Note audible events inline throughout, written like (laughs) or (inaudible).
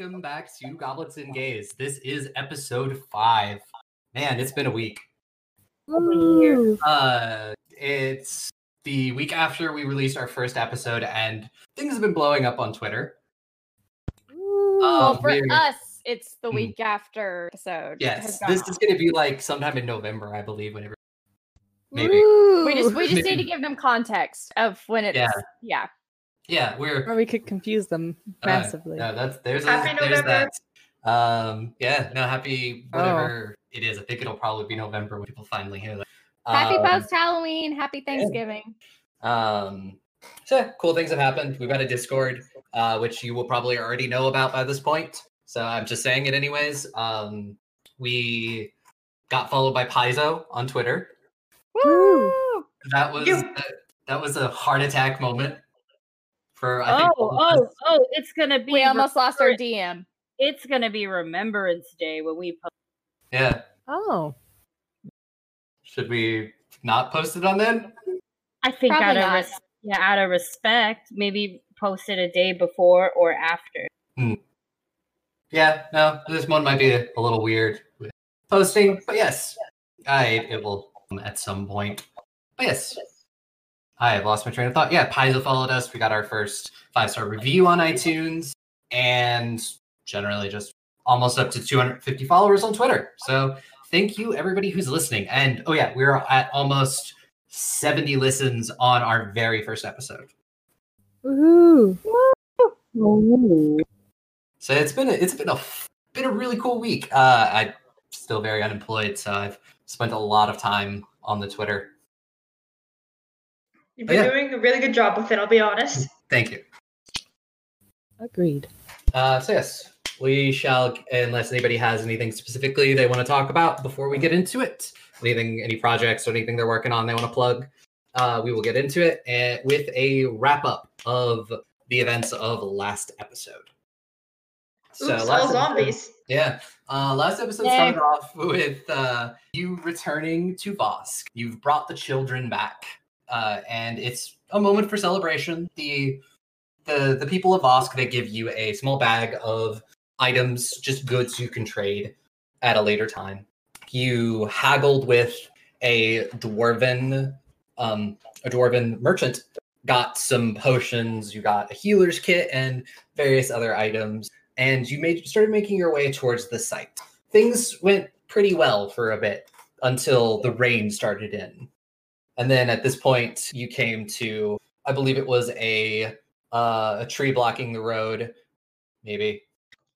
And welcome back to Goblets and Gays. This is episode five. Man, it's been a week. Ooh. Uh, it's the week after we released our first episode, and things have been blowing up on Twitter. Ooh. Well, Um, for we're- us, it's the Hmm. week after episode. Yes, this is going to be like sometime in November, I believe. Whenever maybe. We just we just need to (laughs) give them context of when it's Yeah. yeah. Yeah, we're Or we could confuse them uh, massively. no, that's there's a, Happy there's November. that. Um, yeah, no, happy Oh. whatever it is. I think it'll probably be November when people finally hear that. Happy Um, post Halloween, happy Thanksgiving. Um, so yeah, cool things have happened. We've got a Discord, uh, which you will probably already know about by this point. So I'm just saying it anyways. Um, we got followed by Paizo on Twitter. Woo. That was You- that, that was a heart attack moment for I Oh, think. all oh, oh! It's gonna be. We almost lost our DM. It's gonna be Remembrance Day when we post. yeah. Oh. Should we not post it on then? I think Probably out of res- yeah, out of respect, maybe post it a day before or after. hmm. Yeah, no, this one might be a, a little weird with posting, but yes, I it will at some point. But yes, I have lost my train of thought. Yeah, Paizo followed us. We got our first five star review on iTunes, and generally just almost up to 250 followers on Twitter. So thank you everybody who's listening. And oh yeah, we're at almost 70 listens on our very first episode. Woohoo. So it's been a, it's been a been a really cool week. Uh, I'm still very unemployed, so I've spent a lot of time on the Twitter. You've Oh, been yeah. doing a really good job with it, I'll be honest. Thank you. Agreed. Uh, so yes, we shall. Unless anybody has anything specifically they want to talk about before we get into it, anything, any projects or anything they're working on they want to plug, uh, we will get into it and with a wrap up of the events of last episode. Oops, all episode- zombies. Yeah. Uh, last episode Yay. started off with uh, you returning to Vosk. You've brought the children back, uh, and it's a moment for celebration. The the the people of Vosk they give you a small bag of items, just goods you can trade at a later time. You haggled with a dwarven um, a dwarven merchant. Got some potions. You got a healer's kit and various other items and you made started making your way towards the site. Things went pretty well for a bit until the rain started in. And then at this point you came to I believe it was a uh, a tree blocking the road maybe.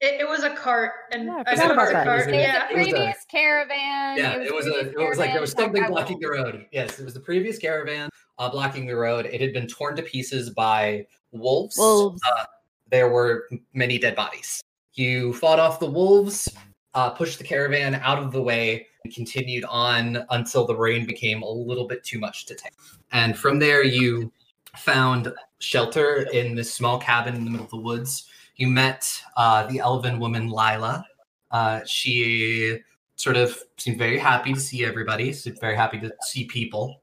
It, it was a cart, and Yeah, I I forgot about it's a that. cart. It was It was Yeah, a It was a- previous caravan. Yeah, it was a previous it was like there was something blocking the road. Yes, it was the previous caravan uh, blocking the road. It had been torn to pieces by wolves. Wolves. Uh, there were many dead bodies. You fought off the wolves, uh, pushed the caravan out of the way, and continued on until the rain became a little bit too much to take. And from there, you found shelter in this small cabin in the middle of the woods. You met uh, the elven woman Lila. Uh, she sort of seemed very happy to see everybody, seemed very happy to see people.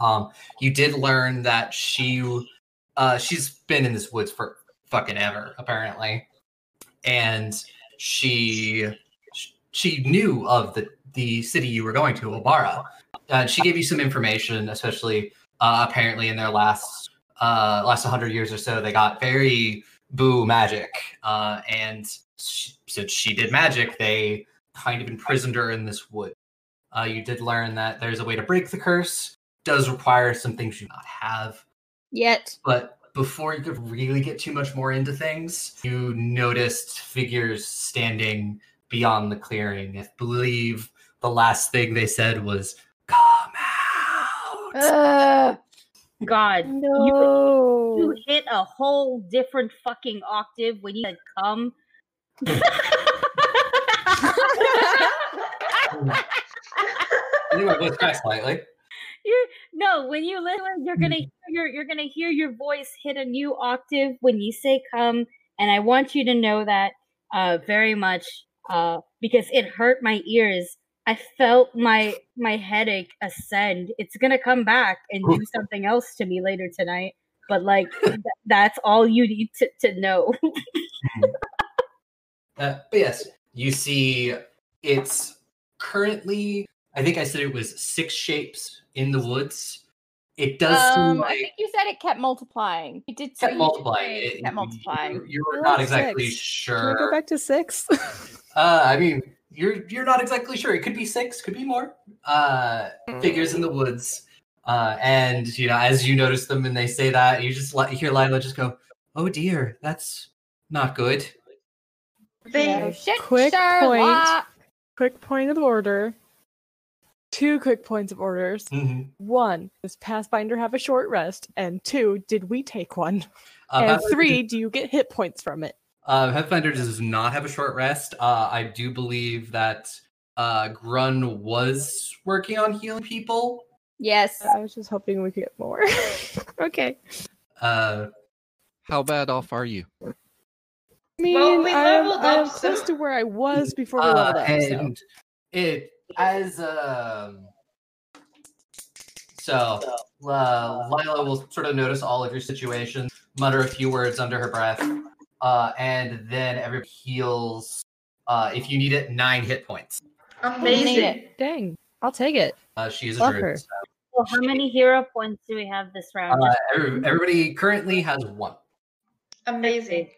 Um, you did learn that she uh, she's been in this woods for fucking ever, apparently, and she she knew of the the city you were going to, Obara. Uh, she gave you some information, especially uh, apparently in their last uh, last 100 years or so, they got very boo magic, uh, and she, since she did magic, they kind of imprisoned her in this wood. Uh, you did learn that there's a way to break the curse. Does require some things you do not have. Yet. But before you could really get too much more into things, you noticed figures standing beyond the clearing. I believe the last thing they said was, Come out. Ugh, God, you, No. you hit a whole different fucking octave when you said come. I think my voice cracked slightly. you no, when you listen, you're gonna hear your, you're gonna hear your voice hit a new octave when you say come, and I want you to know that uh, very much uh, because it hurt my ears. I felt my my headache ascend. It's gonna come back and do (laughs) something else to me later tonight. But like th- that's all you need to, to know. Uh, but yes, you see it's currently, I think I said it was six shapes in the woods. It does Um, seem I think you said it kept multiplying. You did say kept multiplying. It It- kept you- multiplying. You, are not exactly six. Can we sure. go back to six? (laughs) Uh, I mean, you're you're not exactly sure. It could be six, could be more. Uh, figures in the woods. Uh, and you know, as you notice them and they say that, you just let you hear Lila just go, "Oh dear, that's not good." They shit, Quick Sherlock. quick point of order. Two quick points of orders. Mhm. One, does Pathfinder have a short rest? And two, did we take one? Uh, and Pathfinder three, do you get hit points from it? Uh, Pathfinder does not have a short rest. Uh, I do believe that uh, Grun was working on healing people. Yes. I was just hoping we could get more. (laughs) okay. Uh, How bad off are you? I mean, Well, we I'm, leveled I'm up, so- close to where I was before we uh, leveled up. so. it as um, so uh, Lila will sort of notice all of your situations, mutter a few words under her breath, uh, and then everybody heals. Uh, if you need it, nine hit points. amazing. Dang, I'll take it. Uh, she is a druid. her. so, So how many hero points do we have this round? Uh, every- everybody currently has one. Amazing.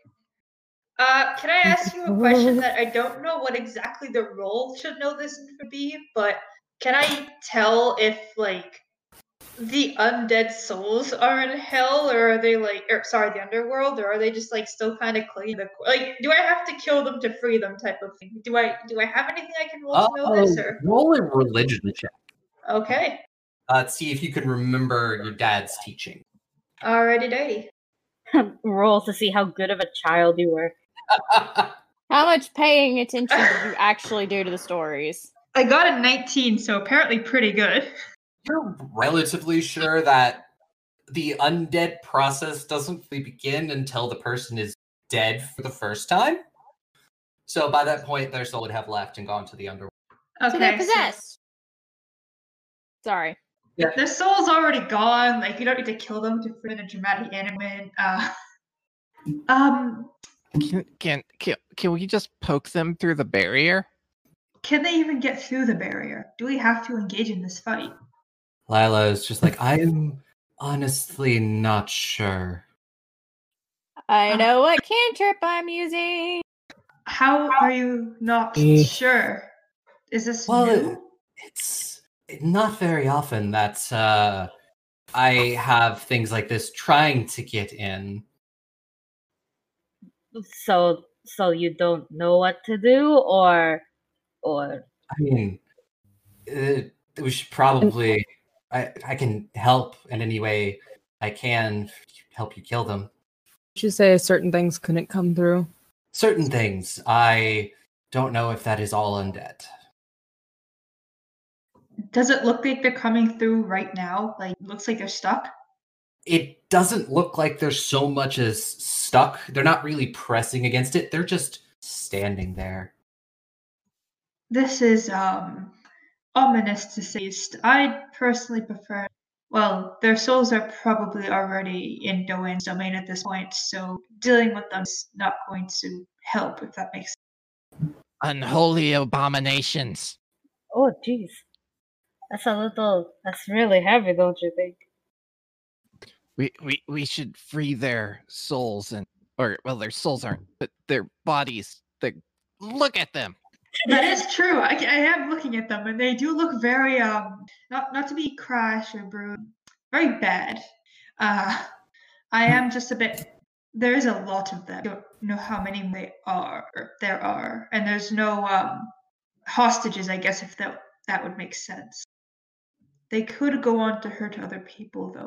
Uh, can I ask you a question that (laughs) I don't know what exactly the role should know this to be, but can I tell if like the undead souls are in hell, or are they like, or sorry, the underworld, or are they just like still kind of clinging to the like? Do I have to kill them to free them, type of thing? Do I do I have anything I can roll to know this, or roll a religion check. okay, Uh, to see if you can remember your dad's teaching. alrighty day. (laughs) Roll to see how good of a child you were. How much paying attention did you actually do to the stories? I got a 19, so apparently pretty good. You're relatively sure that the undead process doesn't really begin until the person is dead for the first time. So by that point, their soul would have left and gone to the underworld. so they're Okay, so- possessed. Sorry. Their soul's already gone. Like you don't need to kill them to put in a dramatic element. Uh, (laughs) um, Can, can can can we just poke them through the barrier? can they even get through the barrier? Do we have to engage in this fight? Lila is just like, I'm honestly not sure. I Uh, know what cantrip I'm using. How are you not Eh. sure? Is this Well, new? It's not very often that uh, I have things like this trying to get in. So so you don't know what to do, or or I mean, uh, we should probably. I I can help in any way I can help you kill them. Did you say certain things couldn't come through? Certain things I don't know if that is all undead. Does it look like they're coming through right now? Like looks like they're stuck. It doesn't look like there's so much as stuck. They're not really pressing against it. They're just standing there. This is um ominous to say. least. I personally prefer. Well, their souls are probably already in Doan's domain at this point, so dealing with them is not going to help. If that makes sense. Unholy abominations. oh jeez, that's a little. That's really heavy, don't you think? We we we should free their souls and or well their souls aren't but their bodies. They look at them. (laughs) That is true. I, I am looking at them, and they do look very um not not to be crash or brood, very bad. Uh, I am just a bit. There is a lot of them. I don't know how many they are. There are, and there's no um hostages. I guess if that that would make sense. They could go on to hurt other people though.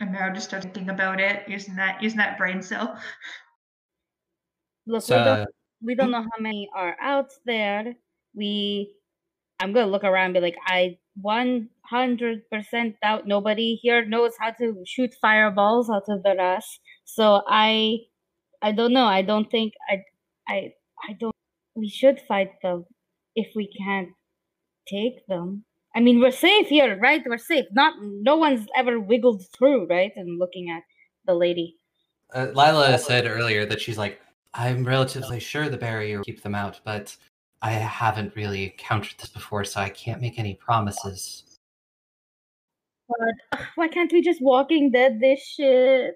And Maro just starts thinking about it, using that using that brain cell. Look, So, we don't we don't hmm? know how many are out there. We, I'm gonna look around and be like, I 100% doubt nobody here knows how to shoot fireballs out of their ass. So I, I don't know. I don't think I, I, I don't. We should fight them if we can't take them. I mean, we're safe here, right? We're safe. Not, no one's ever wiggled through, right? And looking at the lady. uh, Lila said earlier that she's like, I'm relatively sure the barrier will keep them out, but I haven't really encountered this before, so I can't make any promises. But why can't we just Walking Dead this shit?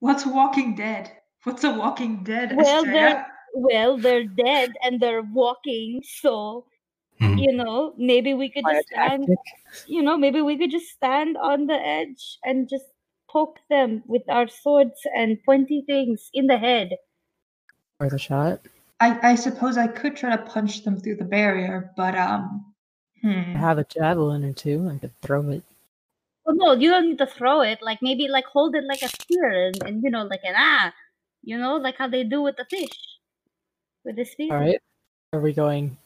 What's Walking Dead? What's a Walking Dead? Well, Estrella? they're well, they're dead and they're walking, so Hmm. you know, maybe we could just stand tactic. you know, maybe we could just stand on the edge and just poke them with our swords and pointy things in the head. Worth a shot. I, I suppose I could try to punch them through the barrier, but um, I hmm. have a javelin or two. I could throw it. Well, no, you don't need to throw it. Like maybe like hold it like a spear and, and you know, like an ah, you know, like how they do with the fish. With the spear. All right. Are we going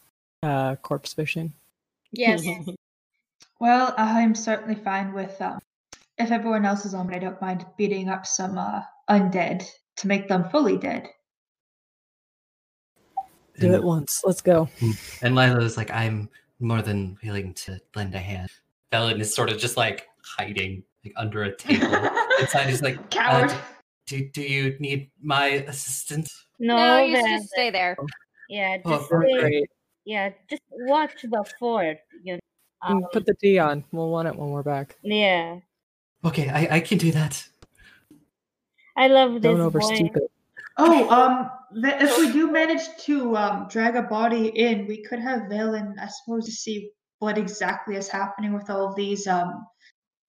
uh corpse fishing? Yes. (laughs) Well, I'm certainly fine with um, if everyone else is on, but I don't mind beating up some uh, undead to make them fully dead. Do it once. Let's go. (laughs) And Lila is like, I'm more than willing to lend a hand. Velen is sort of just like hiding like under a table. (laughs) Inside is like, uh, Coward. do, do you need my assistance? No, no, you then- just stay there. yeah, Oh, just perfect. stay- Great. Yeah, just watch the fort. You know. Mm, Um, Put the D on. We'll want it when we're back. yeah, Okay, I, I can do that. I love this Don't boy. oversteep it. Oh, um, th- if we do manage to um drag a body in, we could have Valen, I suppose, to see what exactly is happening with all of these um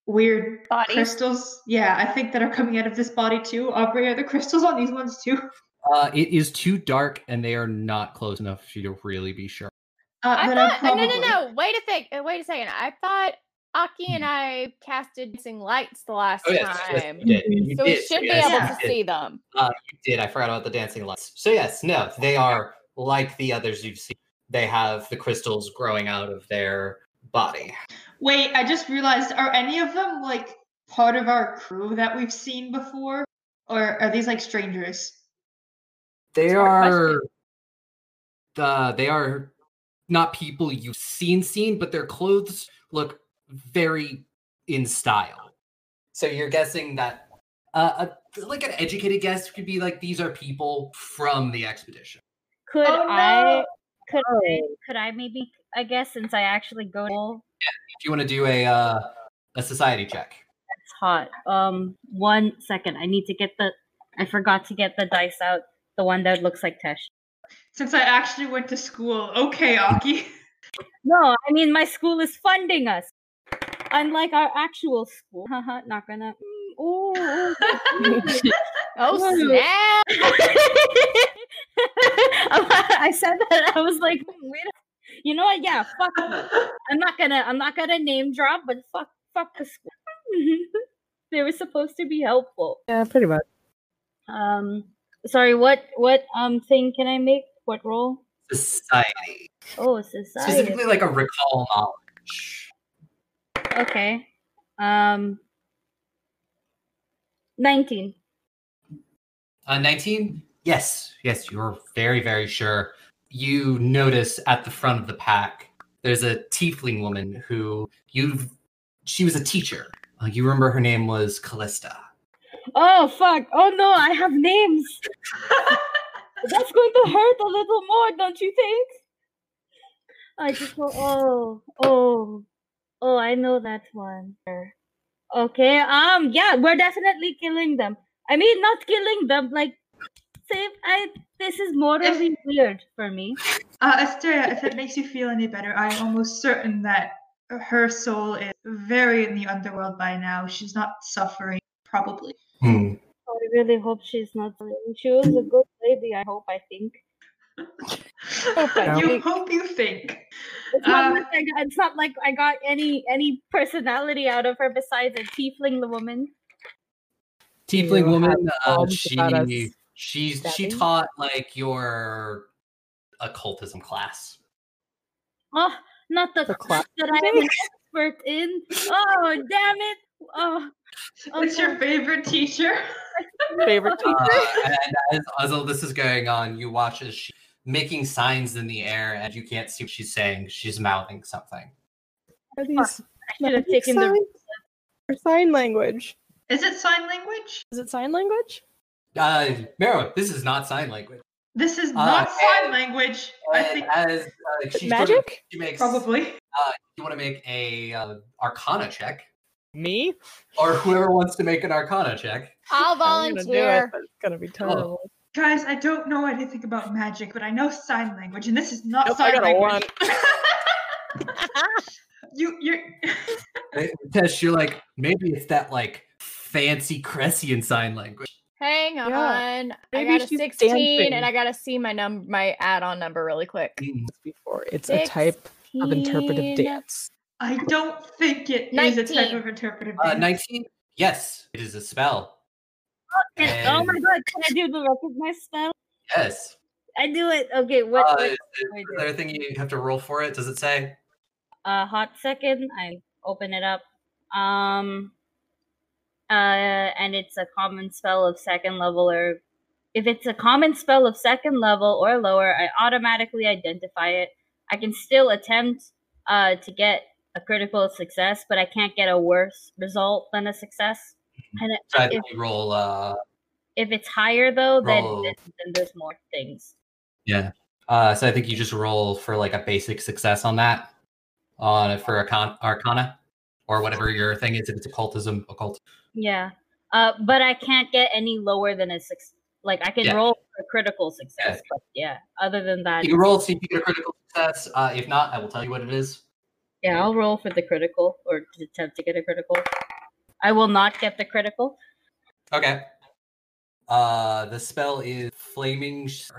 weird Bodies. crystals. Yeah, I think that are coming out of this body too. Aubrey, are the crystals on these ones too? (laughs) Uh, it is too dark, and they are not close enough for you to really be sure. Uh, I then I thought. uh, No, no, no. Wait a sec. uh, Wait a second. I thought Aki and I casted dancing lights the last Oh yes, yes, time, you did. You so we should yes, be able to did. see them. Uh, you did. I forgot about the dancing lights. So yes, no, they are like the others you've seen. They have the crystals growing out of their body. Wait, I just realized, are any of them like part of our crew that we've seen before? Or are these like strangers? They are the they are not people you've seen seen, but their clothes look very in style. So you're guessing that uh, a, like an educated guess could be like these are people from the expedition. Could Oh, I? no! Could I? Could I maybe? I guess since I actually go, If you want to do a uh, a society check. it's hot. Um, one second. I need to get the. I forgot to get the dice out. The one that looks like Tesh. Since I actually went to school. Okay, Aki. (laughs) No, I mean my school is funding us, unlike our actual school. (laughs) Haha, not gonna. Mm, ooh, ooh, (laughs) Oh No. snap! I said that. I was like, "Hmm, wait. A- you know what? Yeah, fuck. I'm not gonna. I'm not gonna name drop, but fuck, fuck the school. they were supposed to be helpful. Yeah, pretty much. Um, sorry. What? What? Um, thing can I make? What role? Society. Oh, society. Specifically like a recall knowledge. Okay. Um, nineteen. Uh, 19? Yes, yes, you're very, very sure. You notice at the front of the pack, there's a tiefling woman who you've. She was a teacher. Uh, you remember her name was Callista. Oh fuck! Oh no, I have names. (laughs) That's going to hurt a little more, don't you think? I just go, oh, oh, oh, I know that one. Okay, um, yeah, we're definitely killing them. I mean, not killing them, like, save. I. This is morally weird for me. Uh, Asteria, if it makes you feel any better, I'm almost certain that her soul is very in the underworld by now. She's not suffering, probably. Hmm. I really hope she's not. She was a good lady. I hope. I think. I you think. hope you think. It's not, Uh, like I got, it's not like I got any any personality out of her besides a tiefling the woman. Tiefling You woman, uh, bombs about us she she's she taught like your occultism class. Oh, not the The class class that I am an expert in. Oh, damn it! Oh, What's your favorite teacher? Favorite (laughs) teacher. Uh, and as, as all this is going on, you watch as she making signs in the air, and you can't see what she's saying. She's mouthing something. Are these I should have magic taken the. signs or sign language? Is it sign language? Is it sign language? Uh, Mero, this is not sign language. This is Uh, not sign language. I think as uh, she Magic? she makes probably. you want to make a uh, Arcana check, Me? or whoever wants to make an Arcana check. I'll (laughs) I'm gonna do it, volunteer. it's gonna be oh. terrible. Guys, I don't know anything about magic, but I know sign language, and this is not Nope, I sign got a language. (laughs) you, you're. Tesh, you're like maybe it's that like fancy Cressian sign language. Hang on. Yeah. I Maybe got a she's 16 dancing. and I gotta see my num my add-on number really quick. Before it's a type of interpretive dance. I don't think it is a type of interpretive Uh, dance. 19? Yes, it is a spell. Can- oh my god, can I do the recognize spell? Yes. I do it. Okay, what? Uh, what is, do I is there anything you have to roll for it? Does it say? a hot second. I open it up. Um, uh, and it's a common spell of second level, or if it's a common spell of second level or lower, I automatically identify it. I can still attempt uh, to get a critical success, but I can't get a worse result than a success. And it, So I if, roll. Uh, if it's higher though, then, Roll. then then there's more things. yeah. Uh, so I think you just roll for like a basic success on that, on for Arcana, Arcana, or whatever your thing is. If it's occultism, occult. Yeah. Uh, but I can't get any lower than a six. Like I can Yeah. roll for a critical success, but yeah. Other than that, You can roll see if you get a critical success. Uh, if not, I will tell you what it is. Yeah, I'll roll for the critical or to attempt to get a critical. I will not get the critical. Okay. Uh, the spell is flaming. Sh-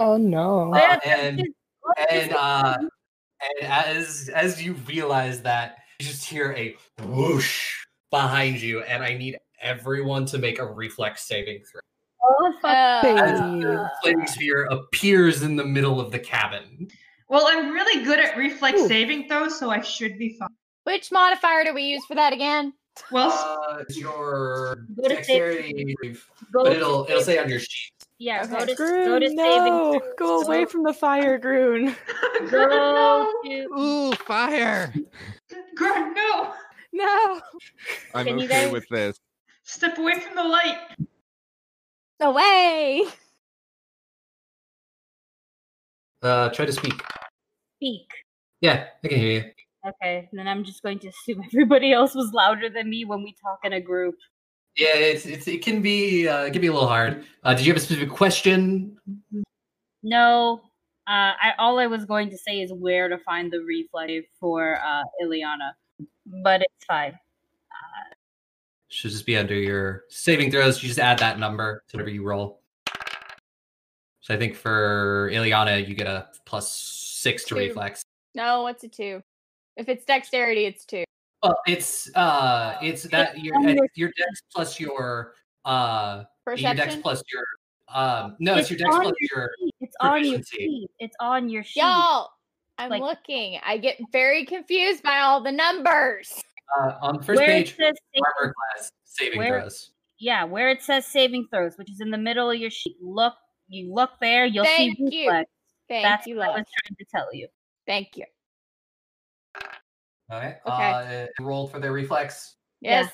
Oh no. Uh, Yeah, and just- what is and uh and as as you realize that you just hear a whoosh behind you and i need everyone to make a reflex saving throw oh, fuck. as Uh, the flaming sphere appears in the middle of the cabin Well, I'm really good at reflex Ooh. saving throws, so I should be fine. which modifier do we use for that again? Well, uh it's your Go to save- dexterity Go but it'll it'll say on your sheet yeah. Go Okay. to go to Groon, saving. no! Go away from the fire, Groon. (laughs) Go (laughs) no. Ooh, fire! Grunt, no, No. I'm Can okay guys- with this. step away from the light. Away. Uh try to speak Speak. yeah i can hear you Okay, then I'm just going to assume (laughs) everybody else was louder than me when we talk in a group. yeah it's, it's it can be uh it can be a little hard uh did you have a specific question No, uh, I all I was going to say is where to find the replay for uh, Ileana, but it's fine. Uh, should just be under your saving throws. You just add that number to whatever you roll. So I think for Ileana, you get a plus six to Two. reflex. No, what's a two? If it's dexterity, it's two. Well, it's uh, it's that your your dex plus your uh, your dex Perception. plus your um, no, it's, your dex on plus your your sheet. It's on your sheet. It's on your sheet. Y'all, I'm Like- looking. I get very confused by all the numbers. uh, on the first where page it says saving, armor class saving where- throws. yeah, where it says saving throws, which is in the middle of your sheet. Look, you look there, you'll Thank see you. reflex. Thank That's you, what I was trying to tell you. Thank you. Okay. Okay. Uh, rolled for their reflex. Yeah. Yes.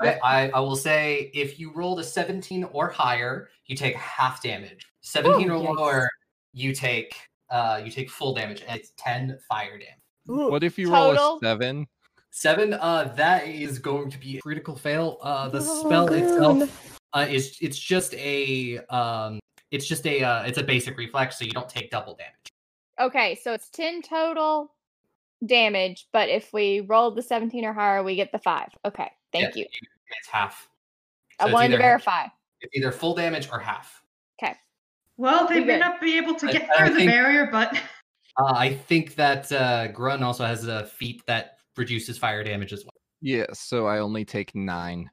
I, I, I will say if you rolled a 17 or higher, you take half damage. 17 or yikes. lower, you take uh you take full damage and it's 10 fire damage. Ooh. What if you roll a seven? Seven, uh that is going to be a critical fail. Uh the Oh, spell Groon. itself uh is it's just a um it's just a uh it's a basic reflex, so you don't take double damage. Okay, so it's 10 total damage, but if we roll the 17 or higher, we get the five. Okay, thank Yeah, you. It's half. I So it's wanted to either- verify. It's either full damage or half. Okay. Well, they may not be able to get I through the think- barrier, but (laughs) Uh, I think that uh Grun also has a feat that reduces fire damage as well. Yeah, so I only take nine.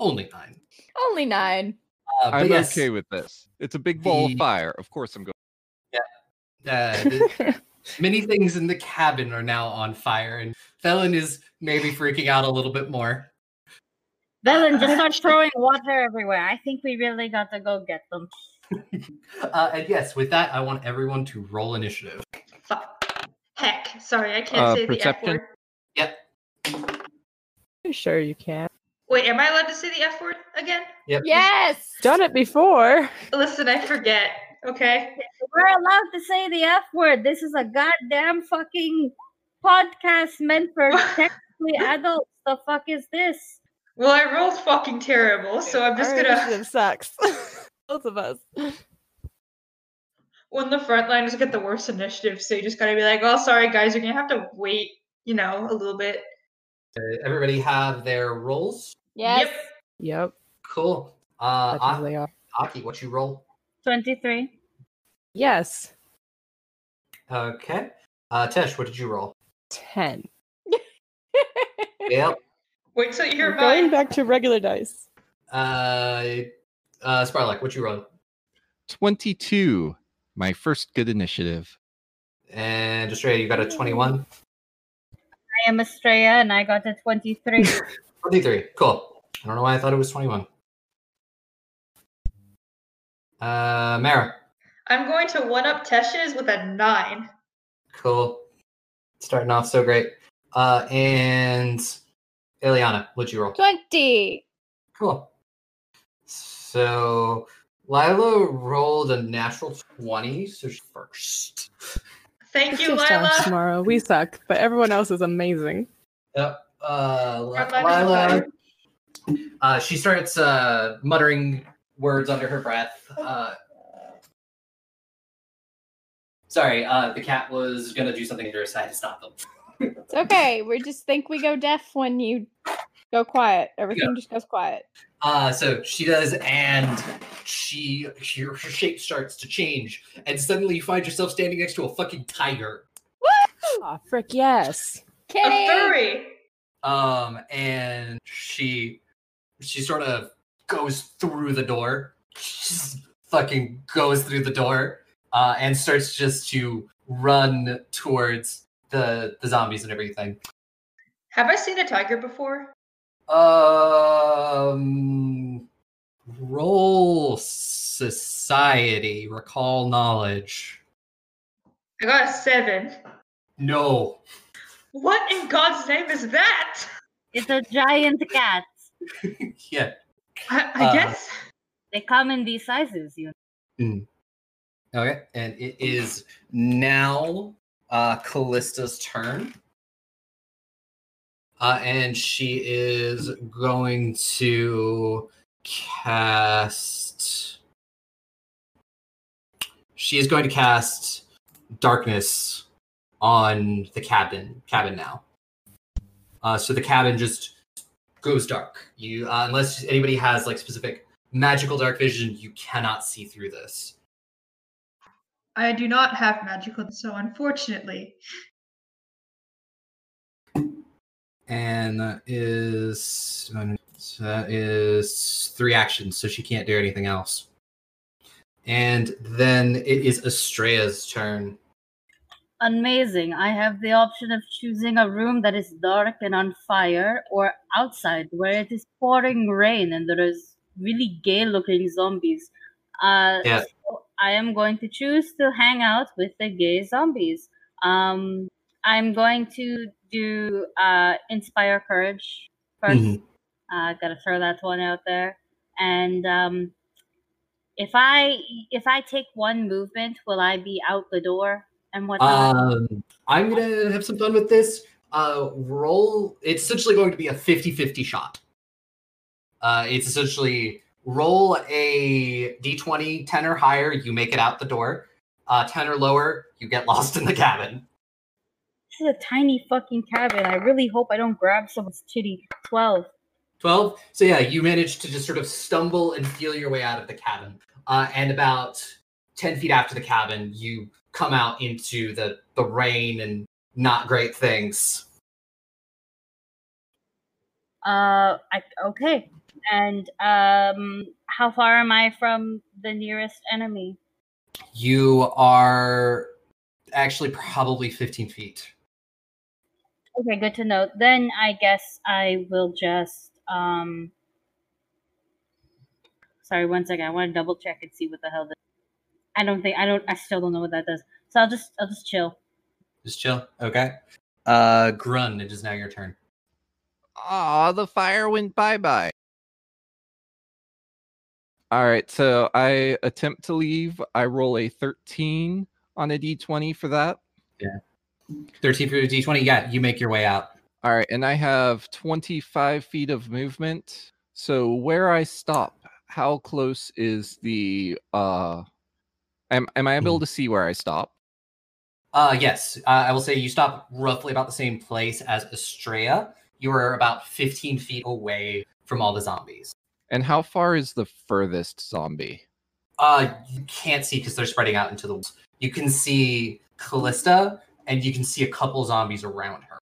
Only nine. Only nine. Uh, but I'm yes, okay with this. It's a big ball The- of fire. Of course I'm going. uh, the- (laughs) many things in the cabin are now on fire, and Velen is maybe freaking out a little bit more. Velen, just start (laughs) throwing water everywhere. I think we really got to go get them. Uh, and yes, with that, I want everyone to roll initiative. fuck. Heck, sorry, I can't Uh, say the F perception? word. Yep. sure you can. Wait, am I allowed to say the F word again? Yep. Yes. Done it before. Listen, I forget. Okay. We're allowed to say the F word. This is a goddamn fucking podcast meant for (laughs) technically adults. The fuck is this? Well, I rolled fucking terrible, so I'm just Our gonna. initiative sucks. (laughs) Both of us. When the frontliners get the worst initiative, so you just gotta be like, "Well, sorry guys, you're gonna have to wait, you know, a little bit." Uh, everybody have their rolls. Yes. Yep. Yep. Cool. Uh, Such as Aki, they are. Aki, what you roll? 23. Yes. Okay. Uh, Tesh, what did you roll? Ten. (laughs) Yep. Wait till you hear We're going back to regular dice. Uh, uh, Sparlak, what you roll? 22. My first good initiative. And Australia, you got a 21? I am Estrella and I got a 23. (laughs) 23. Cool. I don't know why I thought it was 21. Uh, Mara. I'm going to one up Tesh's with a nine. Cool. Starting off so great. Uh, and Ileana, what'd you roll? 20. Cool. So Lila rolled a natural 20, so she's first. Thank you, Just Josh Lila. tomorrow. We suck, but everyone else is amazing. Yep. Uh, Lila. Uh, she starts uh, muttering words under her breath. Uh, sorry, uh, the cat was gonna do something dangerous. I had to stop them. It's okay. We just think we go deaf when you go quiet. Everything just goes quiet. Uh, so she does, and she her, her shape starts to change, and suddenly you find yourself standing next to a fucking tiger. Oh, frick, yes. A furry. Um, and she she sort of goes through the door, just fucking goes through the door, uh, and starts just to run towards the the zombies and everything. Have I seen a tiger before? Um, roll society, recall knowledge. I got a seven. No. What in God's name is that? it's a giant cat. (laughs) yeah. I, I Uh, guess. They come in these sizes, you know. Okay, and it is now uh Callista's turn. Uh, and she is going to cast. She is going to cast darkness on the cabin. Cabin now. Uh, so the cabin just goes dark. You, uh, unless anybody has like specific magical dark vision, you cannot see through this. I do not have magical, so unfortunately. and that is so that is three actions, so she can't do anything else. And then it is Estrella's turn. Amazing. I have the option of choosing a room that is dark and on fire or outside where it is pouring rain and there is really gay looking zombies. Uh, Yeah. so I am going to choose to hang out with the gay zombies. Um, I'm going to do uh, Inspire Courage 1st Mhm. Uh, gotta throw that one out there. And um, if I if I take one movement, will I be out the door and whatnot? Um, I'm gonna have some fun with this. Uh, roll. It's essentially going to be a 50-50 shot. Uh, it's essentially roll a d20, 10 or higher, you make it out the door. Uh, 10 or lower, you get (laughs) lost in the cabin. This is a tiny fucking cabin. I really hope I don't grab someone's titty. Twelve. 12 so yeah you manage to just sort of stumble and feel your way out of the cabin uh, and about 10 feet after the cabin you come out into the the rain and not great things Uh, I, okay. And um, how far am I from the nearest enemy? you are actually probably 15 feet Okay, good to know. Then I guess I will just um. Sorry, one second. I want to double check and see what the hell this. I don't think I don't. I still don't know what that does. So I'll just I'll just chill. just chill okay uh grun it is now your turn Aw, the fire went bye bye. All right, so I attempt to leave. I roll a 13 on a d20 for that. Yeah. 13 for d20. Yeah, you make your way out. All right, and I have 25 feet of movement. So where I stop, how close is the uh am am I able to see where I stop? Uh, yes, uh, I will say you stop roughly about the same place as Estrella. You are about 15 feet away from all the zombies. And how far is the furthest zombie? Uh, you can't see because they're spreading out into the woods. You can see Callista, and you can see a couple zombies around her,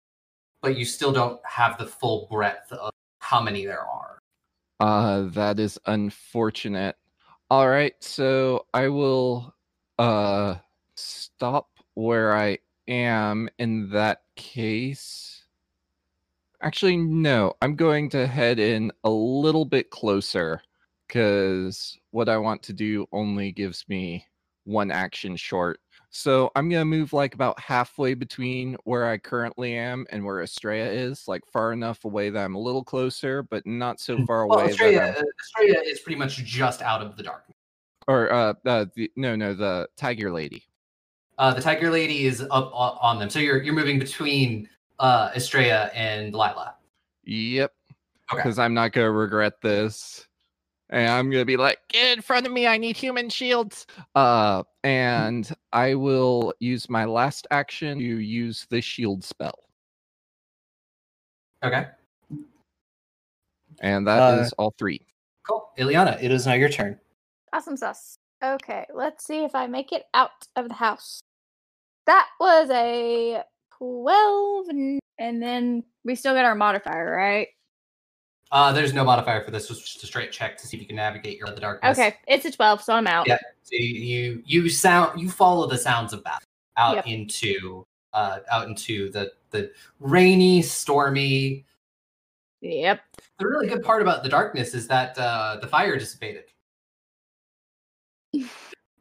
but you still don't have the full breadth of how many there are. Uh that is unfortunate. All right, so I will uh stop where I am in that case. Actually, no. I'm going to head in a little bit closer cuz what I want to do only gives me one action short. So I'm gonna move like about halfway between where I currently am and where Estrella is, like far enough away that I'm a little closer, but not so far Well, away that Estrella, I'm uh, Estrella is pretty much just out of the darkness. or uh, uh the, no no the tiger lady Uh, the Tiger Lady is up on them, so you're you're moving between uh, Estrella and Lila. yep Okay. because i'm not gonna regret this and i'm gonna be like get in front of me i need human shields uh and i will use my last action to use the shield spell Okay, and that is Uh, all three cool. Ileana, it is now your turn. Awesome sauce. Okay, let's see if I make it out of the house. That was a 12, and then we still get our modifier, right? Uh, there's no modifier for this. It's just a straight check to see if you can navigate your the darkness. Okay, it's a 12, so I'm out. Yeah. So you you, you sound you follow the sounds of battle out Yep. into uh out into the the rainy, stormy. Yep. The really good part about the darkness is that uh the fire dissipated. (laughs)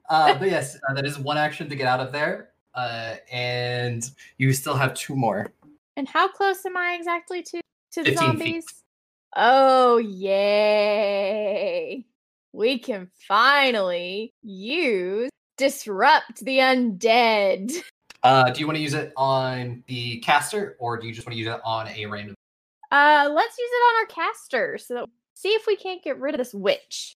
Uh, but yes, uh, that is one action to get out of there. Uh, and you still have two more. And how close am I exactly to to the 15 feet. Oh yay! We can finally use disrupt the undead. (laughs) Uh, do you want to use it on the caster, or do you just want to use it on a random? Uh, let's use it on our caster so that see if we can't get rid of this witch.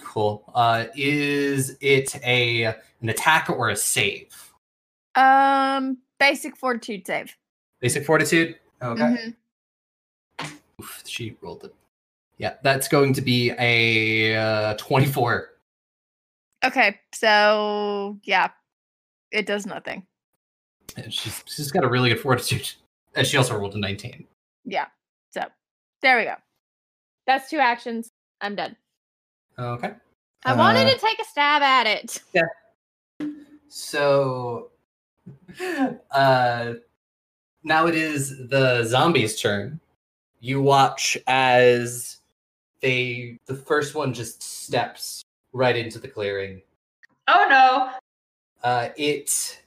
Cool. Uh, is it a an attack or a save? Um, basic fortitude save. Basic fortitude. Okay. Mhm. Oof, she rolled it. Yeah, that's going to be a uh, twenty-four. Okay, so yeah, it does nothing. And she's she's got a really good fortitude, and she also rolled a nineteen. Yeah, so there we go. That's two actions. I'm done. Okay. I wanted Uh, to take a stab at it. Yeah. So, (laughs) uh, now it is the zombies' turn. You watch as they, the first one just steps right into the clearing. Oh no! Uh, it,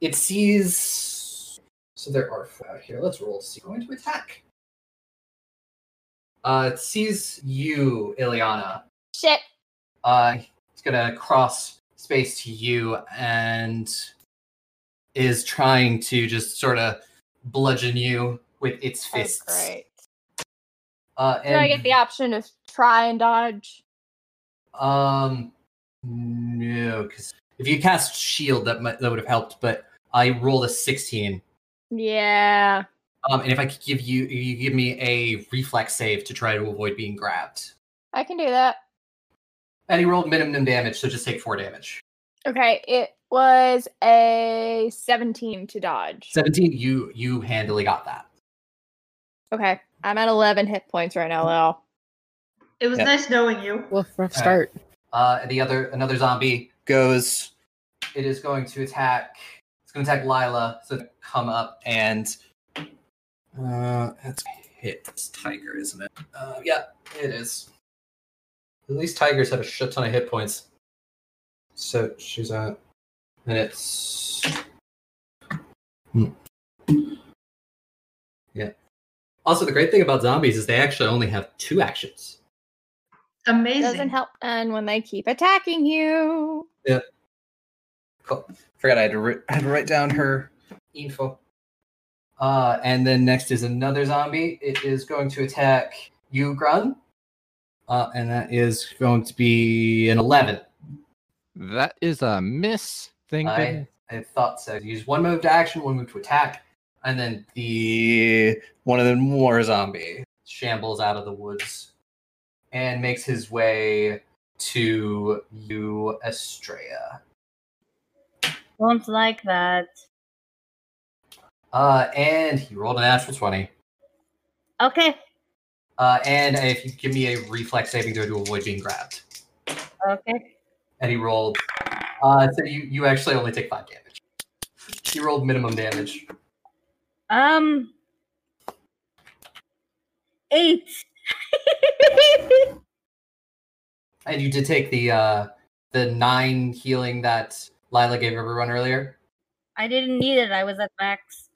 it sees. So there are four out here. Let's roll to see. Going to attack. Uh, it sees you, Ileana. Shit. Uh, it's gonna cross space to you and is trying to just sort of bludgeon you with its fists. great. Uh, Do I get the option to try and dodge? um, no, because if you cast shield, that might, that would have helped. But I rolled a sixteen. Yeah. Um, and if I could give you, you give me a reflex save to try to avoid being grabbed. I can do that. And he rolled minimum damage, so just take four damage. Okay, it was a 17 to dodge. Seventeen, you you handily got that. Okay, I'm at 11 hit points right now, Lil. It was Yeah. nice knowing you. Well, rough Alright. start. Uh, the other another zombie goes. It is going to attack. It's going to attack Lila. So come up and uh, that's hit this tiger, isn't it? Uh, yeah, it is. At least tigers have a shit ton of hit points. So she's at, and it's. Hmm. Yeah. Also, the great thing about zombies is they actually only have two actions. Amazing. Doesn't help and when they keep attacking you. Yeah. Cool. Forgot I had to, ri- I had to write down her info. Uh, and then next is another zombie. It is going to attack you, Grun. Uh, and that is going to be an 11. That is a miss. Thing I. I thought so. Use one move to action, one move to attack, and then the one of the more zombie shambles out of the woods and makes his way to you, Estrella. Don't like that. Uh, and he rolled a natural 20. Okay. Uh, and if you give me a reflex saving throw to avoid being grabbed. Okay. And he rolled. Uh, so you, you actually only take five damage. He rolled minimum damage. Um. Eight. (laughs) And you did take the uh, the nine healing that Lila gave everyone earlier. I didn't need it. I was at max.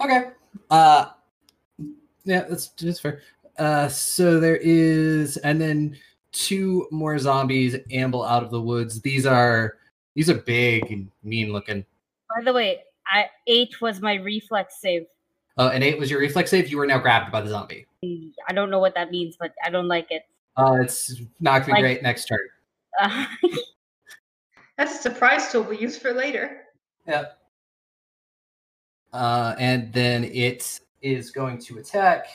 Okay. Uh, yeah, that's that's fair. Uh, so there is, and then two more zombies amble out of the woods. These are these are big and mean looking. By the way, I eight was my reflex save. Uh, and eight was your reflex save. You were now grabbed by the zombie. I don't know what that means, but I don't like it. Uh, it's not gonna be Like- great next turn. Uh, (laughs) That's a surprise tool we use for later. Yep. Uh, and then it is going to attack.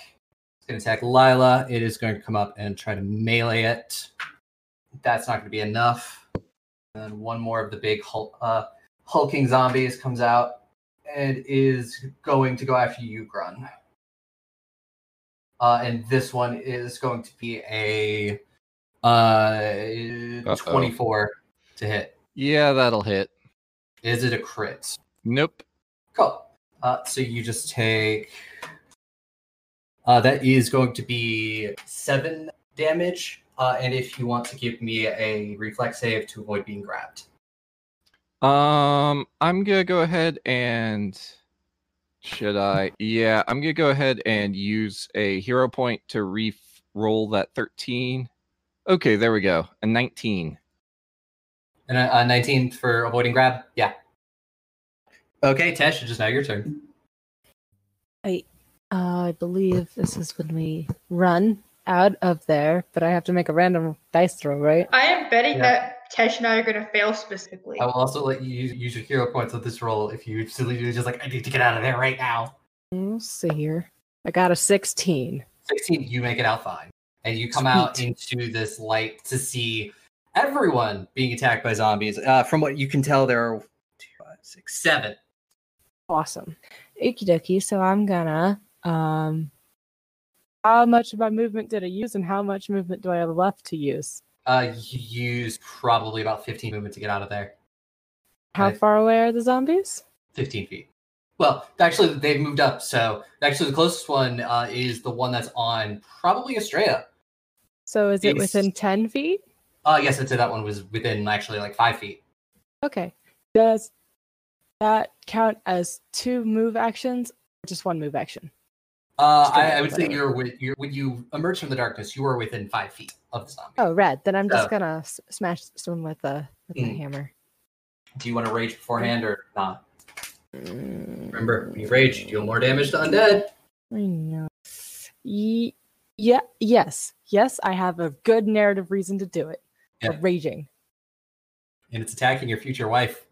It's going to attack Lila. It is going to come up and try to melee it. That's not going to be enough. And then one more of the big hul- uh, hulking zombies comes out and is going to go after you, Grun. Uh, and this one is going to be a uh, 24 to hit. Yeah, that'll hit. Is it a crit? Nope. Cool. Uh, so you just take. Uh, that is going to be seven damage. Uh, and if you want to give me a reflex save to avoid being grabbed. Um, I'm gonna go ahead and should I? Yeah, I'm gonna go ahead and use a hero point to re-roll that 13. Okay, there we go. A 19. And a, a 19 for avoiding grab? Yeah. Okay, Tesh, it's just now your turn. I, uh, I believe this is when we run out of there, but I have to make a random dice throw, right? I am betting Yeah. that Tesh and I are going to fail specifically. I will also let you use, use your hero points with this roll if you silly do just like, I need to get out of there right now. We'll see here. I got a 16. 16, you make it out fine. And you come out into this light to see everyone being attacked by zombies. Uh, from what you can tell, there are two, five, six, seven. Awesome. Okie dokie. So I'm gonna um how much of my movement did I use and how much movement do I have left to use? Uh, you use probably about 15 movement to get out of there. How far away are the zombies? 15 feet. Well, actually, they've moved up. So actually, the closest one uh, is the one that's on probably Estrella. So is it It's- within 10 feet? Uh, yes, I'd say that one was within actually like five feet. Okay. Does that count as two move actions or just one move action? Uh, I, I would say you're with you're when you emerge from the darkness, you are within five feet of the zombie. Oh, red. Then I'm just So- gonna s- smash someone with a with the Mm. hammer. Do you want to rage beforehand or not? Mm, Remember, when you rage, you deal more damage to undead. I know. Ye- yeah. Yes. Yes. I have a good narrative reason to do it. for Yeah. Raging. and it's attacking your future wife.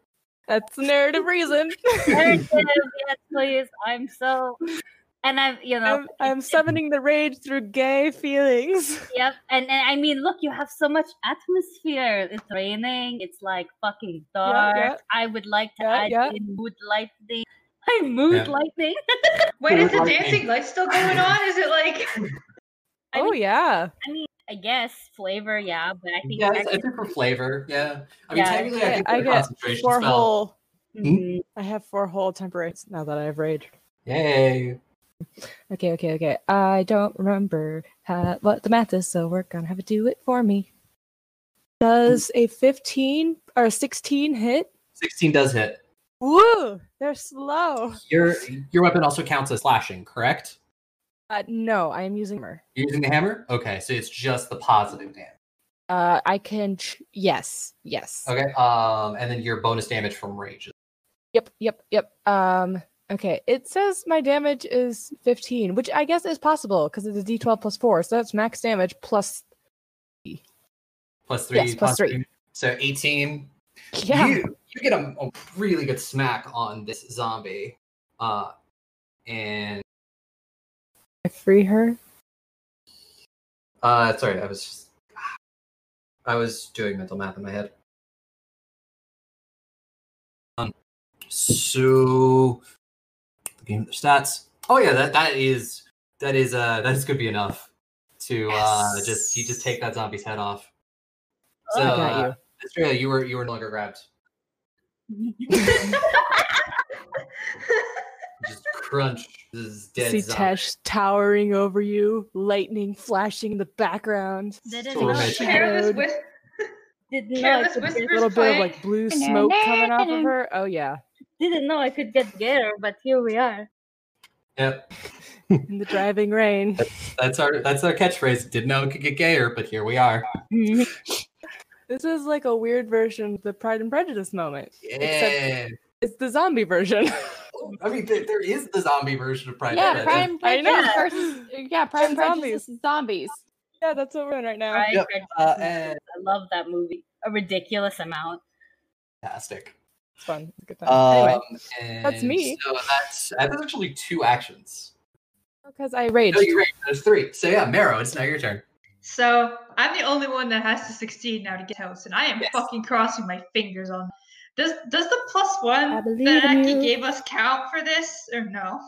That's the narrative reason. (laughs) narrative, yes, please. I'm so, and I'm, you know, I'm, I'm summoning the rage through gay feelings. (laughs) Yep, and, and I mean, look, you have so much atmosphere. It's raining. It's like fucking dark. yeah. I would like to Yeah, add yeah. in mood lightning. (laughs) Hi, mood Yeah. lightning. (laughs) Wait, is the Lightning. dancing light still going on? Is it like I oh mean- yeah. I mean, I guess flavor, yeah, but I think Yeah, I think for flavor. Yeah, I mean, Yeah. technically, I I, think I for get concentration four spell. whole. Mhm. I have four whole temporaries now that I have rage. Yay! Okay, okay, okay. I don't remember how, what the math is, so we're gonna have to do it for me. Does a 15 or a 16 hit? Sixteen does hit. Woo! They're slow. Your your weapon also counts as slashing, correct? Uh, no, I am using hammer. You're using the hammer? Okay, so it's just the positive damage. Uh, I can. Ch- yes, yes. Okay. Um, and then your bonus damage from rage. Yep, yep, yep. Um, okay. It says my damage is 15, which I guess is possible because it's a D12 plus four, so that's max damage plus. Plus three. Yes, plus three. So 18. Yeah. You, you get a, a really good smack on this zombie. Uh, and I free her. uh, sorry, I was just, I was doing mental math in my head. Um, so the game the stats. Oh yeah, that that is that is uh that is could be enough to uh just you just take that zombie's head off. So I got uh, you. Estrella, you were you were no longer grabbed. (laughs) Just crunch this dead See zombie. Tesh towering over you, lightning flashing in the background. Didn't Sort of know, a- Careless Shadowed. didn't know I careless could A get, whispers little bit of like blue smoke coming off of her. Oh yeah, didn't know I could get gayer, but here we are. Yep, (laughs) in the driving rain. that's our that's our catchphrase. Didn't know it could get gayer, but here we are. (laughs) This is like a weird version of the Pride and Prejudice moment. Yeah. It's the zombie version. (laughs) I mean, there, there is the zombie version of Pride. yeah, and Pride Prejudice. and I know. Prejudice versus yeah, Pride and And Prejudice zombies. is zombies. yeah, that's what we're in right now. Right, Yep, uh, and- I love that movie. A ridiculous amount. Fantastic. It's fun. It's a good time. Um, and that's me. So that's uh, that's actually two actions. because I raged. No, you're right. There's three. So yeah, Marrow, it's now your turn. So I'm the only one that has to succeed now to get house, and I am Yes. fucking crossing my fingers on. Does does the one that in Aki gave us count for this or no?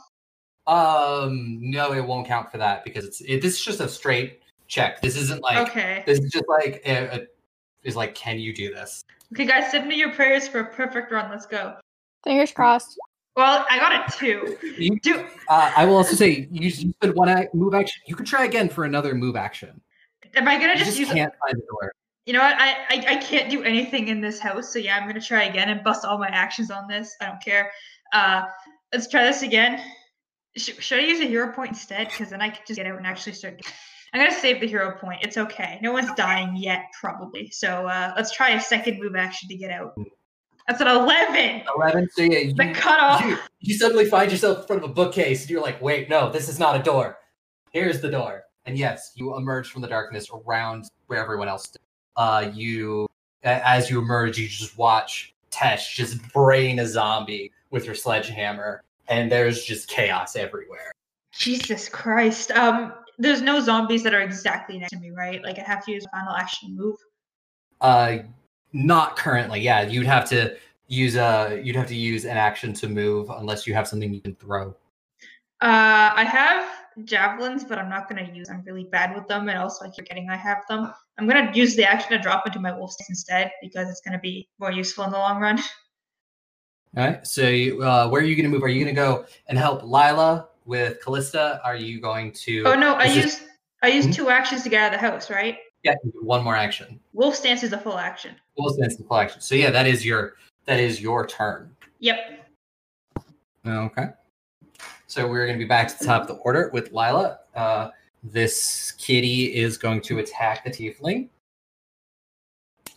Um, no, it won't count for that because it's it, this is just a straight check. This isn't like okay. this is just like a, a, is like can you do this? Okay, guys, send me your prayers for a perfect run. Let's go. Fingers crossed. Well, I got a two. You, Do uh, I will also say you, you spend one ac- move action. You could try again for another move action. am I gonna You just, just use? can't find the door. You know what? I, I I can't do anything in this house, so yeah, I'm gonna try again and bust all my actions on this. I don't care. Uh, let's try this again. Sh- should I use a hero point instead? Because then I could just get out and actually start. I'm gonna save the hero point. It's okay. No one's dying yet, probably. So uh, let's try a second move action to get out. That's an eleven. Eleven. So yeah, you, The cutoff. you, you suddenly find yourself in front of a bookcase and you're like, wait, no, this is not a door. Here's the door. And yes, you emerge from the darkness around where everyone else did. Uh, you, as you emerge, you just watch Tesh just brain a zombie with your sledgehammer, and there's just chaos everywhere. Jesus Christ. Um, there's no zombies that are exactly next to me, right? Like I have to use a final action move. Uh, not currently. Yeah, you'd have to use a you'd have to use an action to move unless you have something you can throw. Uh, I have javelins, but I'm not gonna use. I'm really bad with them, and also I keep forgetting I have them. I'm gonna use the action to drop into my wolf stance instead because it's gonna be more useful in the long run. All right. So, you, uh, where are you going to move? Are you going to go and help Lila with Callista? Are you going to? Oh no, I Is this- used I used Mhm. two actions to get out of the house, right? Yeah, one more action. Wolf stance is a full action. Full stance and full action. So yeah, that is your that is your turn. Yep. Okay. So we're going to be back to the top of the order with Lila. Uh, this kitty is going to attack the tiefling.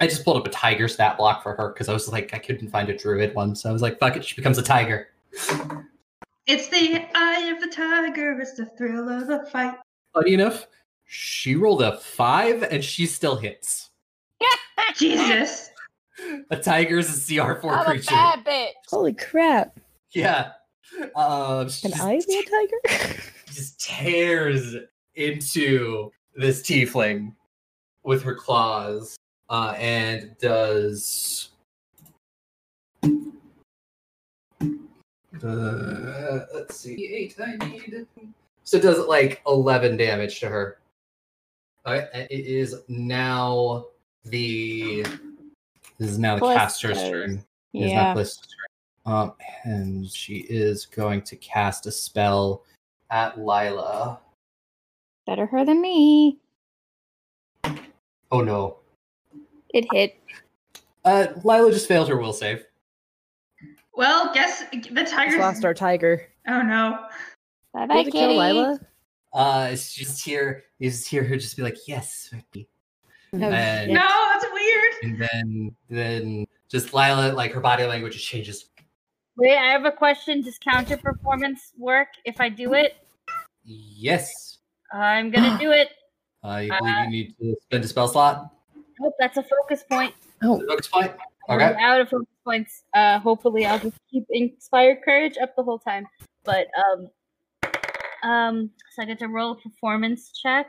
I just pulled up a tiger stat block for her because I was like, I couldn't find a druid one, so I was like, fuck it, she becomes a tiger. It's the eye of the tiger. It's the thrill of the fight. Funny enough, she rolled a five and she still hits. (laughs) Jesus. A tiger is a CR four I'm a creature. bad bitch. Holy crap! Yeah. Um, she Can just, I be a tiger? (laughs) just tears into this tiefling with her claws uh, and does. Uh, let's see, eight. I need. So it does like eleven damage to her. Okay, and it is now the. This is now the caster's Callista's. turn. It is Yeah. Callista's turn. Um, and she is going to cast a spell at Lila. Better her than me. Oh no. It hit. Uh, Lila just failed her will save. Well, guess the Just tiger's. lost our tiger. Oh no. Bye bye, had to kill kitty. Lila. Uh, it's just hear you just hear her just be like, "Yes, Ricky," Oh, and No, that's weird. and then then just Lila, like her body language just changes. Wait, I have a question. Does counter performance work if I do it? Yes, I'm gonna (gasps) do it. I believe you need to spend a spell slot. Oh, that's a focus point. Oh, Focus point. I'm Okay. out of focus points. Uh, hopefully, I'll just keep inspired courage up the whole time. But um, um, so I get to roll a performance check.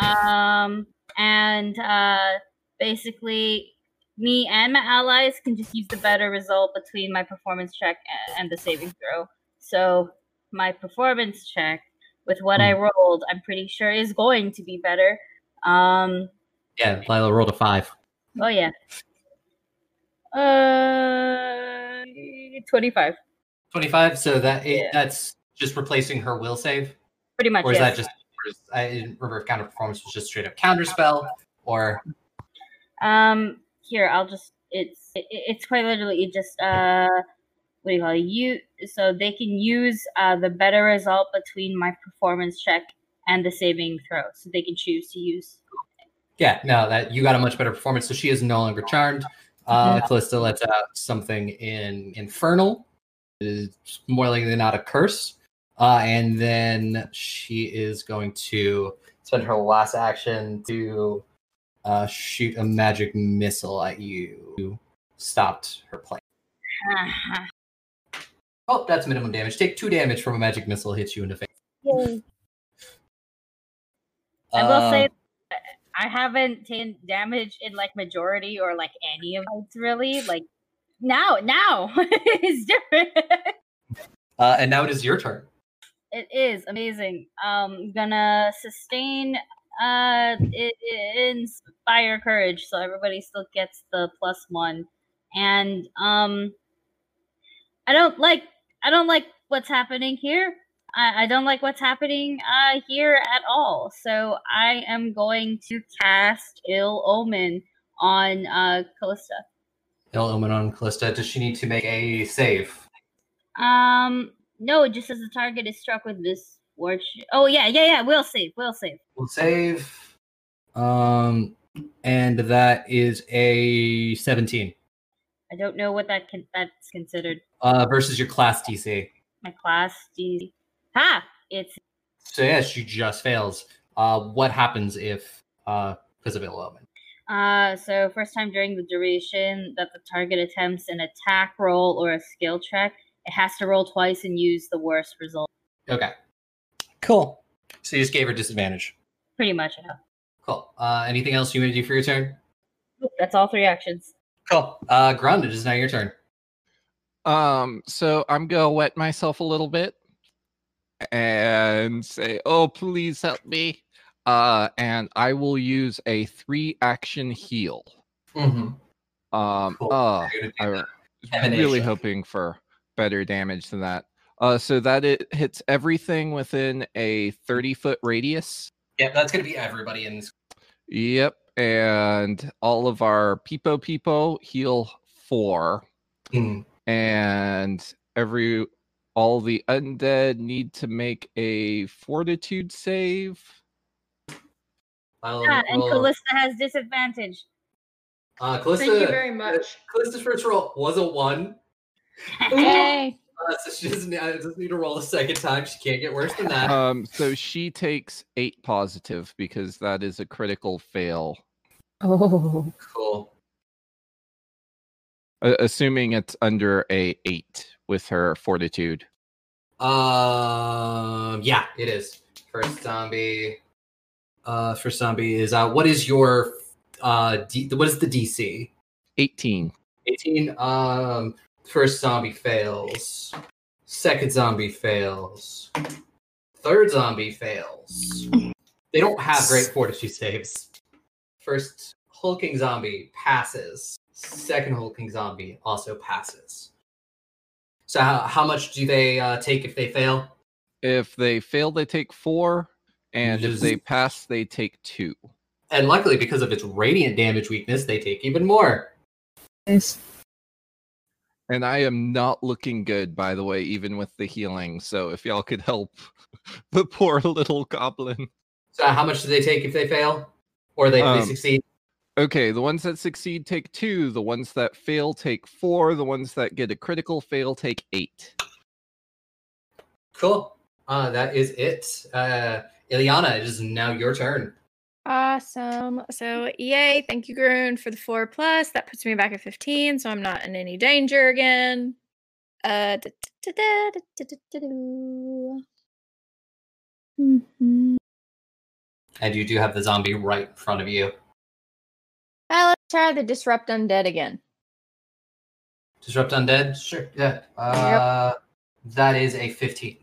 Um, and uh, basically, me and my allies can just use the better result between my performance check and the saving throw. So my performance check with what I rolled, I'm pretty sure is going to be better. Um, Yeah, Lila rolled a five. Oh yeah. Uh, twenty-five. Twenty-five. So that it, Yeah. that's just replacing her will save, pretty much. or is yes. that just? I didn't remember if counter performance was just straight up counter spell, or Um, here I'll just. It's it, it's quite literally it just uh, what do you call it? You so they can use uh the better result between my performance check and the saving throw, so they can choose to use. yeah, no, that you got a much better performance. So she is no longer charmed. Uh, Callista lets out something in infernal. It is more likely than not a curse. Uh, and then she is going to spend her last action to uh, shoot a magic missile at you. You Stopped her plan. Oh, that's minimum damage. Take two damage from a magic missile hits you in the face. Yay. (laughs) I will say Um, I haven't taken damage in like majority or like any of it really. Like now, now (laughs) it's different. uh, and now it is your turn. it is amazing. Um, gonna sustain uh i- i- inspire courage, so everybody still gets the plus one. And um, I don't like I don't like what's happening here. I, I don't like what's happening uh here at all. So I am going to cast Ill Omen on uh Callista. Ill Omen on Callista. Does she need to make a save? Um, no, it just says the target is struck with this fortune. Oh yeah, yeah, yeah. We'll save. We'll save. We'll save. Um, and that is a 17 I don't know what that can that's considered. uh, versus your class DC. My class D. Ha! It's So yeah, she just fails. Uh, what happens if uh, because of ill omen? uh so first time during the duration that the target attempts an attack roll or a skill check, it has to roll twice and use the worst result. Okay, cool. So you just gave her disadvantage. Pretty much. Yeah. Cool. Uh, anything else you want to do for your turn? That's all three actions. Cool. Uh, grounded is now your turn. Um, so I'm gonna wet myself a little bit and say, "Oh, please help me." Uh, and I will use a three action heal. Mm-hmm. Um, Cool. uh, You're gonna do I was really hoping for better damage than that. Uh, so that it hits everything within a 30 foot radius. Yeah, that's gonna be everybody in this. Yep, and all of our peepo peepo heal four, Mhm. and every all the undead need to make a fortitude save. I'll Ah, and roll- Callista has disadvantage. Uh, Callista, Thank you very much. Callista's first roll was a one. (laughs) Yay. Uh, so she doesn't, uh, doesn't need to roll a second time. She can't get worse than that. Um, so she takes eight positive because that is a critical fail, Oh. cool. uh, assuming it's under a eight with her fortitude. Um, yeah, it is. First zombie. Uh, first zombie is uh, what is your uh, D, what is the DC? 18. 18. Um, first zombie fails. Second zombie fails. Third zombie fails. They don't have great fortitude saves. First hulking zombie passes. Second hulking zombie also passes. So how, how much do they uh, take if they fail? If they fail, they take four, and if they pass, they take two. And luckily, because of its radiant damage weakness, they take even more. Nice. And I am not looking good, by the way, even with the healing. So if y'all could help (laughs) the poor little goblin. So how much do they take if they fail, or they, they Um, succeed? Okay, the ones that succeed take two. The ones that fail take four. The ones that get a critical fail take eight. Cool. Uh, that is it. Uh, Ileana, it is now your turn. Awesome. So, yay. Thank you, Grun, for the four plus. That puts me back at 15, so I'm not in any danger again. Uh, da- da- da-. Mhm. And you do have the zombie right in front of you. Try the disrupt undead again. Disrupt undead? Sure. Yeah. Uh, That is a 15.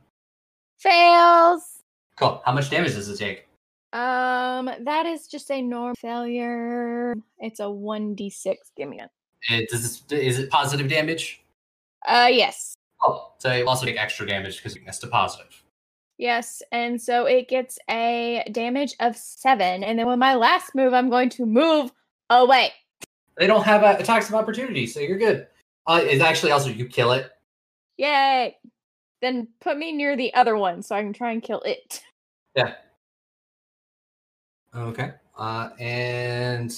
Fails. Cool. How much damage does it take? Um, that is just a normal failure. It's a 1d6. Give me it. it does this, is it positive damage? Uh, yes. Oh, so you also take extra damage because you missed a positive. Yes, and so it gets a damage of seven. And then with my last move, I'm going to move away. They don't have uh, attacks of opportunity, so you're good. Uh, it's actually also you kill it. Yay! Then put me near the other one so I can try and kill it. Yeah. Okay. Uh, and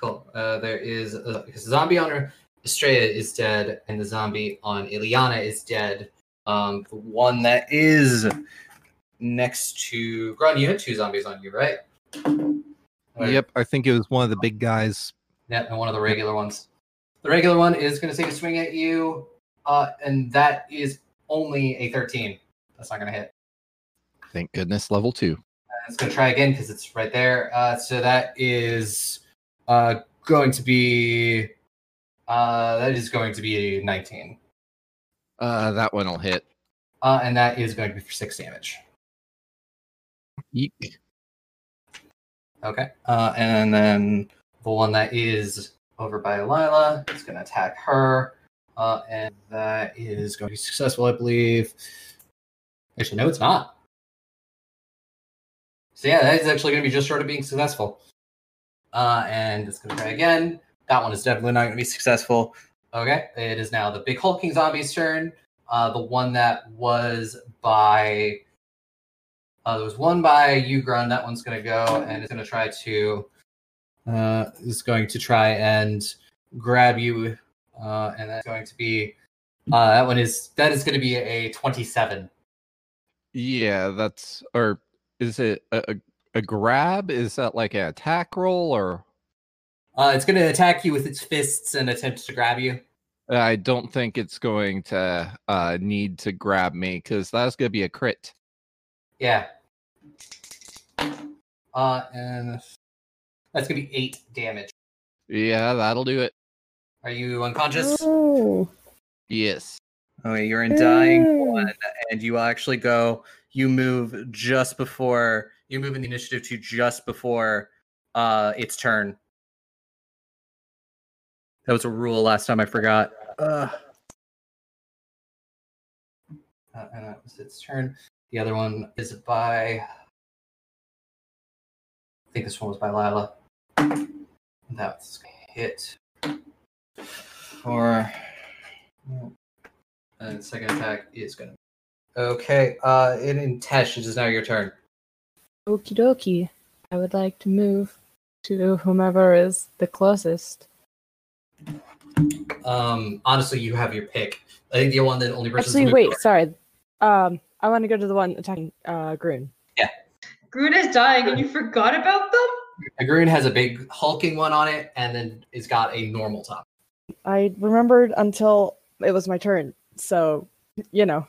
cool. Uh, there is a, a zombie on Estrella is dead, and the zombie on Ileana is dead. Um, the one that is next to Grun, you had two zombies on you, right? Or- Yep, I think it was one of the big guys. Yeah, and one of the regular ones. The regular one is going to take a swing at you, uh, and that is only a 13. That's not going to hit. Thank goodness, level two. It's going to try again because it's right there. Uh, so that is uh, going to be uh, that is going to be a 19, Uh, that one will hit. uh, and that is going to be for six damage. Eek. Okay, uh, and then the one that is over by Lila is going to attack her, uh, and that is going to be successful, I believe. Actually, no, it's not. So yeah, that is actually going to be just short of being successful. Uh, and it's going to try again. That one is definitely not going to be successful. Okay, it is now the big hulking zombie's turn. Uh, the one that was by uh, there was one by Ugrun. That one's going to go and it's going to try to uh, is going to try and grab you, uh, and that's going to be uh, that one is that is going to be a twenty-seven. Yeah, that's or is it a, a, grab? Is that like an attack roll or Uh, it's going to attack you with its fists and attempt to grab you. I don't think it's going to uh need to grab me because that's gonna be a crit. Yeah. Uh, and that's going to be eight damage. Yeah, that'll do it. Are you unconscious? Oh. Yes. Okay, you're in dying one, and you actually go. You move just before you move in the initiative to just before uh its turn. That was a rule last time. I forgot. Uh, uh, and that was its turn. The other one is by. I think this one was by Lila. That's hit for. And second attack is gonna. Okay, uh, and in Tesh, it is now your turn. Okie dokie. I would like to move to whomever is the closest. Um, honestly, you have your pick. I think the one that only person. Actually, wait, sorry. Um, I want to go to the one attacking uh Grun. Yeah. Grun is dying and you forgot about them? Agrun has a big hulking one on it, and then it's got a normal top. I remembered until it was my turn, so you know,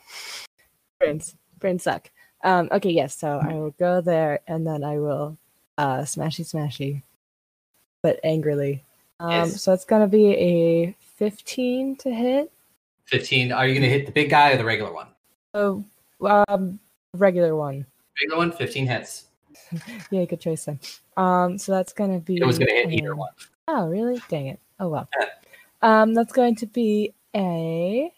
brains brains suck. Um, okay, yes. So I will go there, and then I will uh smashy smashy, but angrily. Um, Yes. so it's gonna be a fifteen to hit. Fifteen. Are you gonna hit the big guy or the regular one? Oh, um, regular one. Regular one, fifteen hits. (laughs) Yeah, good choice then. Um, so that's gonna be. It was gonna hit either one. Oh, really? Dang it. Oh well. Um, that's going to be a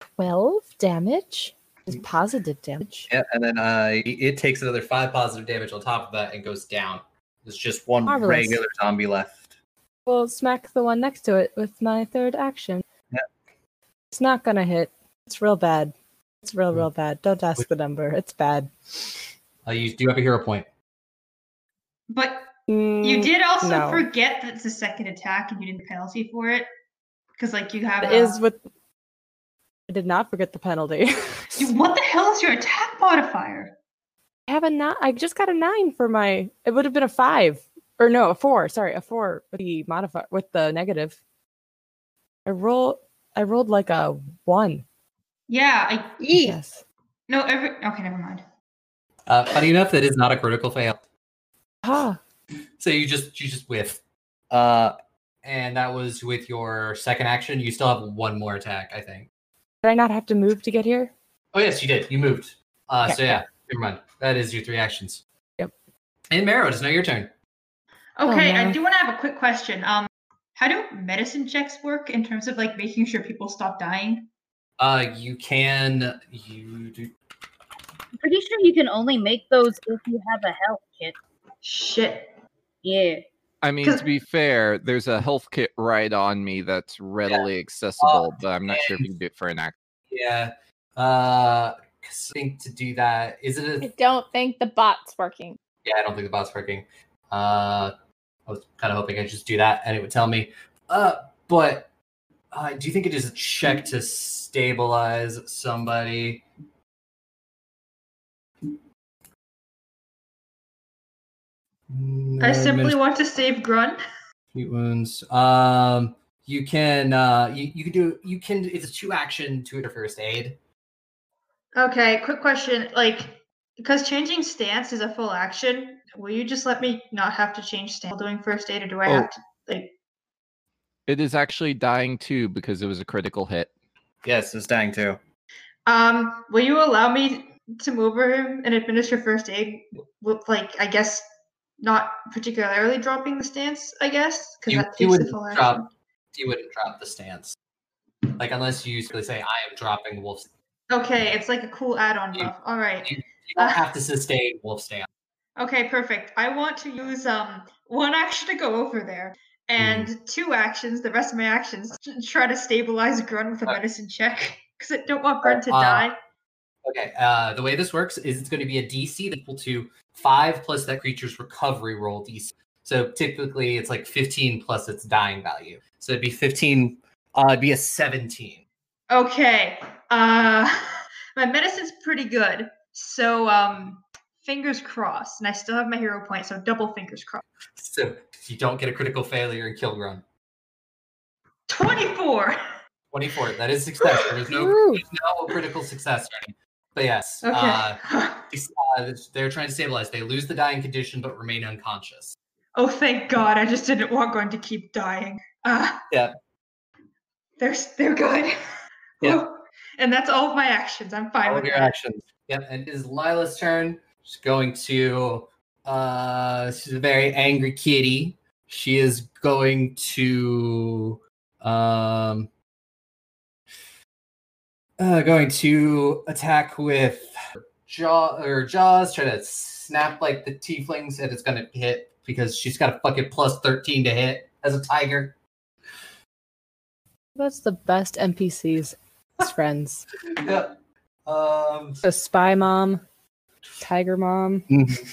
twelve damage. Is positive damage. Yeah, and then uh, it takes another five positive damage on top of that and goes down. There's just one Marvelous. regular zombie left. will smack the one next to it with my third action. Yep. It's not gonna hit. It's real bad. It's real, real bad. Don't ask the number. It's bad. Uh, you do have a hero point. But Mm, you did also no. forget that it's a second attack and you didn't penalty for it. Because like you have It a, is with. I did not forget the penalty. (laughs) You- what the hell is your attack modifier? I have a nine. I just got a nine for my. It would have been a five or no, a four. Sorry, a four with the modifier with the negative. I roll. I rolled like a one. Yeah, I Yes. no every okay, never mind. Uh, funny enough, that is not a critical fail. Ah, So you just you just whiff. Uh, and that was with your second action. You still have one more attack, I think. did I not have to move to get here? Oh yes, you did. You moved. Uh, Okay. so yeah, never mind. That is your three actions. Yep. And Marrow, it's now your turn. Okay, I do want to have a quick question. Um, how do medicine checks work in terms of like making sure people stop dying? Uh, you can you do. I'm pretty sure you can only make those if you have a health kit. Shit. Yeah. I mean, to be fair, there's a health kit right on me that's readily accessible, but I'm not sure if you can do it for an act. Yeah. Uh, I think to do that is it I a don't think the bot's working. Yeah, I don't think the bot's working. Uh, I was kind of hoping I'd just do that and it would tell me. Uh, but uh, do you think it is a check to stabilize somebody? I simply want to save Grunt. Acute wounds. Um, you can uh, you, you can do you can it's a two action to your first aid. Okay, quick question. Like, because changing stance is a full action, will you just let me not have to change stance while doing first aid, or do I Oh. have to like? It is actually dying too because it was a critical hit. Yes, it's dying too. Um, will you allow me to move over him and administer first aid? With like, I guess, not particularly dropping the stance. I guess because You, that you takes the wouldn't full action. drop you wouldn't drop the stance. Like unless you simply say I am dropping wolf. Okay, it's like a cool add-on You- buff. All right. You don't Uh, have to sustain wolf stance. Okay, perfect. I want to use um one action to go over there, and two actions. The rest of my actions try to stabilize Grunt with a Uh, medicine check (laughs) because I don't want Grunt to uh, die. Okay. Uh, the way this works is it's going to be a DC equal to five plus that creature's recovery roll DC. So typically it's like 15 plus its dying value. So it'd be 15. Uh, it'd be a 17. Okay. Uh, (laughs) my medicine's pretty good, so um, fingers crossed. And I still have my hero point, so double fingers crossed. So you don't get a critical failure and kill run. Twenty-four. 24. That is success. There's no, there's no critical success. But yes, Okay. (laughs) uh, uh, they're trying to stabilize. They lose the dying condition but remain unconscious. oh, thank God! I just didn't want Grunt to keep dying. Uh, Yeah. They're they're good. Yeah. Whew. (laughs) And that's all of my actions. I'm fine all with of your that. actions. Yep, and it is Lila's turn. She's going to uh she's a very angry kitty. She is going to um uh going to attack with jaw or jaws, try to snap like the tieflings, and it's gonna hit because she's got a fucking plus 13 to hit as a tiger. That's the best NPCs. (laughs) Friends. Yep. Um The spy mom, tiger mom.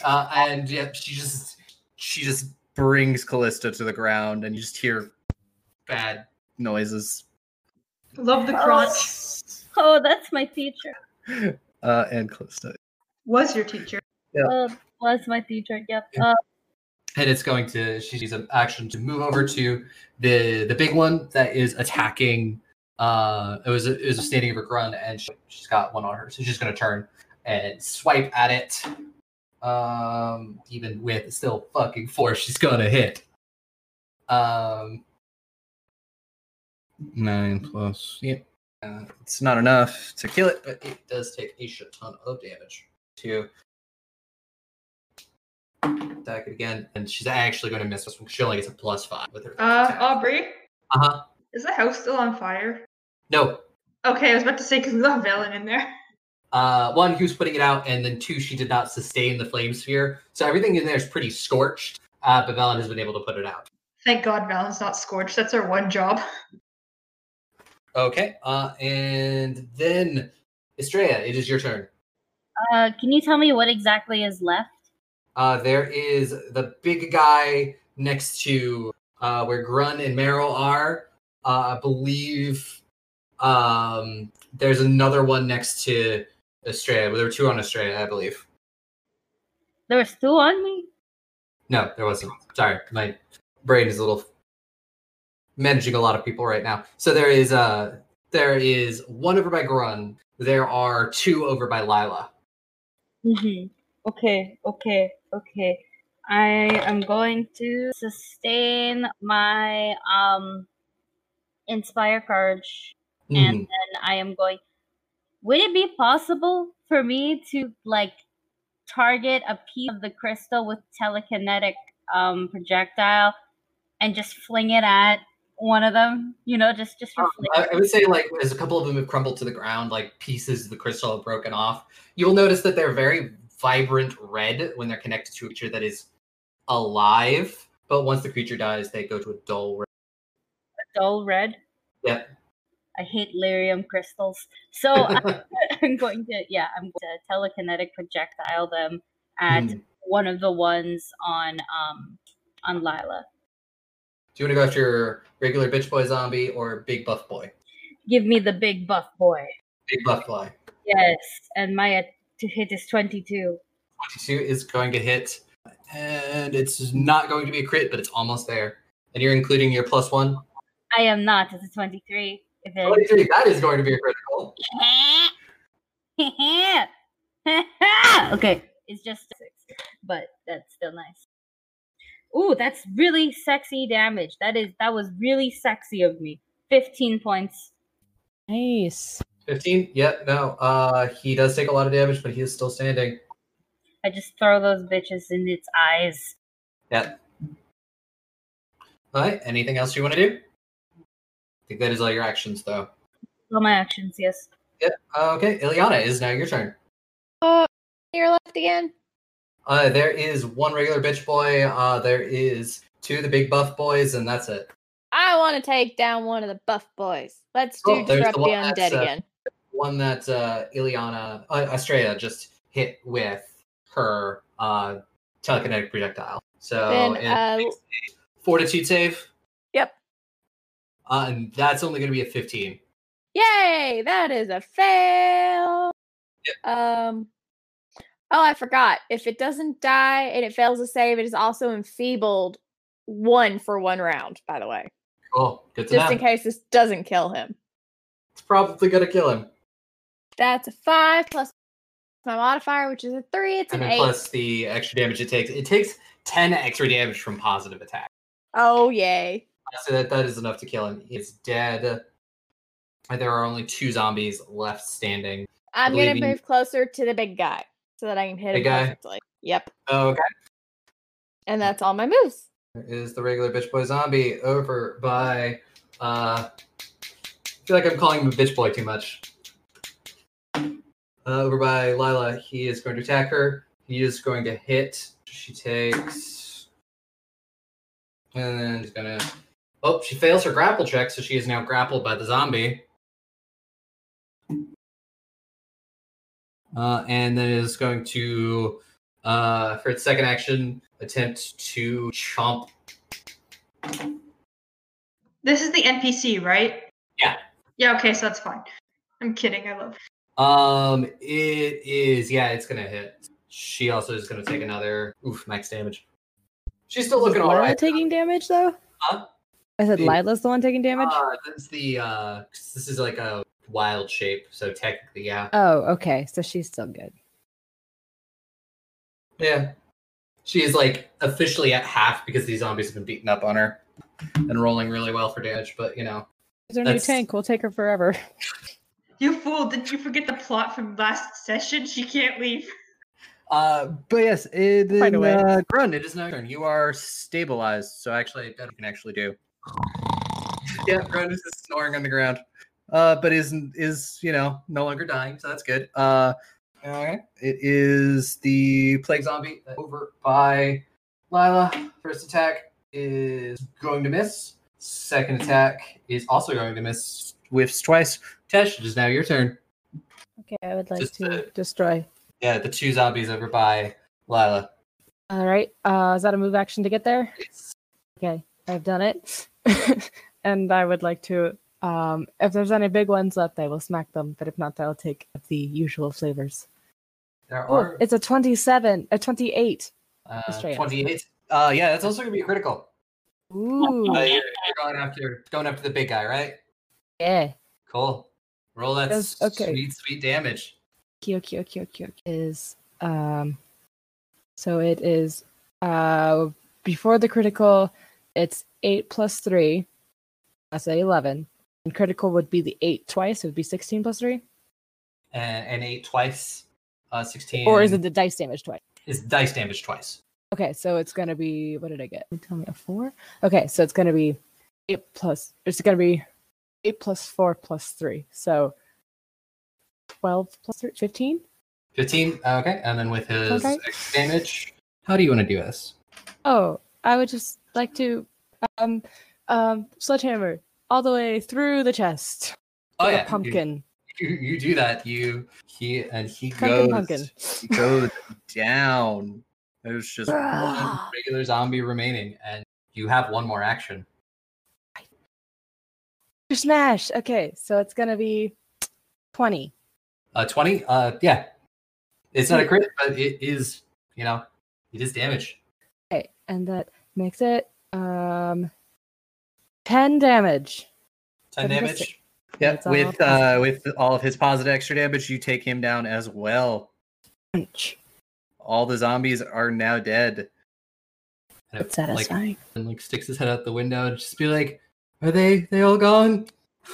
Uh, and yeah, she just she just brings Callista to the ground, and you just hear bad noises. Love the crunch. Oh, that's my teacher. (laughs) Uh, and Callista, Was your teacher? Yeah. Uh, was my teacher. Yep. Uh, and it's going to she needs an action to move over to the the big one that is attacking. Uh, it was a, it was a standing of her grunt, and she, she's got one on her, so she's going to turn and swipe at it. Um, even with still fucking force, she's gonna hit. Um, nine plus. Yep. Uh, it's not enough to kill it, but it does take a shit ton of damage to attack it again. And she's actually going to miss this one. 'cause She only gets a plus five with her. Uh, Aubrey, uh huh. is the house still on fire? No. Okay, I was about to say because we left Velen in there. (laughs) Uh, one, he was putting it out, and then two, she did not sustain the flame sphere. So everything in there is pretty scorched. Uh, but Velen has been able to put it out. Thank God Velen's not scorched. That's our one job. Okay. Uh, and then Estrella, it is your turn. Uh, can you tell me what exactly is left? Uh, there is the big guy next to uh, where Grun and Meryl are. Uh, I believe um, there's another one next to Estrella. There were two on Estrella, I believe. There was two on me. No, there wasn't. Sorry, my brain is a little managing a lot of people right now. So there is uh there is one over by Grun. There are two over by Lila. Mm-hmm. Okay, okay, okay. I am going to sustain my um inspire courage, and Mhm. then I am going. Would it be possible for me to like target a piece of the crystal with telekinetic um projectile and just fling it at one of them? You know, just just for Um, I. I would say like as a couple of them have crumbled to the ground, like pieces of the crystal have broken off. You'll notice that they're very vibrant red when they're connected to a creature that is alive. But once the creature dies, they go to a dull red. A dull red. Yep. I hate lyrium crystals. So (laughs) I'm (laughs) going to, yeah, I'm going to telekinetic projectile them at Hmm. one of the ones on um on Lila. Do you want to go after your regular bitch boy zombie or big buff boy? Give me the big buff boy. Big buff boy. Yes, and my to hit is 22. 22 is going to hit, and it's not going to be a crit, but it's almost there. And you're including your plus one. I am not. It's a 23. If it 23, that is going to be a critical. (laughs) okay, it's just six, but that's still nice. Ooh, that's really sexy damage. That is that was really sexy of me. 15 points. Nice. 15? Yep, no. Uh, he does take a lot of damage, but he is still standing. I just throw those bitches in its eyes. Yep. All right. Anything else you want to do? I think that is all your actions, though. All my actions, yes. Yep. Uh, okay. Ileana, it is now your turn. Oh, you're left again. Uh, there is one regular bitch boy. Uh, there is two of the big buff boys, and that's it. I want to take down one of the buff boys. Let's do Oh, there's the disrupt the, one undead that's, uh, again. One that uh, Ileana, uh, Estrella just hit with her uh, telekinetic projectile. So Then, it uh, fortitude save. Yep. Uh, and that's only going to be a 15. Yay! That is a fail. Um. Oh, I forgot. If it doesn't die and it fails to save, it is also enfeebled one for one round. By the way, Cool. Good to just know. in case this doesn't kill him. It's probably going to kill him. That's a five plus my modifier, which is a three. It's And an eight. plus the extra damage it takes. It takes 10 extra damage from positive attack. Oh yay! So that, that is enough to kill him. He's dead. There are only two zombies left standing. I'm gonna move closer to the big guy so that I can hit Big him guy? perfectly. Yep, Okay. and that's all my moves. There is the regular bitch boy zombie over by uh I feel like I'm calling him a bitch boy too much. Uh, over by Lila, he is going to attack her. He is going to hit. She takes and then he's gonna Oh, she fails her grapple check, so she is now grappled by the zombie. Uh, and then is going to uh, for its second action attempt to chomp This is the NPC, right? Yeah. Yeah, okay, so that's fine. I'm kidding, I love Um, it is. Yeah, it's gonna hit. She also is gonna take another oof max damage. She's still looking Is all Lila right. taking damage though? Huh? I said The- Lila's the one taking damage. Uh, that's the uh, 'cause this is like a wild shape, so technically, yeah, oh, okay. So she's still good. yeah. She is like officially at half because these zombies have been beating up on her and rolling really well for damage. But you know, She's our new tank. We'll take her forever. (laughs) You fool, did you forget the plot from last session? She can't leave. Uh, but yes, it, Find a way. uh, Grun, it is now your turn. You are stabilized, so actually, that you can actually do. (laughs) Yeah, Grun is snoring on the ground, uh, but is is you know no longer dying, so that's good. Uh, okay, it is the plague zombie over by Lila. First attack is going to miss. Second attack is also going to miss. Whiffs twice. Tesh, it is now your turn. Okay, I would like Just, to uh, destroy. Yeah, the two zombies over by Lila. All right. Uh, is that a move action to get there? Okay, I've done it. (laughs) and I would like to. Um, if there's any big ones left, I will smack them. But if not, I'll take the usual flavors. There Oh, are it's a 27, a 28. uh, 28. Uh, yeah, that's also going to be critical. Ooh, Uh, you're, you're going after going after the big guy, right? yeah. Cool. Roll that Yes, s- okay. sweet, sweet damage. Kyo, kyo, kyo, kyo is um. So it is uh before the critical, it's eight plus three. That's a eleven. And critical would be the eight twice. It would be sixteen plus three. And, and eight twice. Uh, 16. Or is it the dice damage twice? Is dice damage twice. Okay, so it's gonna be what did I get? Tell me a four. Okay, so it's gonna be eight plus. It's gonna be eight plus four plus three. So twelve plus three, 15? 15. Okay. And then with his Okay. damage, how do you want to do this? Oh, I would just like to um um sledgehammer all the way through the chest. Oh, yeah. a pumpkin. You, you, you do that. You, he, and he Pumpkin, goes, pumpkin. he goes down. There's just (sighs) one regular zombie remaining, and you have one more action. Smash. Okay, so it's gonna be twenty. Uh, 20. Uh, yeah. It's not a crit, but it is, you know, it is damage. Okay, and that makes it um ten damage. 10 damage. six. Yep. That's all With uh, with all of his positive extra damage, you take him down as well. Punch. All the zombies are now dead. And It's it, like, satisfying. and like sticks his head out the window and just be like, "Are they? They all gone?"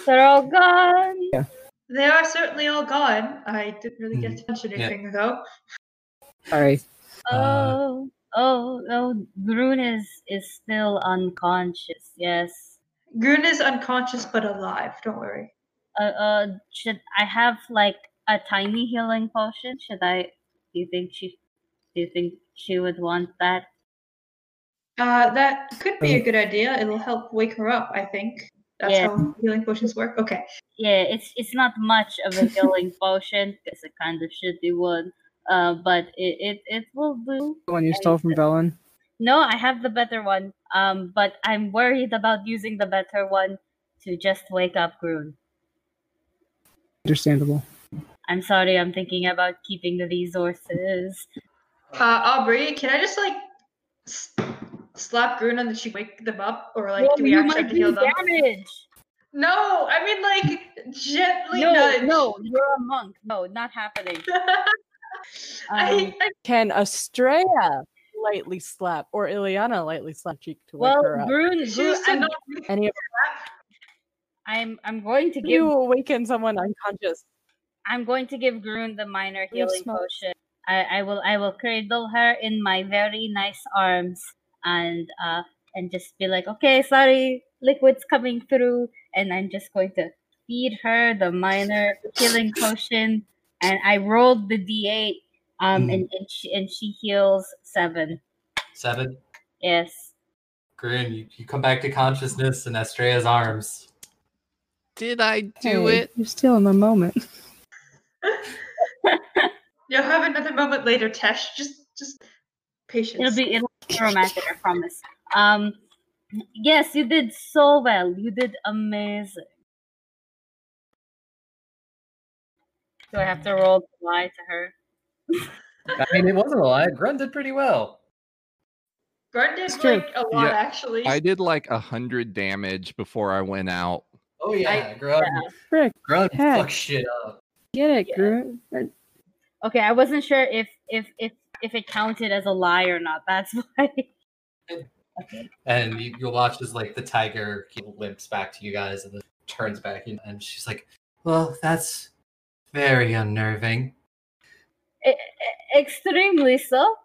They're all gone. Yeah. They are certainly all gone. I didn't really get Mhm. to mention Yeah. anything though. Sorry. Uh, Oh, oh. Grun is is still unconscious. Yes. Grun is unconscious but alive. Don't worry. Uh, uh. Should I have like a tiny healing potion? Should I? Do you think she? Do you think she would want that? Uh, that could be a Um, good idea. It'll help wake her up. I think that's Yeah. how healing potions work. Okay. Yeah, it's it's not much of a healing potion. It's a kind of shitty one. Uh, but it it, it will do. The one you stole from Velen. No, I have the better one. Um, but I'm worried about using the better one to just wake up Grun. Understandable. I'm sorry, I'm thinking about keeping the resources. Uh, Aubrey, can I just like s- slap Grun on the cheek, wake them up, or like Well, do we you actually might have to heal do them? damage. No, I mean like gently No, nudge. no, you're a monk. No, not happening. (laughs) I, Um, I, Can Estrella lightly slap or Ileana lightly slap cheek to wake well, her up? Grun, she Grun used to I'm, Any of I'm I'm going to give you awaken someone unconscious. I'm going to give Grun the minor You healing smell- potion. I, I will I will cradle her in my very nice arms and uh and just be like, okay, sorry, liquid's coming through, and I'm just going to feed her the minor healing potion, and I rolled the d8, um, Mhm. and and she, and she heals seven. Seven. Yes. Grun, you, you come back to consciousness in Estrella's arms. Did I do Hey, it? You're still in the moment. (laughs) you'll have another moment later, Tesh. Just just patience. It'll be it'll be romantic, I promise. Um, yes, you did so well. You did amazing. Do I have to roll to lie to her? I mean, it wasn't a lie. Grun did pretty well. Grun did It's true. like a lot Yeah, actually. I did like a hundred damage before I went out. Oh yeah, Grun. Frick, Grun heck. fuck shit up. get it, Yeah. Gru. Okay, I wasn't sure if if if if it counted as a lie or not. That's (laughs) why. And you, you'll watch as like the tiger he limps back to you guys and then turns back in, and she's like, "Well, that's very unnerving." E- extremely so.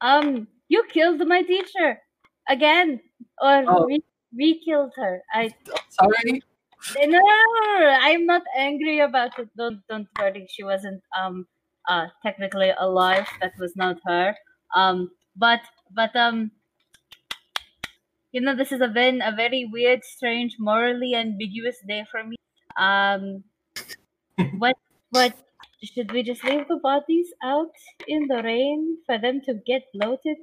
Um, you killed my teacher again, or Oh. we we killed her. I Sorry. no, no, I'm not angry about it. Don't don't worry. She wasn't um uh technically alive. That was not her. Um, but but um, you know, this has been a very weird, strange, morally ambiguous day for me. Um, (laughs) what, what should we just leave the bodies out in the rain for them to get bloated?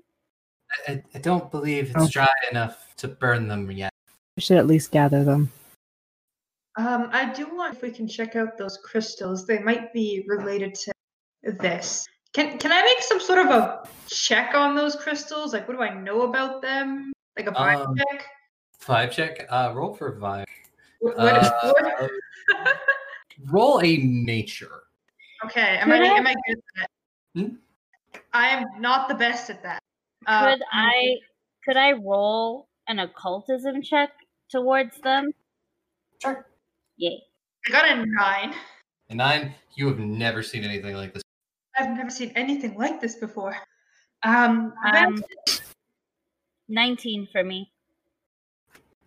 I, I don't believe it's dry enough to burn them yet. We should at least gather them. Um, I do want if we can check out those crystals. They might be related to this. Can can I make some sort of a check on those crystals? Like, what do I know about them? Like a vibe Um, check? Five check. Uh, roll for vibe. What, what, Uh, what- (laughs) roll a nature. okay, am I, I, am I good at that? Hmm? I am not the best at that. Uh, Could I, could I roll an occultism check towards them? Sure. Yay. I got a nine. A nine. You have never seen anything like this. I've never seen anything like this before. Um, Um, 19 for me.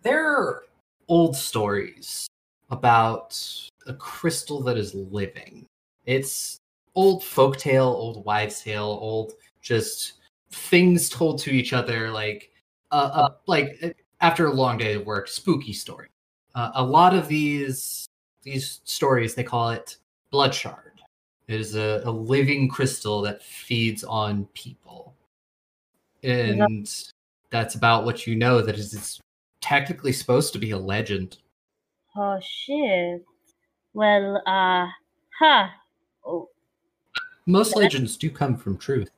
There are old stories about a crystal that is living. It's old folktale, old wives' tale, old just things told to each other, like uh, uh like after a long day of work, spooky story. Uh, a lot of these these stories they call it blood shard. It is a, a living crystal that feeds on people, and that's about what you know. That is, it's technically supposed to be a legend. Oh shit. Well, uh, huh. Oh, Most Yeah. legends do come from truth.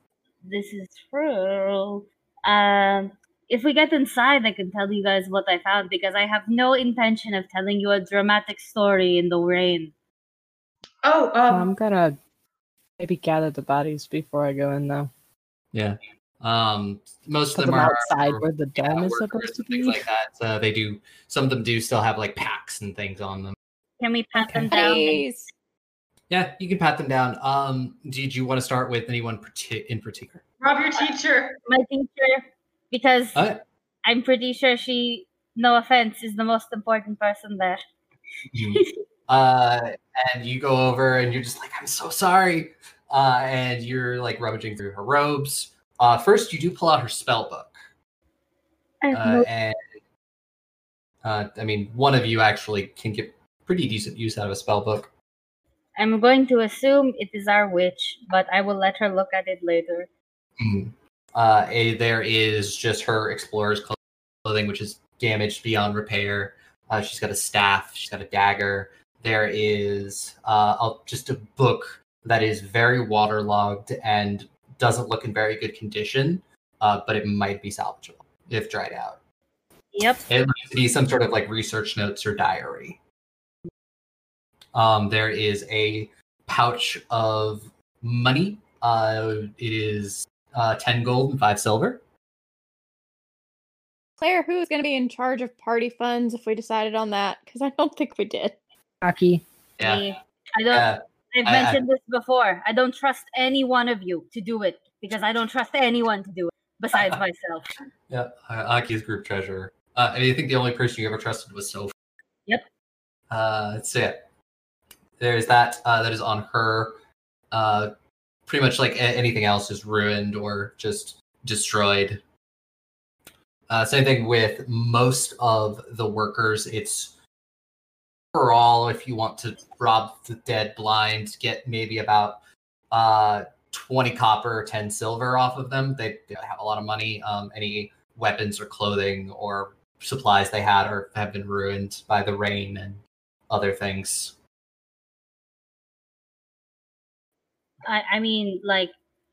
this is true. Um, if we get inside, I can tell you guys what I found because I have no intention of telling you a dramatic story in the rain. oh, Well, um, I'm gonna maybe gather the bodies before I go in, though. Yeah. Um, most Put of them them are outside are, where the yeah, dome is supposed to and things be. like that. Uh, they do. Some of them do still have like packs and things on them. Can we pat Okay. them down? Please. Yeah, you can pat them down. Um, did you want to start with anyone in particular? Rob, your teacher. My teacher, because Uh, I'm pretty sure she, no offense, is the most important person there. uh, and you go over and you're just like, I'm so sorry. Uh, and you're like rummaging through her robes. Uh, first, you do pull out her spell book. I Uh, no- and uh, I mean, one of you actually can get pretty decent use out of a spell book. I'm going to assume it is our witch, but I will let her look at it later. Mhm. Uh, a, there is just her explorer's clothing, which is damaged beyond repair. Uh, she's got a staff. She's got a dagger. There is uh, just a book that is very waterlogged and doesn't look in very good condition, uh, but it might be salvageable if dried out. Yep. It might be some sort of like research notes or diary. Um, there is a pouch of money. Uh, it is uh, 10 gold and 5 silver. Claire, who's going to be in charge of party funds if we decided on that? Because I don't think we did. Aki. Yeah. Me. I don't. Yeah. I've I- I- mentioned this before. I don't trust any one of you to do it because I don't trust anyone to do it besides (laughs) myself. Yeah. Uh, Aki's group treasurer. Uh, I, mean, I think the only person you ever trusted was Sophie. Yep. Uh, so yeah. There's that. Uh, that is on her. Uh, pretty much like a- anything else is ruined or just destroyed. Uh, same thing with most of the workers. It's for all if you want to rob the dead blind, get maybe about uh, 20 copper, 10 silver off of them. They, they have a lot of money. Um, any weapons or clothing or supplies they had or have been ruined by the rain and other things. I, I mean, like,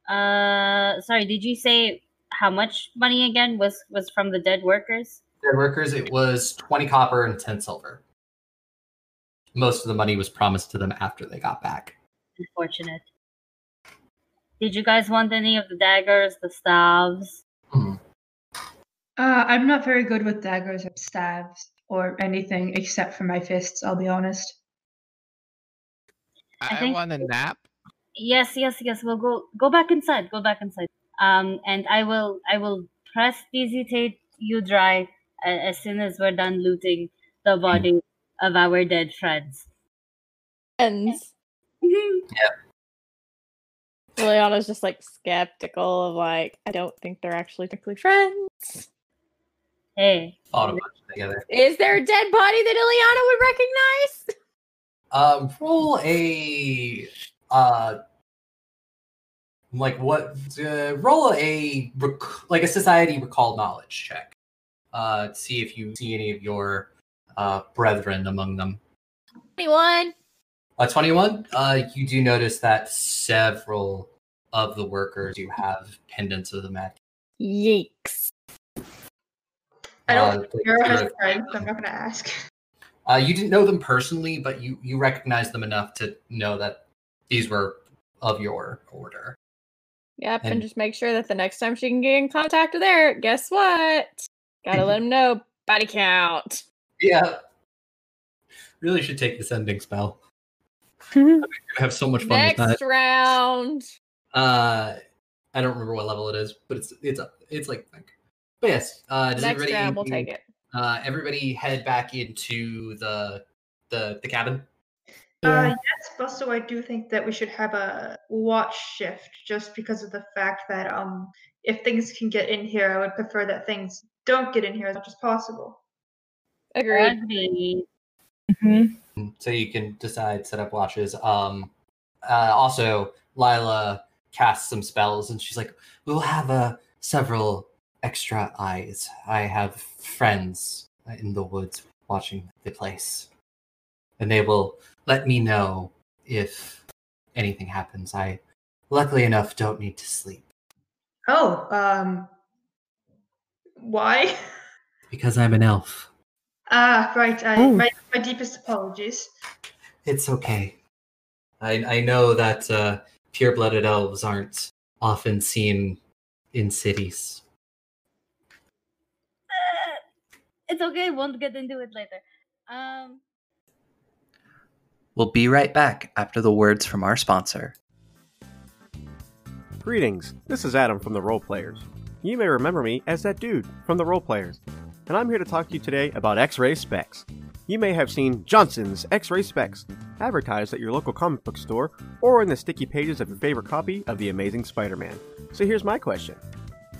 uh, sorry, did you say how much money again was was from the dead workers? Dead workers, it was 20 copper and 10 silver. Most of the money was promised to them after they got back. Unfortunate. Did you guys want any of the daggers, the staves? Uh, I'm not very good with daggers or staves or anything except for my fists. I'll be honest. I I, think- want a nap. Yes, yes, yes. We'll go go back inside. Go back inside. Um, and I will I will press visitate you dry a- as soon as we're done looting the body of our dead friends. Friends. (laughs) Liliana's just like skeptical of like, I don't think they're actually technically friends. Hey. Fought a together. Is there a dead body that Ileana would recognize? Uh, roll a uh, like what? Uh, roll a rec- like a society recall knowledge check. Uh, to see if you see any of your uh brethren among them. Anyone? Uh, 21. Uh, you do notice that several of the workers do have pendants of the mat. Yikes. I don't. Uh, You're they're- friend, so I'm not gonna ask. Uh, you didn't know them personally, but you you recognized them enough to know that these were of your order. Yep, and, And- just make sure that the next time she can get in contact with Eric, guess what? Gotta let (laughs) him know body count. Yeah. Really should take this ending spell. (laughs) I have so much fun with Next that. round. Uh, I don't remember what level it is, but it's it's up. It's like, like but yes. Uh, does Next everybody, round, we'll take it. Uh, everybody head back into the the the cabin. Uh, yes, but also I do think that we should have a watch shift, just because of the fact that um, if things can get in here, I would prefer that things don't get in here as much as possible. Agreed. Agreed. Mhm. so you can decide set up watches um uh also lila casts some spells and she's like we'll have uh several extra eyes i have friends in the woods watching the place and they will let me know if anything happens i luckily enough don't need to sleep Oh, um, why? because i'm an elf Ah, right. I, Oh. my my deepest apologies. it's okay i i know that uh pure-blooded elves aren't often seen in cities Uh, it's okay. Won't get into it later. Um. We'll be right back after the words from our sponsor. Greetings, this is Adam from the Role Players. You may remember me as that dude from the Role Players, and I'm here to talk to you today about X ray specs. You may have seen Johnson's X ray specs advertised at your local comic book store or in the sticky pages of your favorite copy of The Amazing Spider Man. So here's my question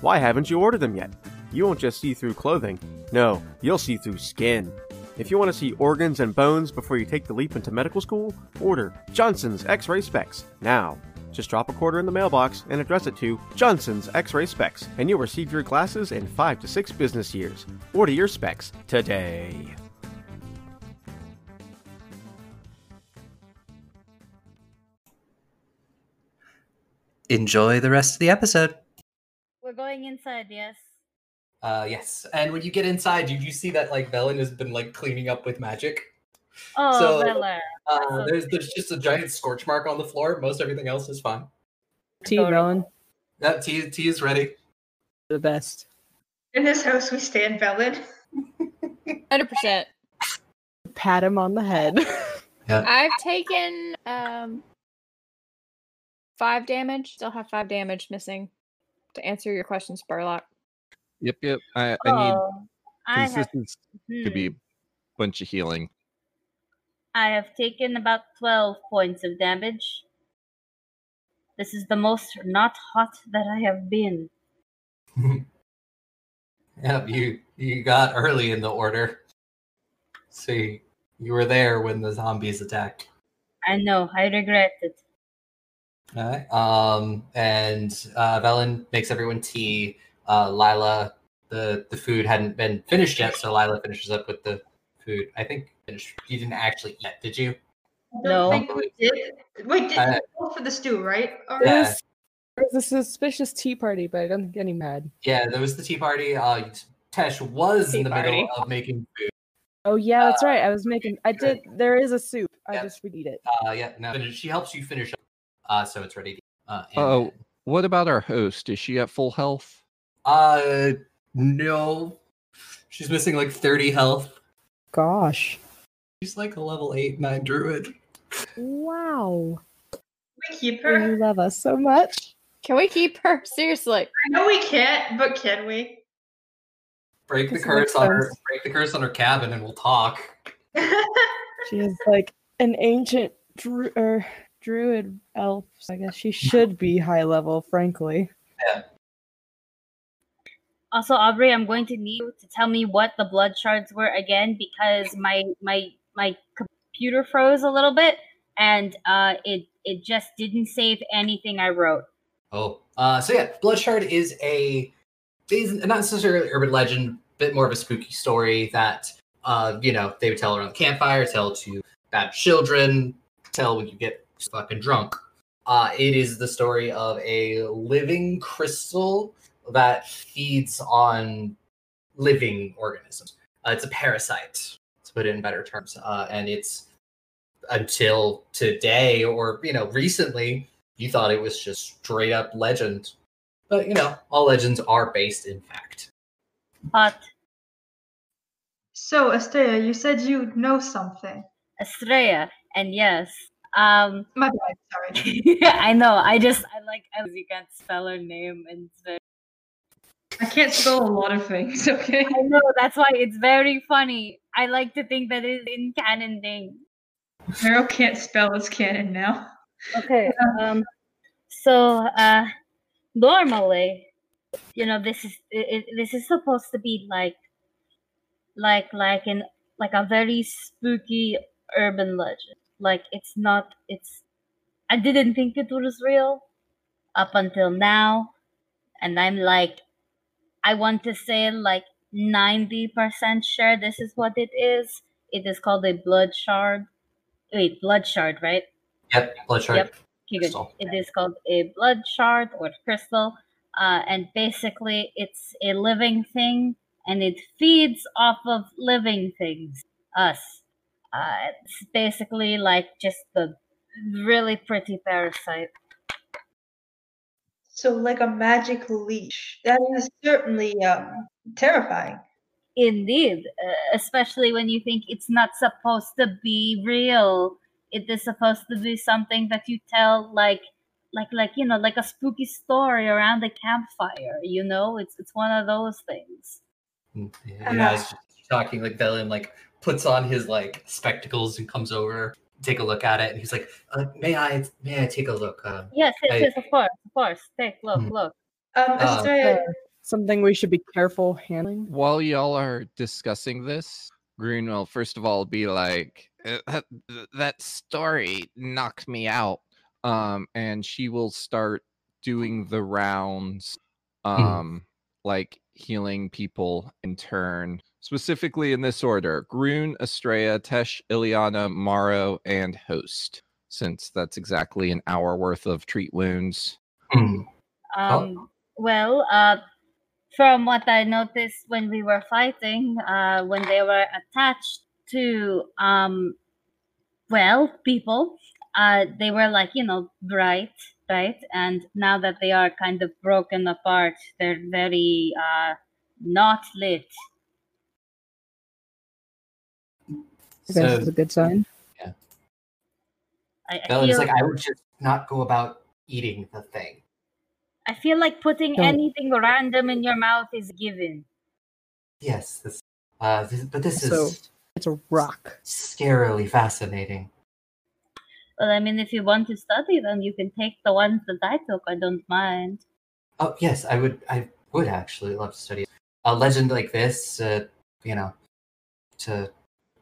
Why haven't you ordered them yet? You won't just see through clothing, no, you'll see through skin. If you want to see organs and bones before you take the leap into medical school, order Johnson's X ray specs now. Just drop a quarter in the mailbox and address it to Johnson's X ray specs, and you'll receive your glasses in five to six business years. Order your specs today. Enjoy the rest of the episode. We're going inside, yes. Uh, yes. And when you get inside, you, you see that like Velen has been like cleaning up with magic. Oh, So, Bella. Uh, there's there's just a giant scorch mark on the floor. Most everything else is fine. Tea, Velen, That tea tea is ready. the best. In this house, we stand Velen. Hundred percent. Pat him on the head. (laughs) yeah. I've taken um five damage. Still have five damage missing. To answer your question, Spurlock. Yep, yep. I, I need Oh, I have, consistence to hmm, be a bunch of healing. I have taken about 12 points of damage. This is the most not hot that I have been. (laughs) Yep, you you got early in the order. See, you were there when the zombies attacked. I know, I regret it. Alright. Um, and uh, Velen makes everyone tea. Uh, Lila, the the food hadn't been finished yet, so Lila finishes up with the food. I think finished. You didn't actually eat, did you? I No. think we did. Wait, did Uh, you go for the stew, right? Or- There Yeah. was, there was a suspicious tea party, but I don't think any mad. Yeah, there was the tea party. Uh, Tesh was Tea in the middle of making food. Oh yeah, that's right. I was making. I did. There is a soup. I just would eat it. Uh, yeah, no, she helps you finish up, uh, so it's ready. To, uh, and Oh. What about our host? Is she at full health? Uh, no, she's missing like thirty health. Gosh. She's like a level eight nine druid. Wow. we keep her. You love us so much. Can we keep her? Seriously. I know we can't, but can we? Break the curse on her. Break the curse on her cabin, and we'll talk. (laughs) She is like an ancient dru- er, druid elf. So I guess she should be high level, frankly. Also, Aubrey, I'm going to need you to tell me what the blood shards were again because my my my computer froze a little bit and uh, it it just didn't save anything I wrote. Oh, uh, so yeah, Blood Shard is a is not necessarily urban legend, bit more of a spooky story that uh, you know they would tell around the campfire, tell to bad children, tell when you get fucking drunk. Uh, it is the story of a living crystal that feeds on living organisms. Uh, it's a parasite, to put it in better terms, uh, and it's until today or you know recently you thought it was just straight up legend but you know all legends are based in fact Hot So, Estrella, you said you know something. Estrella, and yes, um, My bad, sorry. (laughs) I know. I just I like as you can't spell her name and it's very- I can't spell a lot of things, (laughs) okay? I know that's why it's very funny. I like to think that it's in canon thing. Meryl can't spell it's canon now. Okay. Um. So, uh, normally, you know, this is it, it- this is supposed to be like, like, like in like a very spooky urban legend. Like it's not. It's. I didn't think it was real up until now, and I'm like, I want to say like ninety percent sure this is what it is. It is called a blood shard. Wait, blood shard, right? yep blood shard Yep. Crystal. It is called a blood shard or crystal, uh, and basically it's a living thing, and it feeds off of living things, us. Uh, it's basically like just the really pretty parasite. So, like a magic leash. That is certainly um, terrifying. Indeed, uh, especially when you think it's not supposed to be real. It is supposed to be something that you tell, like, like, like you know, like a spooky story around the campfire. You know, it's it's one of those things. Mm, yeah, yeah, I was just talking like Velen like puts on his like spectacles and comes over take a look at it and he's like uh, may i may i take a look uh, Yes, yes, I- yes, of course, of course. Take, look, Mhm. look. Um, Uh, Estrella, Uh, something we should be careful handling. While y'all are discussing this, Green will first of all be like, "Uh, that, that story knocked me out. Um, and she will start doing the rounds, um, like healing people in turn, specifically in this order Grun, Estrella, Tesh, Ileana, Maro, and Host, since that's exactly an hour worth of treat wounds. Hmm, Um, well, uh, from what I noticed when we were fighting, uh, when they were attached to, um, well, people, uh, they were like, you know, bright, right? And now that they are kind of broken apart, they're very, uh, not lit. I guess so it's a good sign. Yeah. I, I, Velen's feel, like i would just not go about eating the thing I feel like putting Don't- anything random in your mouth is given. yes this uh this, but this is it's a rock. scarily fascinating Well, I mean, if you want to study them, you can take the ones that I took. I don't mind. oh yes i would i would actually love to study a legend like this uh you know to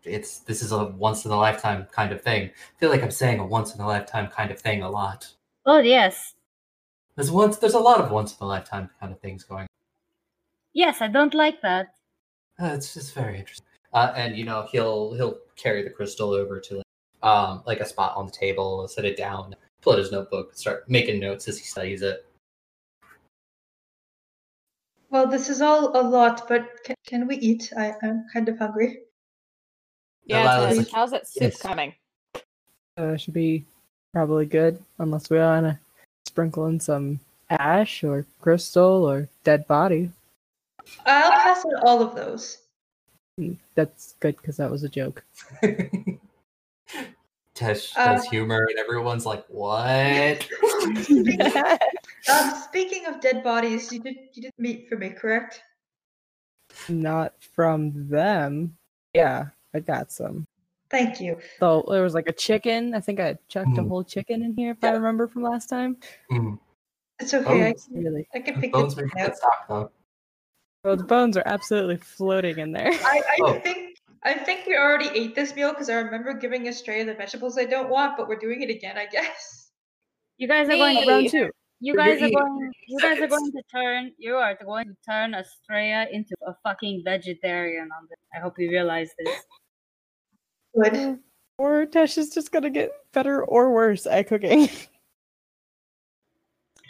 it's this is a once in a lifetime kind of thing i feel like i'm saying a once in a lifetime kind of thing a lot Oh yes, there's once there's a lot of once in a lifetime kind of things going yes. I don't like that. Uh, it's just very interesting. Uh, and you know, he'll he'll carry the crystal over to um like a spot on the table, set it down, pull out his notebook, start making notes as he studies it. well, this is all a lot, but can, can we eat? I, I'm kind of hungry. Yeah, is how's that soup "Yes." coming? Uh, should be probably good, unless we want to sprinkle in some ash or crystal or dead body. I'll pass on all of those. Mm, That's good because that was a joke. (laughs) Tesh Uh, does humor, and everyone's like, "What?" (laughs) Um, speaking of dead bodies, you did you did meat for me, correct? Not from them. Yeah, I got some. Thank you. So there was like a chicken. I think I chucked a Mm. whole chicken in here if I remember from last time. Mm, It's okay. I, can- Really. I can pick bones this make one out. stock though. Oh, the bones are absolutely floating in there. I, I Oh. think I think we already ate this meal because I remember giving Estrella the vegetables I don't want, but we're doing it again, I guess. You guys are going. Me. Round two. You We're guys are eating going. You guys are going to turn. You are going to turn Estrella into a fucking vegetarian on this. I hope you realize this. Good. Or Tesh is just gonna get better or worse at cooking. (laughs)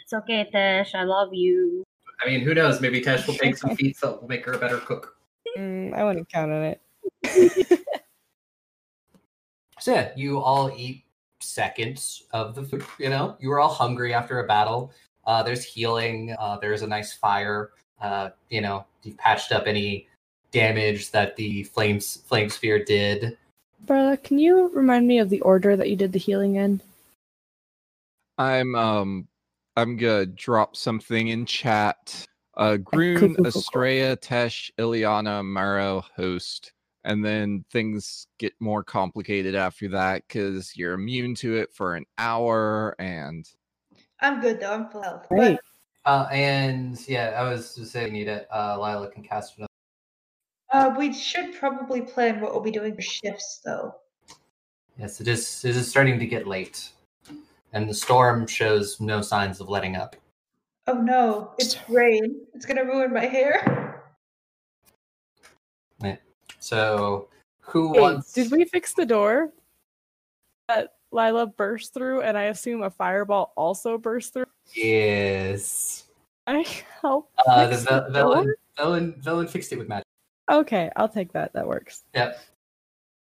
It's okay, Tesh. I love you. I mean, who knows? Maybe Tesh will take some (laughs) feats that will make her a better cook. Mm, I wouldn't count on it. (laughs) So yeah, you all eat seconds of the food. You know, you were all hungry after a battle. Uh, there's healing. Uh, there's a nice fire. Uh, you know, you've patched up any damage that the flames flame sphere did. Barla, can you remind me of the order that you did the healing in? I'm um I'm gonna drop something in chat. Uh cool, Grun. Estrella, Tesh, Ileana, Maro, host. And then things get more complicated after that because you're immune to it for an hour and I'm good though. I'm full health. but- Uh, and yeah, I was just saying, need it. Uh, Lila can cast another. Uh, we should probably plan what we'll be doing for shifts though. Yes, it is. It is starting to get late, and the storm shows no signs of letting up. Oh no, it's rain. It's gonna ruin my hair. So, who Hey, wants? did we fix the door that Lila burst through? And I assume a fireball also burst through. Yes. I help. Uh, the fix the Velen, Velen, Velen fixed it with magic. Okay, I'll take that. That works. Yep.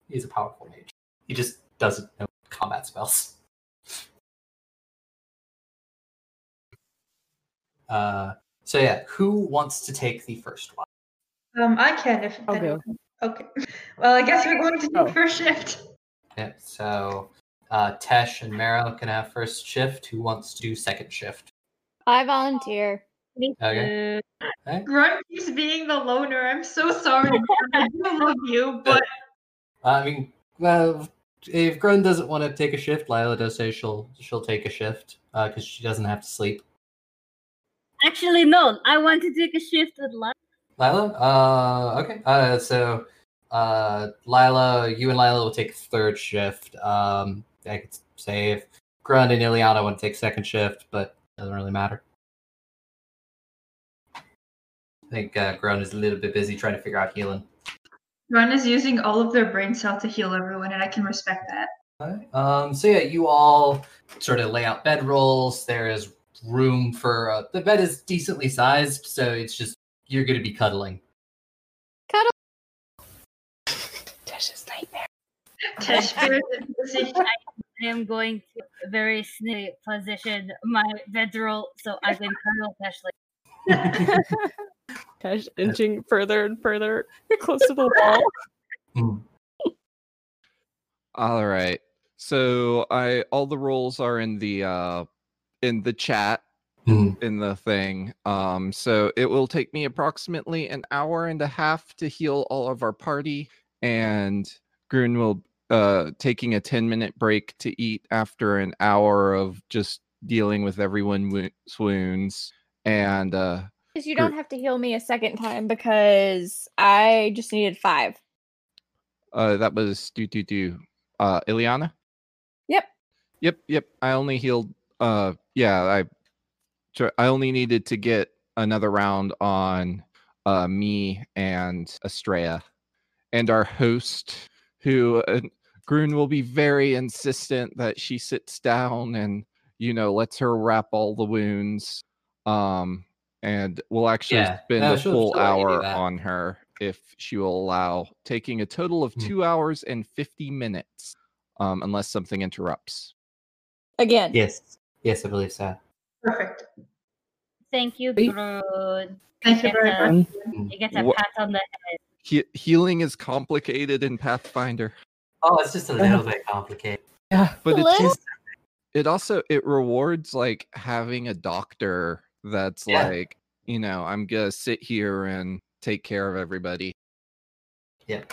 He's a powerful mage. He just doesn't know combat spells. Uh, so yeah, who wants to take the first one? Um, I can if. I'll anyone- Okay. (laughs) Well, I guess we're going to do Oh. first shift. Yep. so uh, Tesh and Maro can have first shift. Who wants to do second shift? I volunteer. Okay. Uh, Grun keeps being the loner. I'm so sorry. (laughs) I do love you, but I mean, well, if Grun doesn't want to take a shift, Lila does say she'll she'll take a shift because she doesn't have to sleep. actually, no. I want to take a shift with Lila. Lila, uh, okay. Uh, so, uh, Lila, you and Lila will take third shift. Um, I could say if Grun and Ileana want to take second shift, but doesn't really matter. I think uh, Grun is a little bit busy trying to figure out healing. Grun is using all of their brain cell to heal everyone, and I can respect that. Alright, Um, so yeah, you all sort of lay out bed rolls. There is room for uh, the bed is decently sized, so it's just you're going to be cuddling. Cuddle. Tesh's nightmare. Tesh (laughs) fears. I am going to very sneaky position my bedroll so I can cuddle Ashley. (laughs) Tesh inching further and further close to the wall. Mm. (laughs) all right. So I all the roles are in the uh in the chat Mhm. in the thing. Um, so it will take me approximately an hour and a half to heal all of our party, and Grun will uh taking a 10 minute break to eat after an hour of just dealing with everyone's wounds. And uh Because you don't have to heal me a second time because I just needed five. uh that was do do do uh Ileana? Yep. Yep, yep. I only healed uh yeah, I I only needed to get another round on uh me and Estrella. And our host who uh, Grun will be very insistent that she sits down and you know lets her wrap all the wounds um and we'll actually Yeah, spend no, a she'll- full she'll let you do hour on her if she will allow taking a total of Hmm. 2 hours and 50 minutes um unless something interrupts Again. Yes, yes, I believe so. Perfect. Thank you, Wait. Groot. Thank you very much. You get a pat on the head. he- healing is complicated in pathfinder Oh, it's just a little bit complicated. Yeah. but it's just it also it rewards like having a doctor that's Yeah. like you know i'm gonna sit here and take care of everybody Yeah.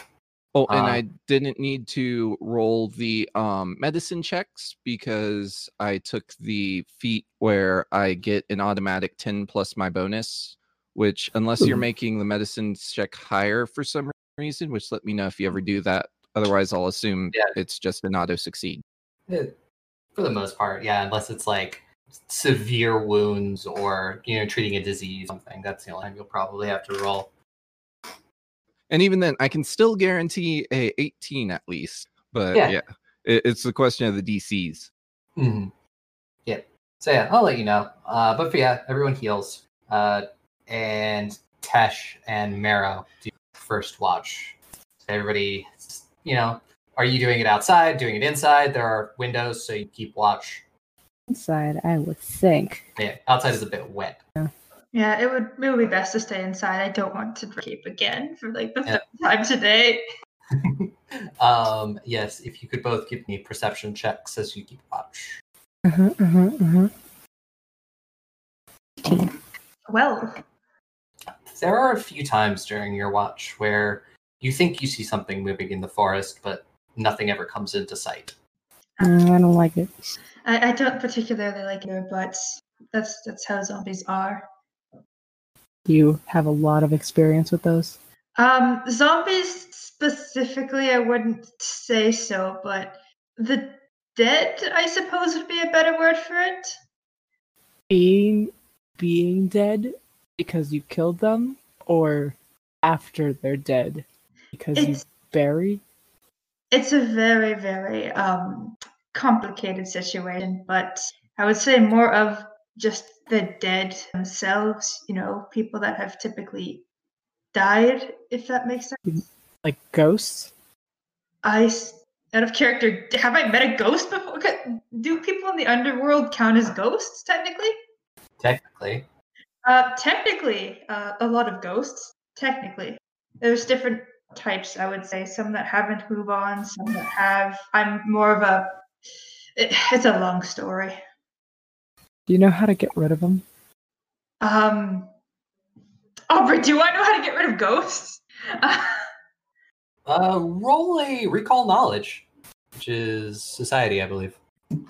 oh and Uh, i didn't need to roll the um medicine checks because i took the feat where i get an automatic 10 plus my bonus which unless you're making the medicine check higher for some reason, which let me know if you ever do that. Otherwise, I'll assume Yeah. it's just an auto succeed. For the most part, yeah, unless it's like severe wounds or you know treating a disease, something. That's the only time you'll probably have to roll. And even then, I can still guarantee a 18 at least. But Yeah. yeah, it, it's the question of the DCs. hmm Yeah. So yeah, I'll let you know. Uh, but for yeah, everyone heals. Uh, and Tesh and Maro do first watch. Everybody, you know, are you doing it outside? Doing it inside? There are windows, so you keep watch. Inside, I would think. Yeah, outside is a bit wet. Yeah, it would it would be best to stay inside. I don't want to cape again for like the Yeah. third (laughs) time today. (laughs) um, yes, if you could both give me perception checks as you keep watch. Uh-huh, uh-huh, uh-huh. Well, There are a few times during your watch where you think you see something moving in the forest, but nothing ever comes into sight. Uh, I don't like it. I, I don't particularly like it, but that's that's how zombies are. You have a lot of experience with those. Um, zombies specifically, I wouldn't say so, but the dead, I suppose, would be a better word for it. Being being dead because you killed them, or after they're dead because you It's buried. It's a very very um complicated situation, but I would say more of just the dead themselves. You know, people that have typically died, if that makes sense. like ghosts. I s- out of character. Have I met a ghost before? Do people in the underworld count as ghosts technically? Technically, Uh, technically, uh, a lot of ghosts. Technically, there's different types. I would say some that haven't moved on, some that have. I'm more of a. It, it's a long story. Do you know how to get rid of them? Um. Aubrey, do I know how to get rid of ghosts? uh, roll a recall knowledge, which is society, I believe.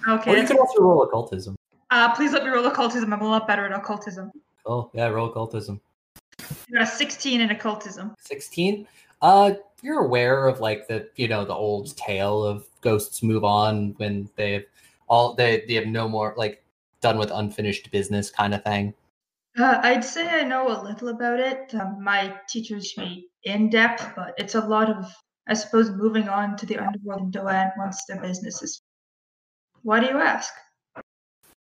okay. Or you that's- could also roll occultism. Uh, please let me roll occultism. I'm a lot better at occultism. Oh, yeah, roll occultism. I got a 16 in occultism. 16 uh you're aware of like the you know the old tale of ghosts move on when they've all they they have no more like done with unfinished business kind of thing Uh, I'd say I know a little about it. Um, my teachers me in depth, but it's a lot of, I suppose, moving on to the underworld in Doan once their business is. Why do you ask?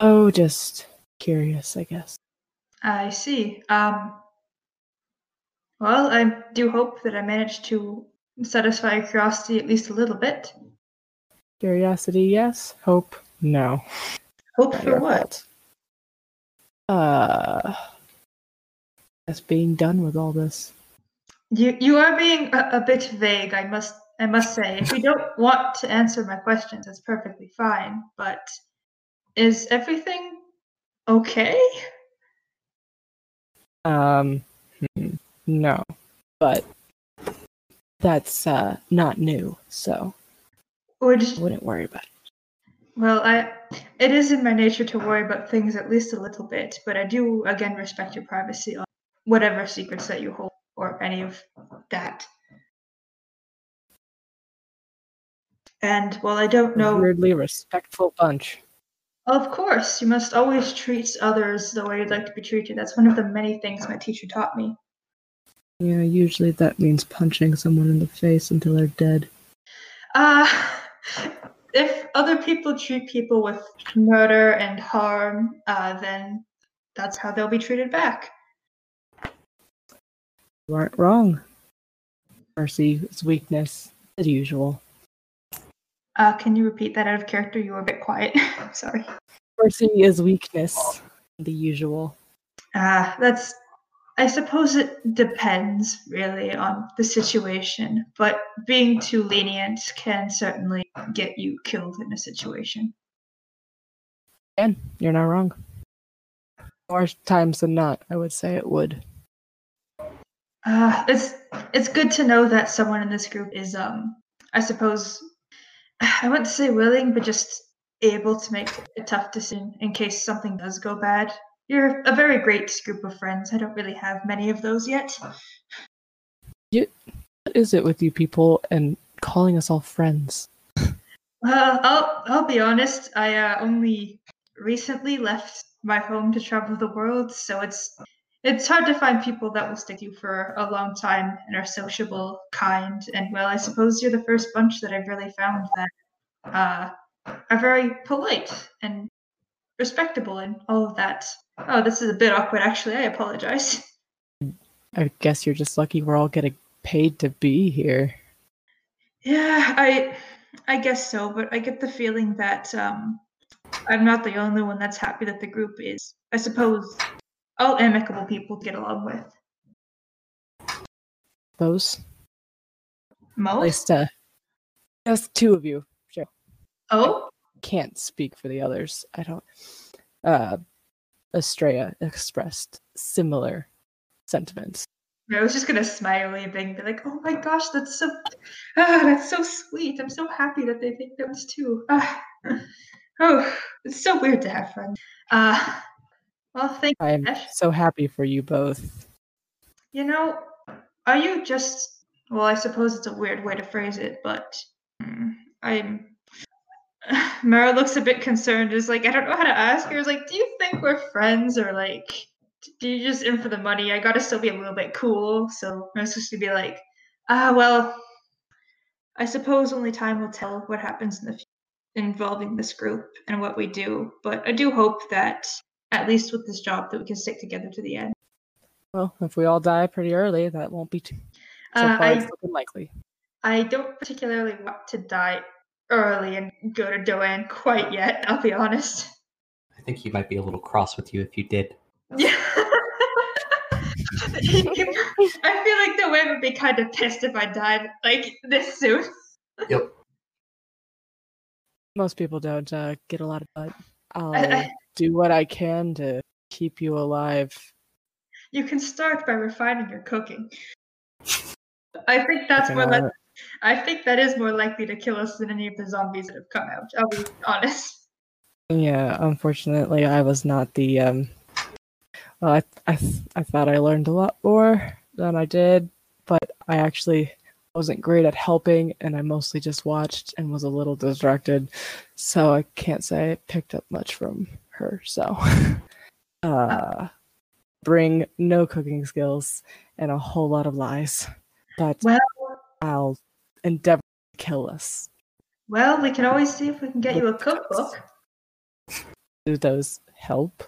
Oh, just curious, I guess. I see. Um, well, I do hope that I managed to satisfy your curiosity at least a little bit. Curiosity, yes. Hope, no. Hope Not for what? fault. Uh, that's being done with all this. You you are being a, a bit vague. I must I must say. If you don't (laughs) want to answer my questions, that's perfectly fine. But is everything okay? Um, no, but that's uh not new, so Would I wouldn't worry about it. well, I it is in my nature to worry about things at least a little bit, but I do again respect your privacy on whatever secrets that you hold or any of that. And while I don't know Weirdly respectful bunch. Of course, you must always treat others the way you'd like to be treated. That's one of the many things my teacher taught me. Yeah, usually that means punching someone in the face until they're dead. Uh, if other people treat people with murder and harm, uh, then that's how they'll be treated back. You aren't wrong. Mercy is weakness, as usual. Uh, can you repeat that out of character? You were a bit quiet. (laughs) Sorry. Mercy is weakness, the usual. Uh, that's. I suppose it depends really on the situation, but being too lenient can certainly get you killed in a situation. And you're not wrong. More times than not, I would say it would. Uh, it's it's good to know that someone in this group is um I suppose (sighs) I wouldn't say willing, but just able to make a tough decision in case something does go bad. You're a very great group of friends. I don't really have many of those yet. What is it with you people and calling us all friends? Uh, I'll I'll be honest. I uh, only recently left my home to travel the world, so it's it's hard to find people that will stick you for a long time and are sociable, kind, and well, I suppose you're the first bunch that I've really found that uh, are very polite and respectable and all of that. Oh, this is a bit awkward. Actually, I apologize. I guess you're just lucky we're all getting paid to be here. Yeah, I I guess so, but I get the feeling that um I'm not the only one that's happy that the group is. I suppose all amicable people get along with. Those? At Most? least, uh, just two of you. Sure. Oh, Can't speak for the others. I don't. Uh, Estrella expressed similar sentiments. I was just gonna smile and be like, "Oh my gosh, that's so, (sighs) ah, that's so sweet. I'm so happy that they think that was too. Ah, oh, it's so weird to have friends. Uh, well, thank you. I'm Ash. so happy for you both. You know, are you just? Well, I suppose it's a weird way to phrase it, but mm, I'm. (sighs) Maro looks a bit concerned. Is like, I don't know how to ask her. Is like, do you think we're friends or like, do you just in for the money? I gotta still be a little bit cool. So I'm supposed to be like, ah, well, I suppose only time will tell what happens in the future involving this group and what we do. But I do hope that at least with this job that we can stick together to the end. Well, if we all die pretty early, that won't be too. So Uh, far, it's I looking likely. I don't particularly want to die early and go to Doan quite yet, I'll be honest. I think he might be a little cross with you if you did. Yeah. (laughs) I feel like Doan would be kind of pissed if I died like this soon. Yep. Most people don't uh, get a lot of butt. I'll (laughs) I- do what I can to keep you alive. You can start by refining your cooking. I think that's Fucking more like hell. I think that is more likely to kill us than any of the zombies that have come out. I'll be honest. Yeah, unfortunately, I was not the. Um, well, I I I thought I learned a lot more than I did, but I actually wasn't great at helping, and I mostly just watched and was a little distracted, so I can't say I picked up much from her. So, (laughs) uh, bring no cooking skills and a whole lot of lies, but Well, I'll endeavor to kill us. well, we can always see if we can get you a cookbook. Do those help?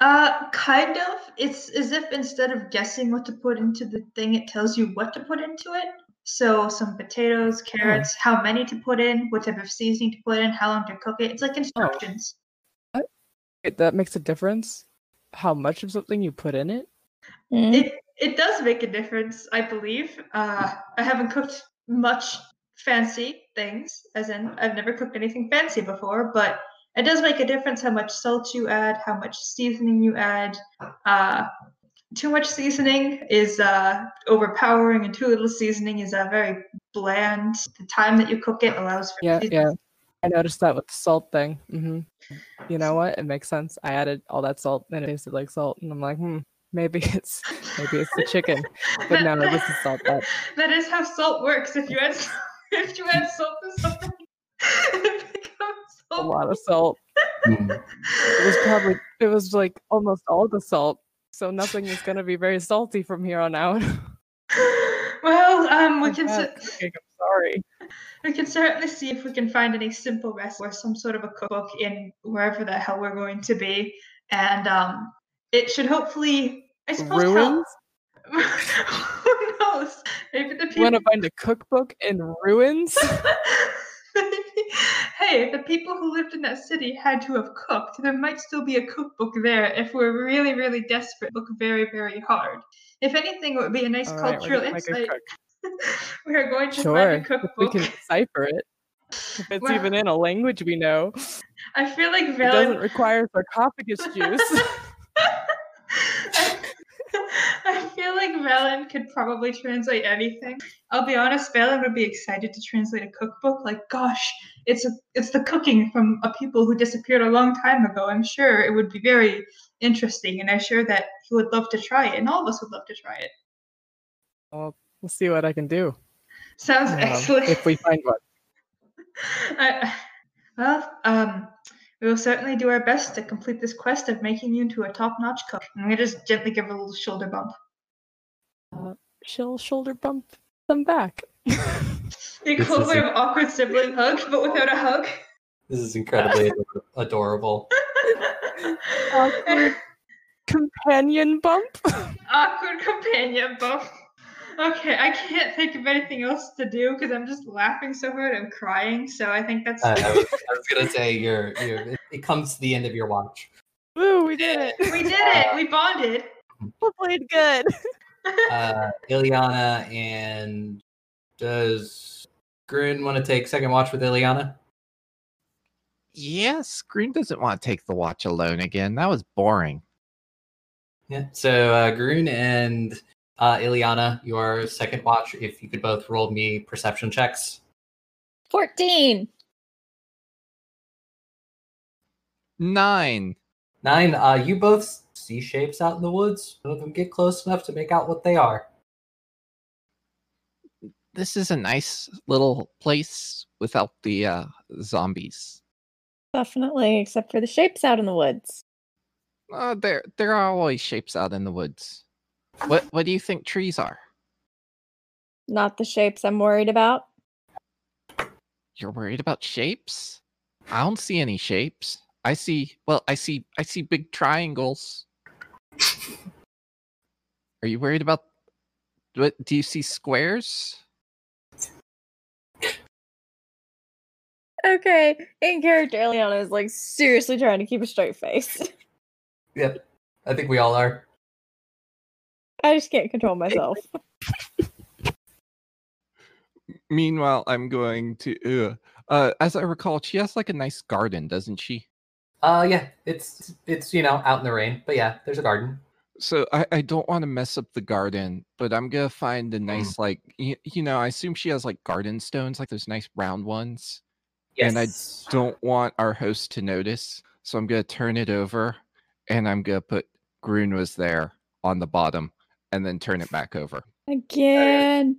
Uh, kind of. It's as if instead of guessing what to put into the thing, it tells you what to put into it. So some potatoes, carrots, how many to put in, what type of seasoning to put in, how long to cook it. It's like instructions. It, that makes a difference. How much of something you put in it? Mm. It it does make a difference, I believe. Uh, I haven't cooked much fancy things, as in I've never cooked anything fancy before, but it does make a difference how much salt you add, how much seasoning you add. Uh, too much seasoning is uh, overpowering, and too little seasoning is uh, very bland. The time that you cook it allows for Yeah, seasoning- yeah. I noticed that with the salt thing. Mm-hmm. You know what? It makes sense. I added all that salt and it tasted like salt, and I'm like, hmm, maybe it's maybe it's the chicken. (laughs) But no, this is salt. That that is how salt works. If you add (laughs) if you add salt to something, (laughs) it becomes a lot of salt. Mm. It was probably it was like almost all the salt. So nothing is gonna be very salty from here on out. Well, um, we can bad cer- cooking, I'm sorry. we can certainly see if we can find any simple recipe or some sort of a cookbook in wherever the hell we're going to be, and um, it should hopefully, I suppose. Ruins? (laughs) Who knows? Maybe the You people. want to find a cookbook in ruins? (laughs) hey, the people who lived in that city had to have cooked, there might still be a cookbook there if we're really, really desperate. Look very, very hard. If anything, it would be a nice All right, cultural a insight. (laughs) we are going to Sure, find a cookbook. we can decipher it. If it's Well- even in a language we know, I feel like it doesn't require sarcophagus juice. I, I feel like Velen could probably translate anything. I'll be honest, Velen would be excited to translate a cookbook. Like, gosh, it's a, it's the cooking from a people who disappeared a long time ago. I'm sure it would be very interesting, and I'm sure that he would love to try it, and all of us would love to try it. I'll, we'll see what I can do. Sounds um, excellent. if we find one. (laughs) I, well, um, we will certainly do our best to complete this quest of making you into a top-notch cook. I'm gonna just gently give her a little shoulder bump. She'll shoulder bump them back. The This equivalent of awkward sibling hug, but without a hug. This is incredibly (laughs) adorable. Awkward companion bump. awkward companion bump. Okay, I can't think of anything else to do because I'm just laughing so hard I'm crying. So I think that's I, I, was, I was gonna say you're, you're it, it comes to the end of your watch. Woo, we did it. we did it. We bonded. We played good. Uh, Ileana and does Grun want to take second watch with Ileana? Yes, Grun doesn't want to take the watch alone again. That was boring. Yeah. So uh, Grun and uh, Ileana, your second watch. If you could both roll me perception checks. 14. Nine. Nine. Uh, you both see shapes out in the woods. None of them get close enough to make out what they are. This is a nice little place without the uh, zombies. Definitely, except for the shapes out in the woods. Uh, there, there are always shapes out in the woods. What, what do you think trees are? Not the shapes I'm worried about. You're worried about shapes? I don't see any shapes. I see, well, I see, I see big triangles. Are you worried about? What do you see squares? Okay, in character, Ileana is like seriously trying to keep a straight face. Yep. I think we all are. I just can't control myself. (laughs) Meanwhile, I'm going to. Uh, uh, as I recall, she has like a nice garden, doesn't she? Uh, yeah. It's it's you know out in the rain, but yeah, there's a garden. So I, I don't want to mess up the garden, but I'm gonna find a nice like you, you know I assume she has like garden stones, like those nice round ones. Yes. And I don't want our host to notice, so I'm gonna turn it over, and I'm gonna put Grun was there on the bottom, and then turn it back over. Again.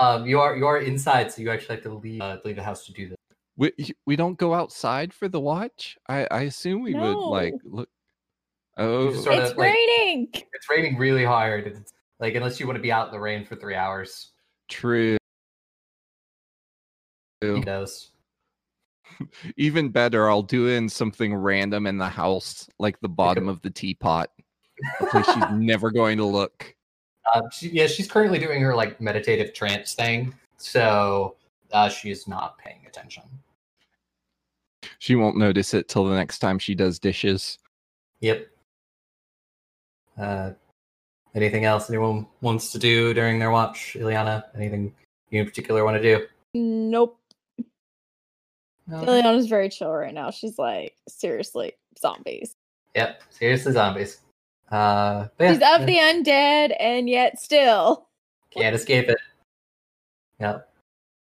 Um, you are you are inside, so you actually have to leave uh, leave the house to do this. We we don't go outside for the watch. I I assume we would like look. Oh, just sort It's of, like- raining. It's raining really hard. It's like unless you want to be out in the rain for three hours. true. He knows. (laughs) Even better, I'll do in something random in the house, like the bottom of the teapot. A place she's (laughs) never going to look. Uh, she, yeah, she's currently doing her like meditative trance thing, so uh, she is not paying attention. She won't notice it till the next time she does dishes. Yep. Uh, anything else anyone wants to do during their watch, Ileana? Anything you in particular want to do? Nope. No? Ileana's very chill right now. She's like, seriously, zombies. Yep. Seriously, zombies. Uh, but yeah, She's of the undead, and yet still. can't escape it. Yep.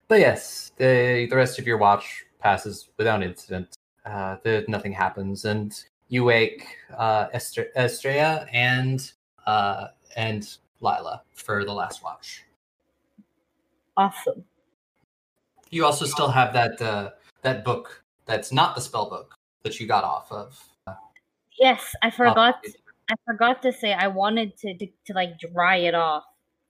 But yes, the the rest of your watch passes without incident. Uh, the, nothing happens, and you wake uh, Estre- Estrella and uh, and Lila for the last watch. Awesome. You also still have that uh, that book that's not the spell book that you got off of. Yes, I forgot. I forgot to say I wanted to, to to like dry it off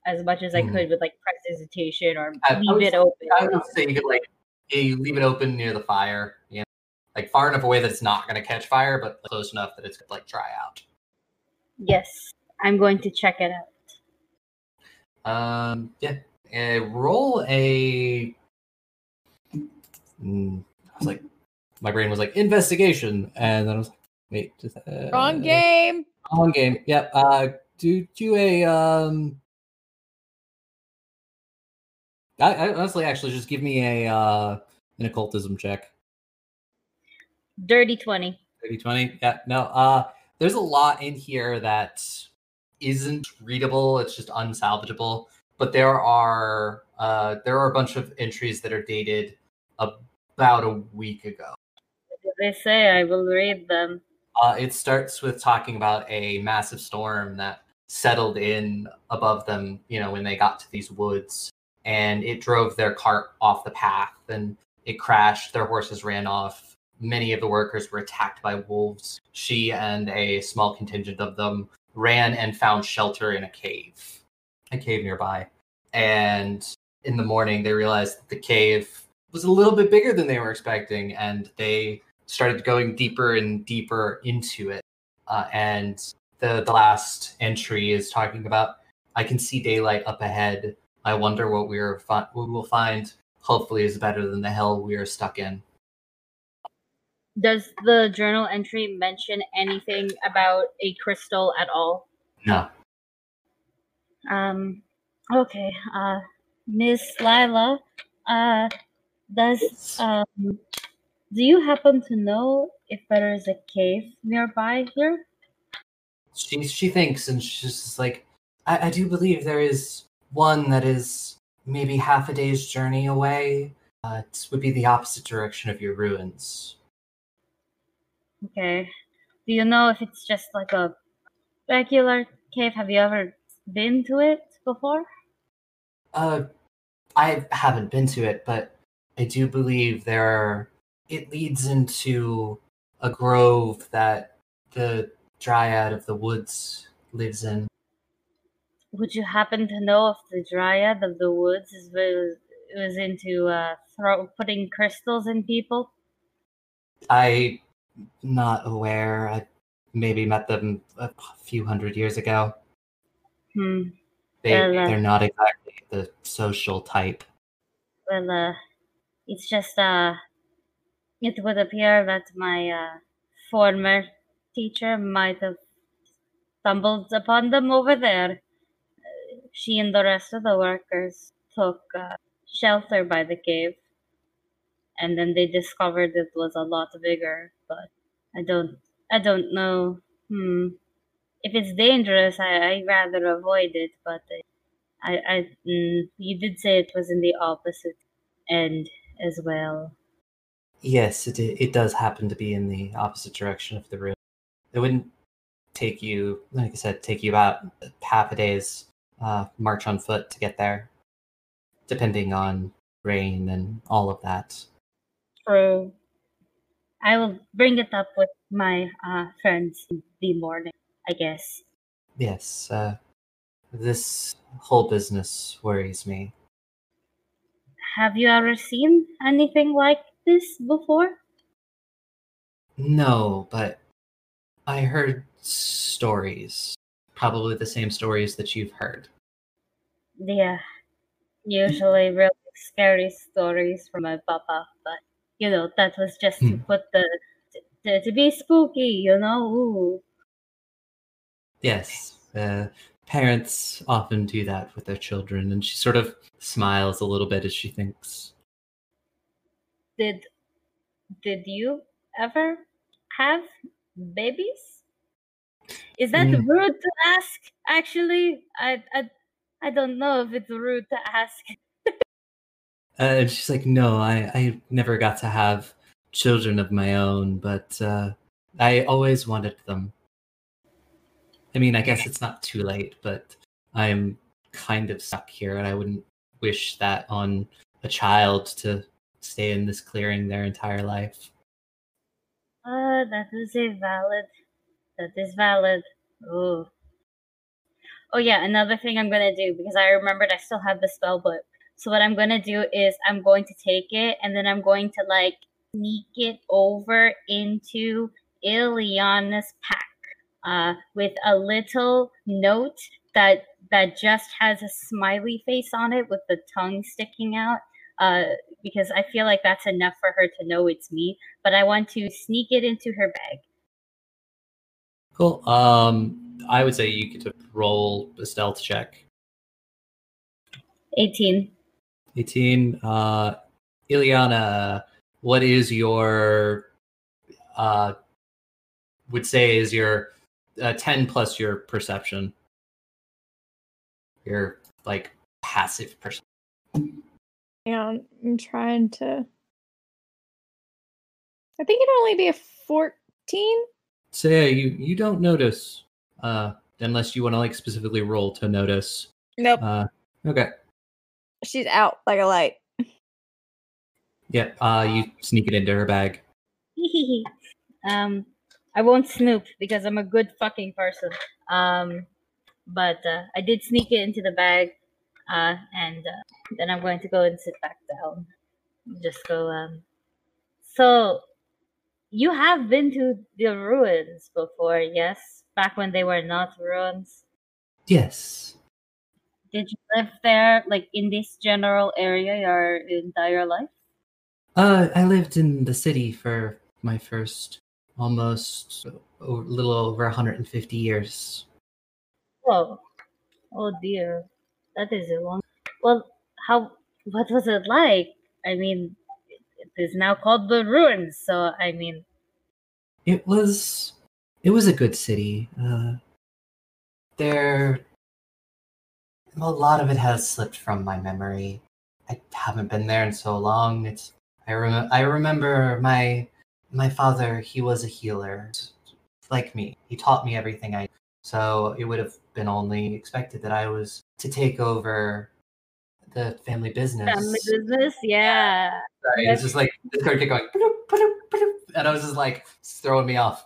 as much as I Mhm. could with like prestidigitation or I- I leave was- it open. I would say you could like you leave it open near the fire, you know, like far enough away that it's not going to catch fire, but close enough that it's like dry out. Yes, I'm going to check it out. Um, yeah. Uh, roll a. Mm, I was like, my brain was like investigation, and then I was like, wait, just, uh, Wrong game. Wrong game. Yep. Uh, do do a um. I, I honestly actually just give me a uh an occultism check. Dirty twenty. 30 20 yeah no uh there's a lot in here that isn't readable. It's just unsalvageable. But there are uh, there are a bunch of entries that are dated about a week ago. What did they say? I will read them. Uh, it starts with talking about a massive storm that settled in above them, you know, when they got to these woods, and it drove their cart off the path and it crashed. Their horses ran off. Many of the workers were attacked by wolves. She and a small contingent of them ran and found shelter in a cave, a cave nearby. And in the morning, they realized that the cave was a little bit bigger than they were expecting, and they started going deeper and deeper into it. Uh, and the the last entry is talking about I can see daylight up ahead. I wonder what we are fi- we will find. Hopefully, is better than the hell we are stuck in. Does the journal entry mention anything about a crystal at all? No, Um. Okay. Uh, Miss Lila. Uh, does um, do you happen to know if there is a cave nearby here? she she thinks, and she's just like, I, I do believe there is one that is maybe half a day's journey away. Uh, it would be the opposite direction of your ruins. Okay. Do you know if it's just like a regular cave? Have you ever been to it before? Uh, I haven't been to it, but I do believe there are. It leads into a grove that the dryad of the woods lives in. Would you happen to know if the dryad of the woods is was, was into uh, throw putting crystals in people? I not aware. I maybe met them a few hundred years ago. Hmm. They Well, uh, they're not exactly the social type. Well, uh, it's just uh, it would appear that my uh, former teacher might have stumbled upon them over there. She and the rest of the workers took uh, shelter by the cave, and then they discovered it was a lot bigger. But I don't, I don't know. Hmm. If it's dangerous, I I rather avoid it. But I, I, mm, you did say it was in the opposite end as well. Yes, it it does happen to be in the opposite direction of the room. It wouldn't take you, like I said, take you about half a day's uh, march on foot to get there, depending on rain and all of that. True. I will bring it up with my uh, friends in the morning, I guess. Yes, uh, this whole business worries me. Have you ever seen anything like this before? No, but I heard stories, probably the same stories that you've heard. Yeah, usually really scary stories from my papa, but you know that was just to Hmm. put the to, to be spooky, you know. Ooh. Yes, uh, parents often do that with their children, and she sort of smiles a little bit as she thinks. Did did you ever have babies? Is that Mm. rude to ask? Actually, I I I don't know if it's rude to ask. (laughs) Uh, she's like, "No, I, I never got to have children of my own, but uh, I always wanted them. I mean, I guess it's not too late, but I'm kind of stuck here, and I wouldn't wish that on a child to stay in this clearing their entire life. Uh, that is a valid. That is valid. Oh. Oh yeah, another thing I'm gonna do because I remembered I still have the spell book. So what I'm gonna do is I'm going to take it and then I'm going to like sneak it over into Ileana's pack, uh, with a little note that that just has a smiley face on it with the tongue sticking out. Uh, because I feel like that's enough for her to know it's me. But I want to sneak it into her bag. Cool. Um, I would say you get to roll a stealth check. 18. 18. Uh, Ileana, what is your, uh, would say is your uh, 10 plus your perception? your like passive person. Yeah, I'm trying to. I think it'd only be a 14. So yeah, you you don't notice uh unless you want to like specifically roll to notice. Nope. Uh okay. She's out like a light. Yeah, uh you sneak it into her bag. (laughs) um, I won't snoop because I'm a good fucking person. Um, but uh, I did sneak it into the bag, uh, and uh, then I'm going to go and sit back down. Just go. Um, so you have been to the ruins before, yes? Back when they were not ruins. Yes. Did you live there, like in this general area, your entire life? Uh I lived in the city for my first almost a little over 150 years. Whoa. Oh dear. That is a long. Well, how? What was it like? I mean, is now called the ruins. So I mean, It was it was a good city. Uh there a lot of it has slipped from my memory. I haven't been there in so long. It's I rem- I remember my my father, he was a healer like me. He taught me everything I so it would have been only expected that I was to take over the family business. family business. Yeah. Sorry, it's just like this card kept going, and I was just like throwing me off.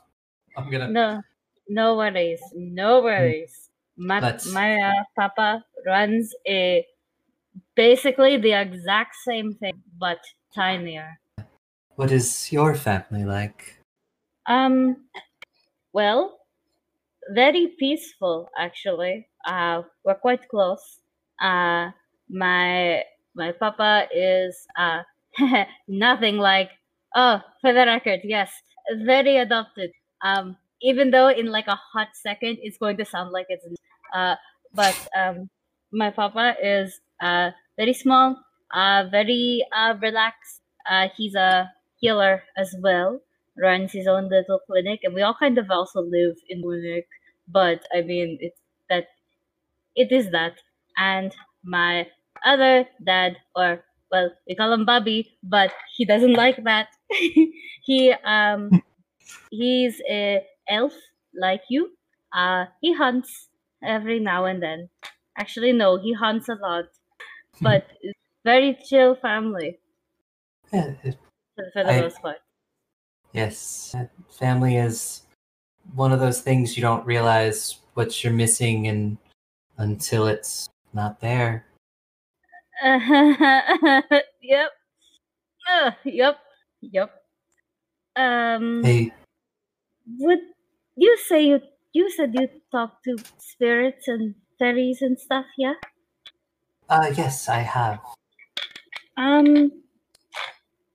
I'm gonna. No, no worries. No worries. My Let's- my uh, papa runs a basically the exact same thing, but tinier. What is your family like? Um, well, very peaceful actually. Uh, we're quite close. Uh, my my papa is uh (laughs) nothing like. Oh, for the record, yes, very adopted. Um, even though in like a hot second it's going to sound like it's uh, but um, my papa is uh very small, uh, very uh relaxed. Uh, he's a healer as well runs his own little clinic, and we all kind of also live in clinic. But I mean, it's that it is that, and my other dad, or well, we call him Bobby, but he doesn't like that. (laughs) he um (laughs) he's a elf like you. Uh, he hunts every now and then. Actually, no, he hunts a lot, but very chill family Yeah, it- for, the I- most part. yes, family is one of those things you don't realize what you're missing, and until it's not there. (laughs) yep. Uh, yep. Yep. Um Hey, would you say you you said you talk to spirits and fairies and stuff, yeah? uh, yes, I have. Um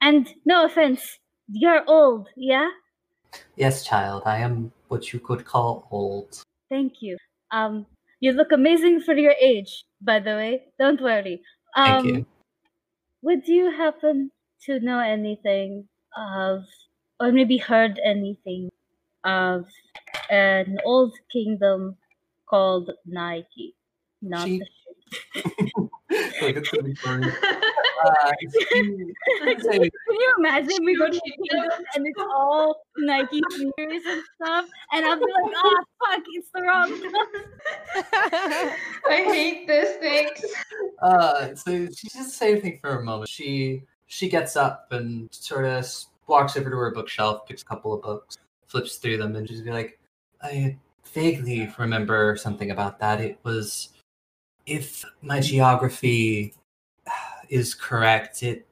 and no offense, you're old, yeah? Yes, child, I am what you could call old. Thank you. Um you look amazing for your age, by the way. Don't worry. Um you. Would you happen to know anything of, or maybe heard anything of an old kingdom called Nike? Not She- the (laughs) Like, it's gonna be funny. (laughs) Uh, (laughs) Can you imagine we go to a kingdom and it's all Nike sneakers and stuff, and I'll be like, oh fuck, it's the wrong one. (laughs) I hate this. thing. uh so she doesn't say anything for a moment she she gets up and sort of walks over to her bookshelf picks a couple of books flips through them and just be like i vaguely remember something about that it was if my geography is correct it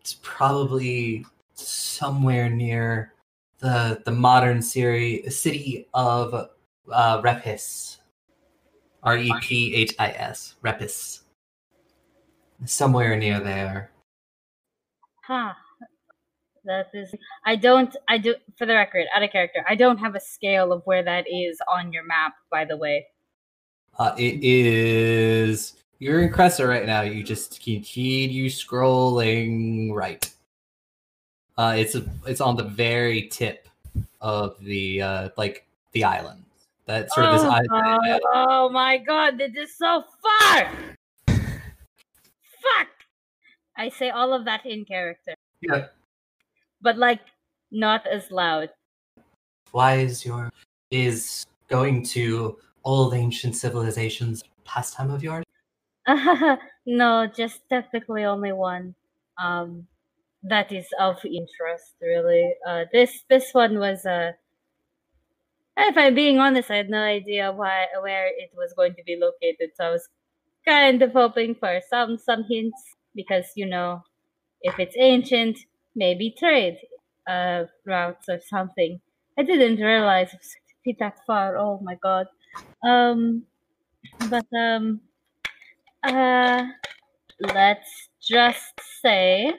it's probably somewhere near the the modern Siri, city of uh, Rephis R E P H I S, Rephis. Somewhere near there. Huh. That is. I don't. I do. For the record, out of character, I don't have a scale of where that is on your map. By the way. Uh, it is. You're in Cressa right now. You just continue scrolling right. Uh, it's a, it's on the very tip of the uh, like the island. that sort of his oh, eyes. oh my god, this is so far! Fuck! I say all of that in character, Yeah. but like not as loud. Why is your is going to old ancient civilizations pastime of yours? (laughs) no, just technically only one. Um, that is of interest, really. Uh, this this one was uh, if I'm being honest, I had no idea why where it was going to be located, so I was kind of hoping for some some hints because you know, if it's ancient, maybe trade uh routes or something. I didn't realize it was that far. Oh my god. Um, but um, uh, let's just say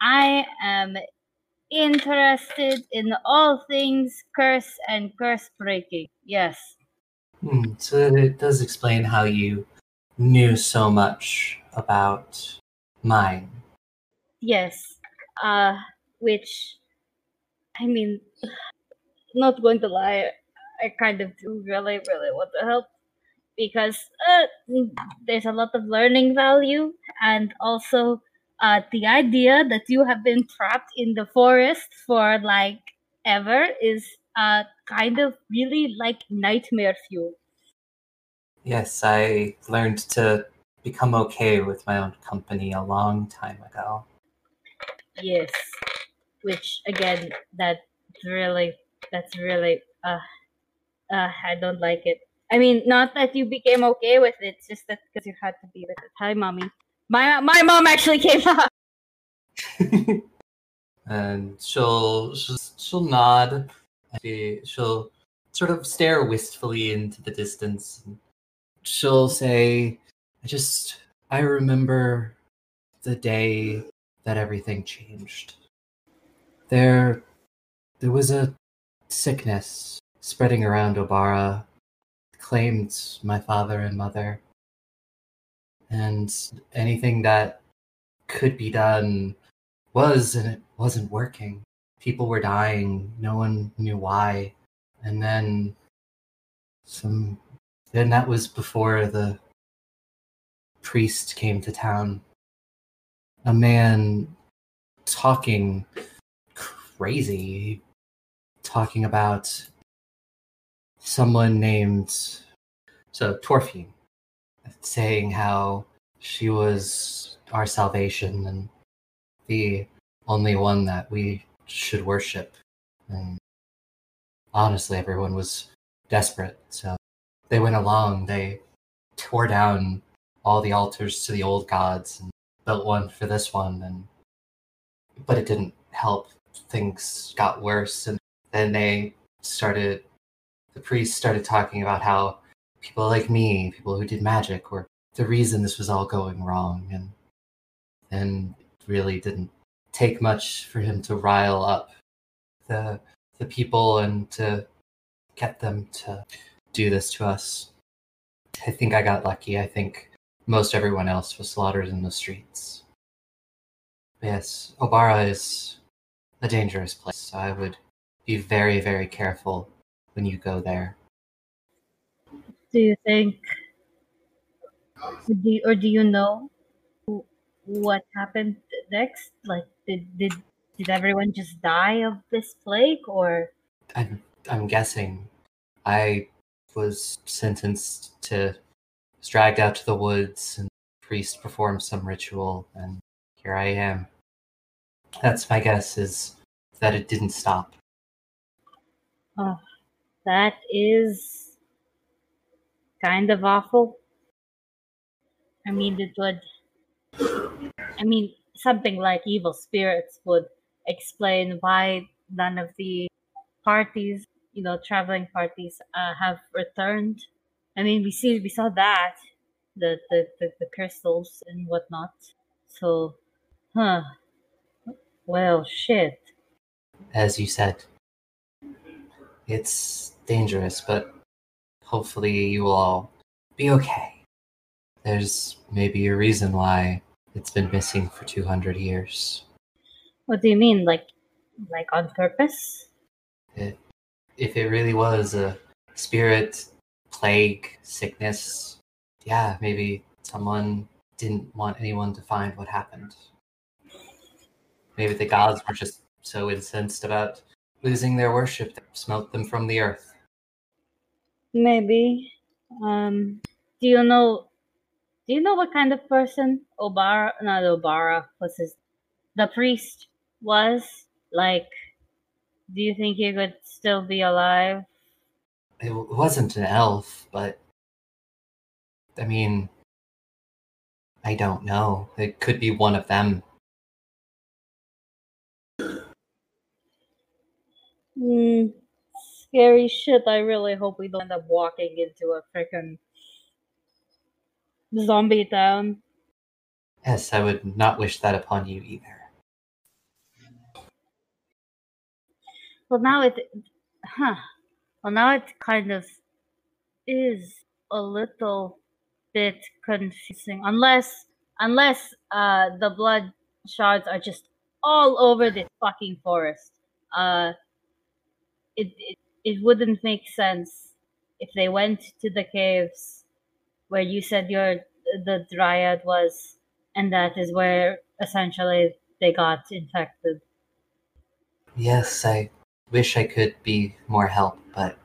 I am interested in all things curse and curse breaking. Yes. Hmm, so it does explain how you knew so much about mine. Yes. Uh, which, I mean, (sighs) not going to lie, I kind of do really, really want to help because uh, there's a lot of learning value and also uh, the idea that you have been trapped in the forest for like ever is uh, kind of really like nightmare fuel. Yes, I learned to become okay with my own company a long time ago. Yes. Which again, that really, that's really, uh, uh, I don't like it. I mean, not that you became okay with it, it's just that because you had to be with it. Hi, mommy. My my mom actually came up. (laughs) and she'll she'll, she'll nod. She, she'll sort of stare wistfully into the distance. She'll say, "I just I remember the day that everything changed. There, there was a sickness spreading around Obara, claimed my father and mother, and anything that could be done was and it wasn't working. People were dying, no one knew why. And then some then that was before the priest came to town. A man talking crazy talking about someone named so Torfine saying how she was our salvation and the only one that we should worship. And honestly, everyone was desperate. So they went along, they tore down all the altars to the old gods and built one for this one. And but it didn't help. Things got worse. And then they started, the priests started talking about how people like me, people who did magic, were the reason this was all going wrong. And then really didn't take much for him to rile up the the people and to get them to do this to us. I think I got lucky. I think most everyone else was slaughtered in the streets. Yes, Obara is a dangerous place. So I would be very, very careful when you go there. Do you think, do you, or do you know what happened next? Like, did did did everyone just die of this plague, or I'm I'm guessing. I was sentenced to was dragged out to the woods and the priest performed some ritual and here I am. That's my guess is that it didn't stop. oh, that is kind of awful? I mean, it would. I mean, something like evil spirits would explain why none of the parties, you know, traveling parties, uh, have returned. I mean, we see we saw that the the the, the crystals and whatnot. So, huh? Well, shit. As you said. It's dangerous, but hopefully you will all be okay. There's maybe a reason why it's been missing for 200 years. What do you mean, like, like on purpose? It, if it really was a spirit, plague, sickness. Yeah, maybe someone didn't want anyone to find what happened. Maybe the gods were just so incensed about losing their worship that smote them from the earth. Maybe. Um, do you know? Do you know what kind of person Obara, not Obara, what's his, the priest was? Like, do you think he could still be alive? It wasn't an elf, but I mean, I don't know. It could be one of them. Hmm. Scary shit. I really hope we don't end up walking into a freaking zombie town. Yes, I would not wish that upon you either. Well, now it, huh? Well, now it kind of is a little bit confusing, unless unless uh the blood shards are just all over this fucking forest. Uh, it it, it wouldn't make sense if they went to the caves where you said your the dryad was, and that is where essentially they got infected. Yes, I wish I could be more help, but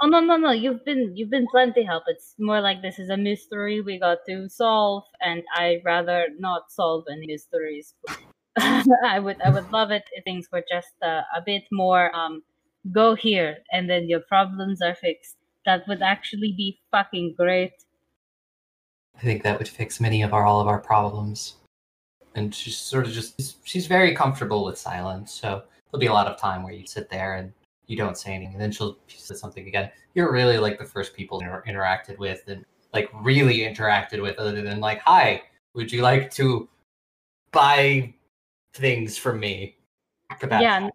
Oh no no no! You've been you've been plenty help. It's more like this is a mystery we got to solve, and I'd rather not solve any mysteries. (laughs) I would I would love it if things were just uh, a bit more um go here and then your problems are fixed. That would actually be fucking great. I think that would fix many of our all of our problems. And she's sort of just she's very comfortable with silence, so there'll be a lot of time where you sit there and you don't say anything, and then she'll say something again. You're really like the first people inter- interacted with and like really interacted with, other than like, "Hi, would you like to buy things from me?" Yeah,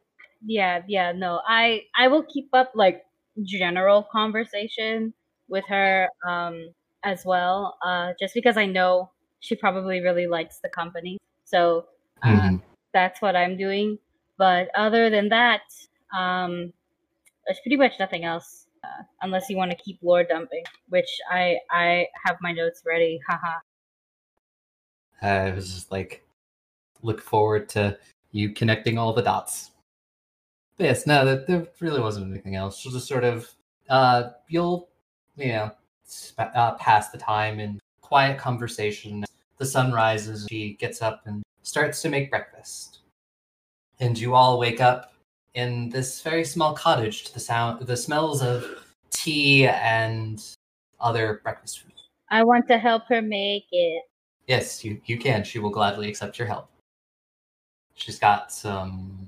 yeah, yeah. No, I I will keep up like general conversation with her um as well. Uh, just because I know she probably really likes the company, so uh, Mhm. that's what I'm doing. But other than that, um, there's pretty much nothing else. Uh, unless you want to keep lore dumping, which I I have my notes ready. Haha. I was just like, look forward to you connecting all the dots. But yes, no, there, there really wasn't anything else. She'll just sort of, uh, you'll, you know, sp- uh, pass the time in quiet conversation. The sun rises. She gets up and starts to make breakfast, and you all wake up in this very small cottage to the sound, the smells of tea and other breakfast food. I want to help her make it. Yes, you, you can. She will gladly accept your help. She's got some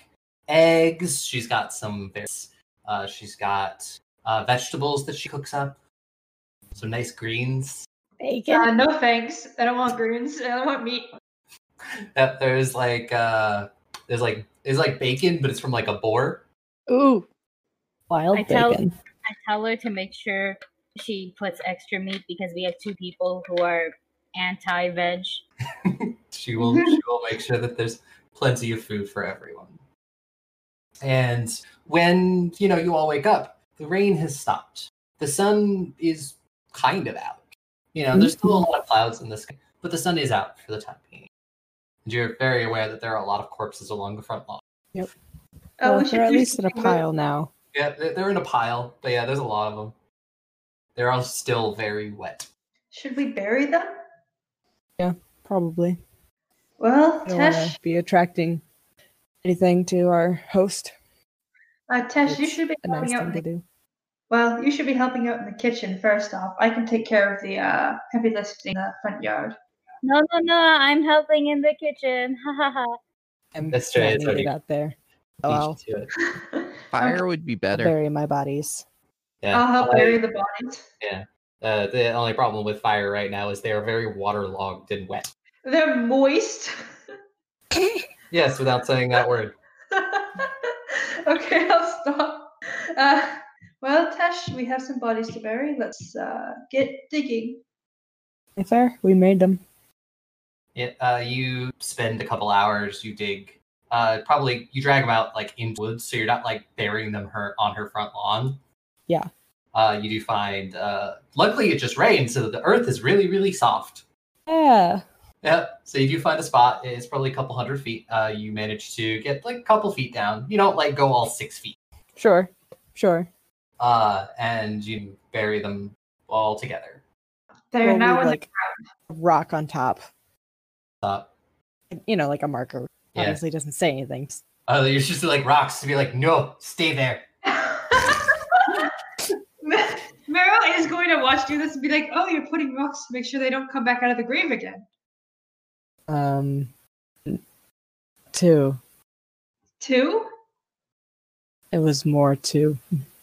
eggs. She's got some berries. Uh, she's got uh, vegetables that she cooks up. Some nice greens. Bacon. Uh, no thanks. I don't want greens. I don't want meat. (laughs) Uh, there's like uh, there's like it's like bacon, but it's from like a boar. Ooh. Wild I tell- bacon. I tell her to make sure she puts extra meat because we have two people who are anti-veg. (laughs) she will she will make sure that there's plenty of food for everyone. And when you know you all wake up, the rain has stopped. The sun is kind of out. You know, there's still a lot of clouds in the sky, but the sun is out for the time being. And you're very aware that there are a lot of corpses along the front lawn. Yep. Oh, well, we should they're at least in a pile now. Yeah, they- they're in a pile, but yeah, there's a lot of them. They're all still very wet. Should we bury them? Yeah, probably. Well, I don't Tesh, be attracting anything to our host. uh, Tesh, you should be a nice helping out. thing In to the, do. well, you should be helping out in the kitchen first off. I can take care of the uh, heavy lifting in the front yard. No, no, no! I'm helping in the kitchen. (laughs) Ha ha ha! I'm That's true, not it's already- out there. Oh, you I'll to it. (laughs) Fire would be better. bury my bodies. Yeah, I'll help bury the bodies. uh, the only problem with fire right now is they are very waterlogged and wet. They're moist. (laughs) Yes, without saying that word. (laughs) okay, I'll stop. Uh, well, Tesh, we have some bodies to bury. Let's uh, get digging. Fair. We made them. It, uh, you spend a couple hours, you dig. Uh, probably you drag them out like in woods, so you're not like burying them her on her front lawn. Yeah. uh, you do find. Uh, luckily, it just rained, so the earth is really, really soft. Yeah. Yep. So you do find a spot. It's probably a couple hundred feet. Uh, you manage to get like a couple feet down. You don't like go all six feet. Sure. Sure. Uh, and you bury them all together. They're We'll now in like a rock on top. Uh, You know, like a marker. Yeah. Obviously doesn't say anything. uh, you're just like rocks to be like, no, stay there. (laughs) Meryl is going to watch do this and be like, "Oh, you're putting rocks to make sure they don't come back out of the grave again." Um two. Two. It was more to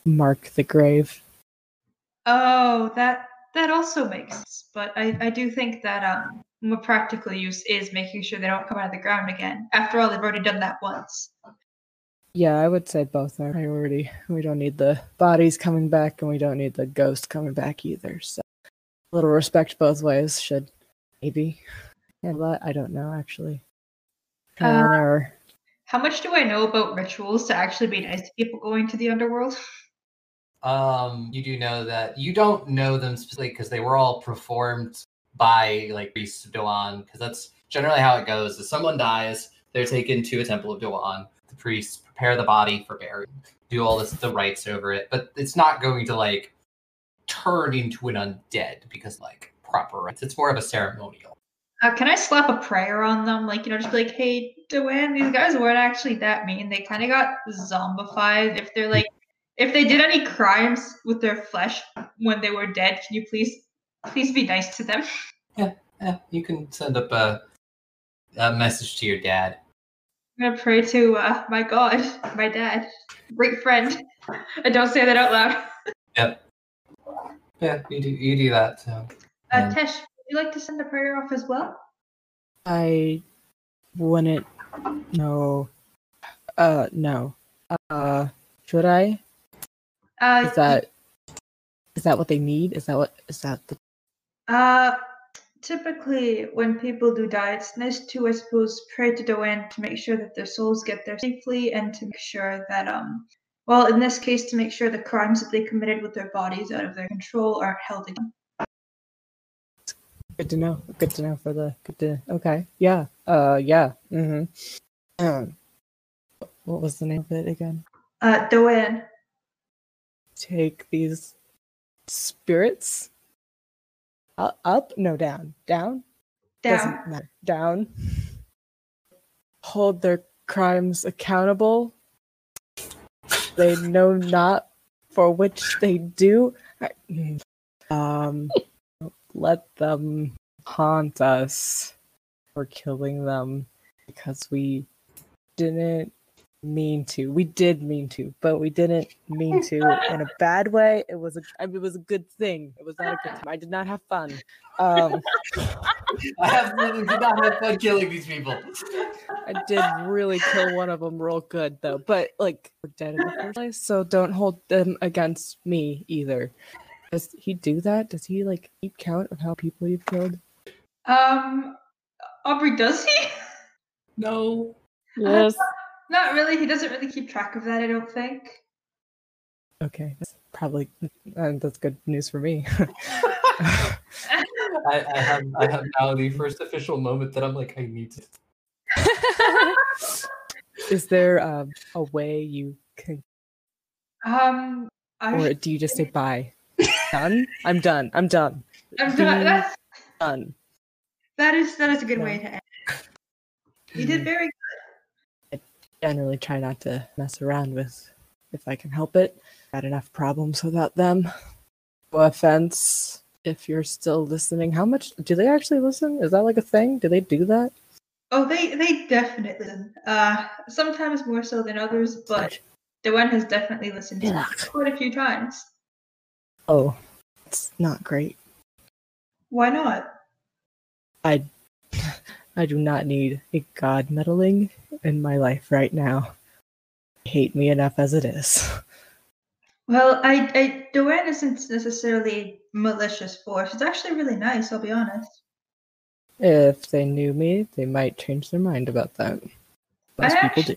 mark the grave. Oh, that that also makes sense. But I, I do think that um more practical use is making sure they don't come out of the ground again. After all, they've already done that once. Yeah, I would say both are priority. We don't need the bodies coming back and we don't need the ghost coming back either. So a little respect both ways should maybe handle that. I don't know actually. Uh, error. How much do I know about rituals to actually be nice to people going to the underworld? Um, you do know that you don't know them specifically because they were all performed by like priests of Doan, because that's generally how it goes. If someone dies, they're taken to a temple of Doan. The priests prepare the body for burial, do all this the rites over it, but it's not going to like turn into an undead because like proper rites. It's more of a ceremonial. Uh, can I slap a prayer on them? Like, you know, just be like, hey, Joanne, these guys weren't actually that mean. They kind of got zombified. If they're like, if they did any crimes with their flesh when they were dead, can you please, please be nice to them? (laughs) Yeah, yeah. you can send up a, a message to your dad. I'm gonna pray to uh, my God, my dad, great friend. And don't say that out loud. (laughs) Yep. Yeah, you do you do that. So. Uh, Yeah. Tesh, you like to send a prayer off as well? I wouldn't no. Uh no. Uh should I? Uh, Is that is that what they need? Is that what is that the Uh, typically, when people do die, it's nice to, I suppose, pray to the Doan to make sure that their souls get there safely and to make sure that, um, well, in this case, to make sure the crimes that they committed with their bodies out of their control aren't held against. Good to know. Good to know for the good to okay. Yeah. Uh yeah. Mm-hmm. Um what was the name of it again? Uh, Doan, Take these spirits up, up? No, down. Down? down. Doesn't matter. Down. Hold their crimes accountable. They know not for which they do. Um, let them haunt us for killing them because we didn't mean to. We did mean to, but we didn't mean to in a bad way. It was a, I mean, it was a good thing. It was not a good time. I did not have fun. Um, (laughs) I have really did not have fun killing these people. I did really kill one of them real good though, but like we're dead in the first place, so don't hold them against me either. Does he do that? Does he like keep count of how people you've killed? Um, Aubrey, does he? No. (laughs) Yes. Not really. He doesn't really keep track of that, I don't think. Okay, that's probably uh, that's good news for me. (laughs) I, I have I have now the first official moment that I'm like I need to. (laughs) Is there um, a way you can, Um, I, or do you just say bye? Done. I'm done. I'm done. I'm done. That's, Done. that is that is a good No. way to end. You did very good. I Generally, try not to mess around with if I can help it. Got enough problems without them. No offense if you're still listening. How much do they actually listen? Is that like a thing? Do they do that? Oh, they they definitely listen. Uh, sometimes more so than others, but Dewen has definitely listened to Yeah. quite a few times. Oh, it's not great. Why not? I I do not need a god meddling in my life right now. Hate me enough as it is. Well, I, I isn't necessarily malicious force. It's actually really nice. I'll be honest. If they knew me, they might change their mind about that. Most I people do.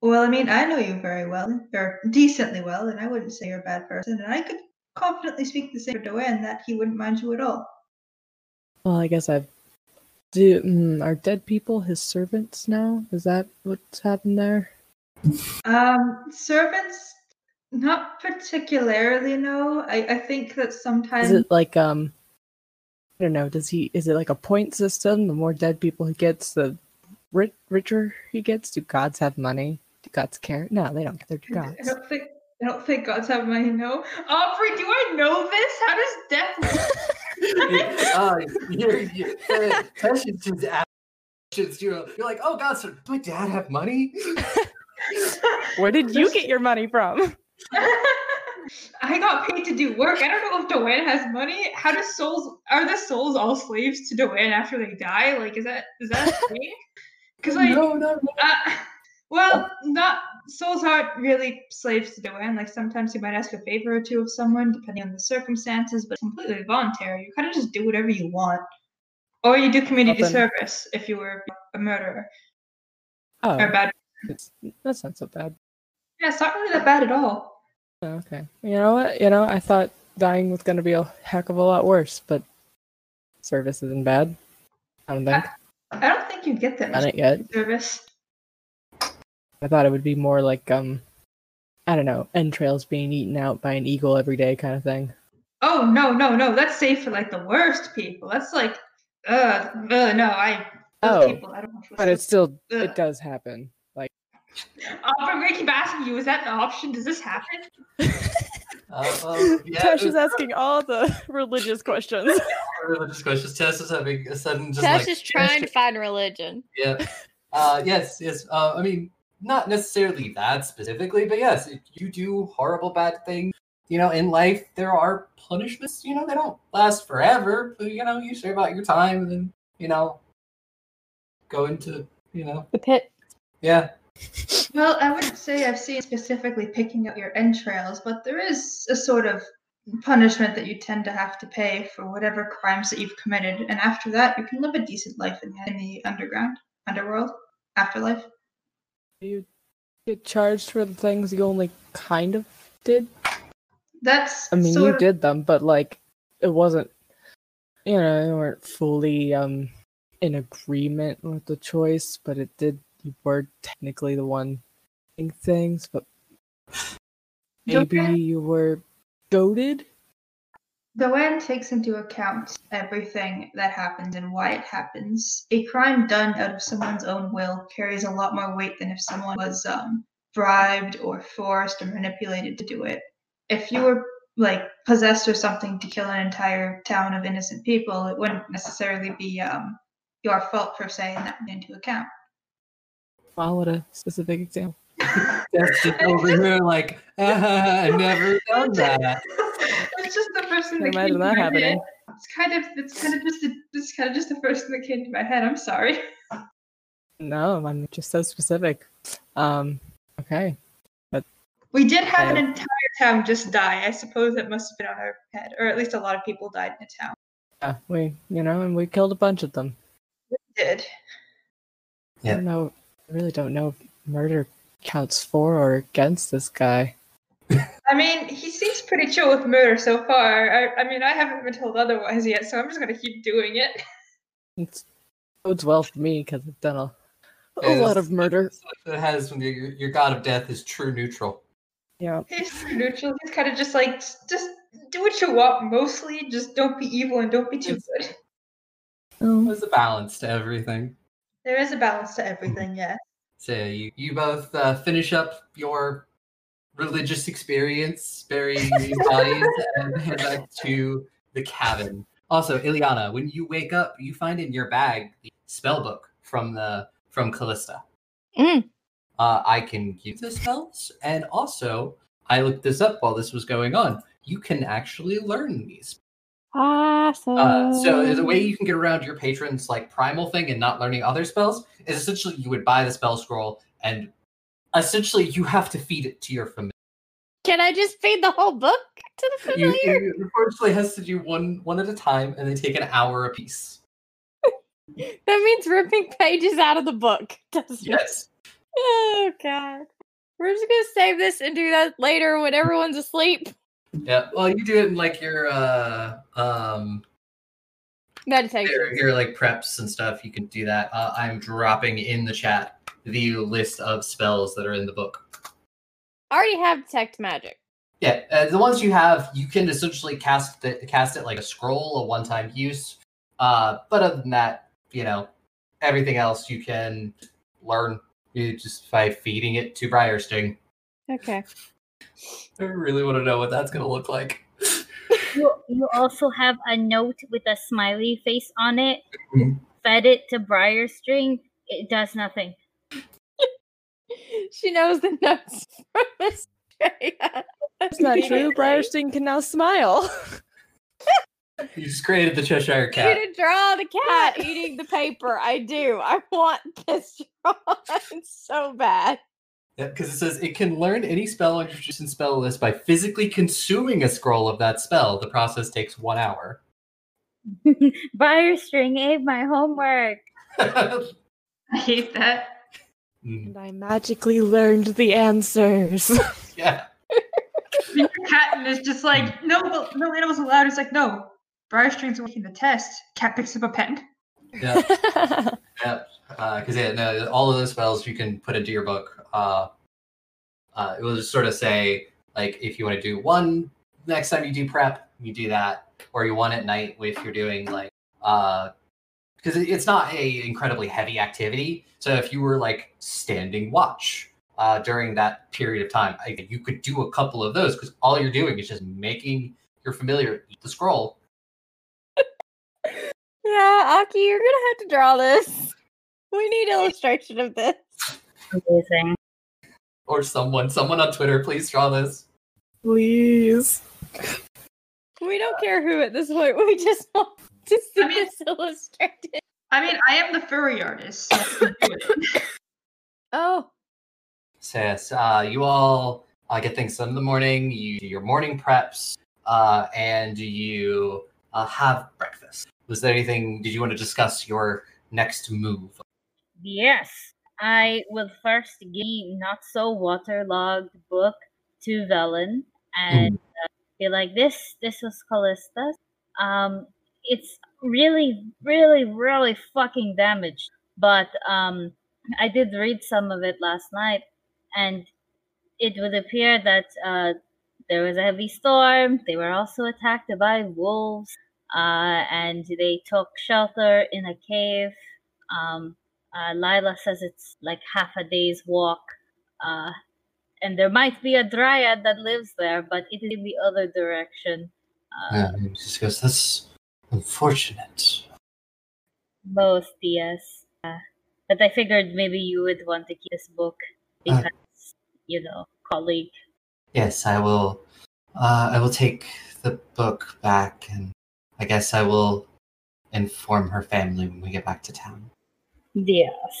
Well, I mean, I know you very well, or decently well, and I wouldn't say you're a bad person. And I could confidently speak the same for Doan that he wouldn't mind you at all. Well, I guess I've. Do mm, are dead people his servants now? Is that what's happened there? Um, servants, not particularly. No, I, I think that sometimes Is it like um? I don't know. Does he? Is it like a point system? The more dead people he gets, the ri- richer he gets. Do gods have money? Do gods care? No, they don't. They're I gods. don't think I don't think gods have money. No, Aubrey, do I know this? How does death? work? (laughs) uh, you're, you're, uh, Tesh just asking you. You're like, oh God, so does my dad have money? (laughs) Where did you get your money from? (laughs) I got paid to do work. I don't know if Doan has money. How does souls are the souls all slaves to Doan after they die? Like, is that is that a thing? Because like, no, no, no. uh, well, not souls aren't really slaves to Doan. Like sometimes you might ask a favor or two of someone, depending on the circumstances, but it's completely voluntary. You kind of just do whatever you want, or you do community service if you were a murderer Oh, or bad. that's not so bad. Yeah, it's not really that bad at all. Oh, Okay. You know what? You know, I thought dying was going to be a heck of a lot worse, but service isn't bad. I don't think. I don't think you get that much service. I thought it would be more like um, I don't know, entrails being eaten out by an eagle every day kind of thing. Oh no, no, no! That's safe for like the worst people. That's like, uh, uh no, I. Those Oh, people, I don't know. But it's still, Ugh. it does happen. Like, Aubrey, I keep asking you, is that an option? Does this happen? Uh, (laughs) um, yeah, Tesh is asking all the (laughs) religious questions. (laughs) religious questions. Tess is having a sudden just Tesh like is trying to find religion. Yeah. Uh, yes, yes. Uh, I mean, not necessarily that specifically, but yes, if you do horrible bad things, you know, in life, there are punishments. You know, they don't last forever. But, you know, you serve out your time and then, you know, go into, you know, The pit. yeah. Well, I wouldn't say I've seen specifically picking up your entrails, but there is a sort of punishment that you tend to have to pay for whatever crimes that you've committed, and after that, you can live a decent life in, in the underground, underworld, afterlife. You get charged for the things you only kind of did. That's I mean, you of, did them, but like, it wasn't, you know, you weren't fully um in agreement with the choice, but it did. You were technically the one doing things, but maybe Okay. you were goaded. The WAN takes into account everything that happens and why it happens. A crime done out of someone's own will carries a lot more weight than if someone was um, bribed or forced or manipulated to do it. If you were like possessed or something to kill an entire town of innocent people, it wouldn't necessarily be um, your fault per se, and that went into account. Wow, what a specific example. (laughs) That's just over here like, (laughs) "Ah, I've never done (laughs) that. It's just the first thing Can't that came imagine to my happening. head. It's kind of it's kind of just the, it's kind of just the first thing that came to my head. I'm sorry. No, I'm just so specific. Um, okay. But we did have an entire town just die. I suppose that must have been on our head, or at least a lot of people died in the town. Yeah, we, you know, and we killed a bunch of them. We did. I Yeah. don't know. I really don't know if murder counts for or against this guy. (laughs) I mean, he seems pretty chill with murder so far. I, I mean, I haven't been told otherwise yet, so I'm just gonna keep doing it. (laughs) It's bodes well for me because I've done a, a Yes. lot of murder. It has when your, your god of death is true neutral. Yeah. He's pretty neutral. He's kind of just like, just do what you want. Mostly, just don't be evil and don't be too Yes. good. Oh, There's a balance to everything. There is a balance to everything, yeah. So you, you both uh, finish up your religious experience, burying these bodies, and head back to the cabin. Also, Ileana, when you wake up, you find in your bag the spell book from the from Callista. Mm. Uh, I can give the spells, and also I looked this up while this was going on. You can actually learn these. Awesome. Uh, so the way you can get around your patron's like primal thing and not learning other spells is essentially you would buy the spell scroll and essentially you have to feed it to your familiar. Can I just feed the whole book to the You, familiar? you unfortunately has to do one one at a time and they take an hour apiece. (laughs) That means ripping pages out of the book. (laughs) doesn't it? Yes. Oh god. We're just gonna save this and do that later when everyone's asleep. Yeah. Well, you do it in like your uh um Meditation. your, your like preps and stuff. You can do that. Uh, I'm dropping in the chat the list of spells that are in the book. I already have detect magic. Yeah, uh, the ones you have, you can essentially cast it, cast it like a scroll, a one-time use. Uh, but other than that, you know, everything else you can learn you just by feeding it to Briarsting. Okay. I really want to know what that's gonna look like. You, you also have a note with a smiley face on it. Mhm. Fed it to Briarsting. It does nothing. She knows the notes from Australia. That's not true. Briarsting can now smile. You just created the Cheshire Cat. You Cat. to draw the cat (laughs) eating the paper. I do. I want this drawn (laughs) so bad. Yeah, because it says it can learn any spell on your chosen spell list by physically consuming a scroll of that spell. The process takes one hour. (laughs) Briarsting ate my homework. I hate that. Mm, and I magically learned the answers. (laughs) yeah. Your cat is just like, no, well, no animals allowed. It's like, no. Briarsting's working the test. Cat picks up a pen. Yeah. (laughs) Yeah, because yeah, no, all of those spells you can put into your book. Uh, uh, it will just sort of say like if you want to do one next time you do prep, you do that, or you want at night if you're doing like uh, because it's not a incredibly heavy activity. So if you were like standing watch uh, during that period of time, I, you could do a couple of those because all you're doing is just making your familiar eat the scroll. (laughs) Yeah, Aki, you're gonna have to draw this. We need illustration of this. Amazing. Or someone, someone on Twitter, please draw this. Please. We don't care who at this point. We just want (laughs) to see I mean- this illustrated. I mean, I am the furry artist. So I can do it. Oh, So yes, uh, you all uh, get things done in the morning. You do your morning preps, uh, and you uh, have breakfast. Was there anything? Did you want to discuss your next move? Yes. I will first give not so waterlogged book to Velen and uh, be like, "This, this was Callista's. Um, it's really, really, really fucking damaged. But um, I did read some of it last night, and it would appear that uh, there was a heavy storm. They were also attacked by wolves, uh, and they took shelter in a cave. Um, uh, Lila says it's like half a day's walk. Uh, and there might be a dryad that lives there, but it is in the other direction. Uh, Yeah, goes. That's unfortunate. Both, yes. Uh, but I figured maybe you would want to keep this book Uh. because, you know, colleague. Yes, I will. Uh, I will take the book back, and I guess I will inform her family when we get back to town. Yes.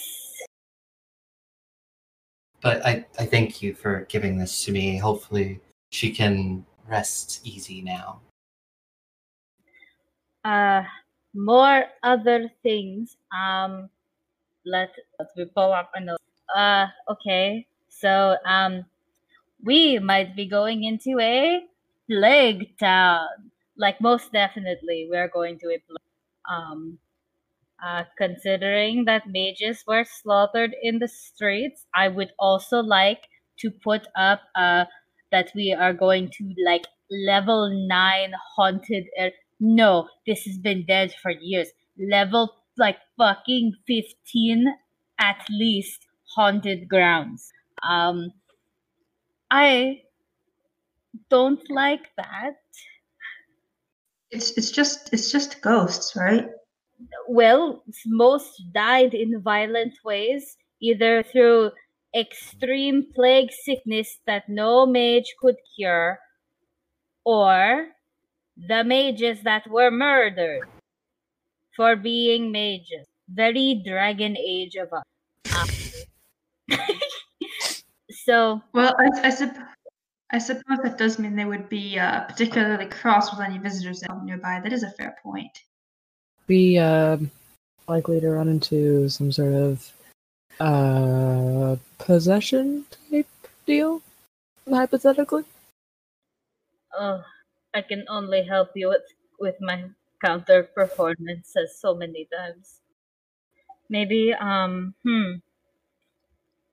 But I, I thank you for giving this to me. Hopefully, she can rest easy now. Uh, more other things. Um, let let me pull up a note. Uh, okay. So um, we might be going into a plague town. Like most definitely, we're going to a plague. Um, uh, considering that mages were slaughtered in the streets, I would also like to put up uh that we are going to like level nine haunted area. No, this has been dead for years. Level like fucking 15 at least haunted grounds. Um I don't like that. It's it's just it's just ghosts, right? Well, most died in violent ways, either through extreme plague sickness that no mage could cure, or the mages that were murdered for being mages. Very Dragon Age of us. (laughs) So, Well, I, I, sup- I suppose that does mean they would be uh, particularly cross with any visitors that are nearby. That is a fair point. Be uh, likely to run into some sort of uh, possession type deal, hypothetically. Oh, I can only help you with with my counter performances so many times. Maybe um hmm.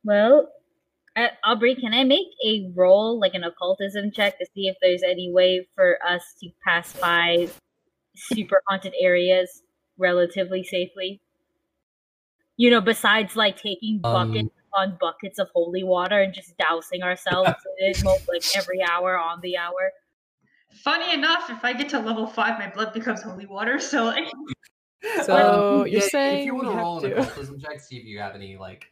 Well, uh, Aubrey, can I make a roll like an occultism check to see if there's any way for us to pass by super haunted areas relatively safely? You know, besides like taking buckets Um, on buckets of holy water and just dousing ourselves (laughs) in it like every hour on the hour. Funny enough, if I get to level five, my blood becomes holy water. So (laughs) like, So Um, you're yeah, saying if you want to have roll an to- occultism check, see if you have any like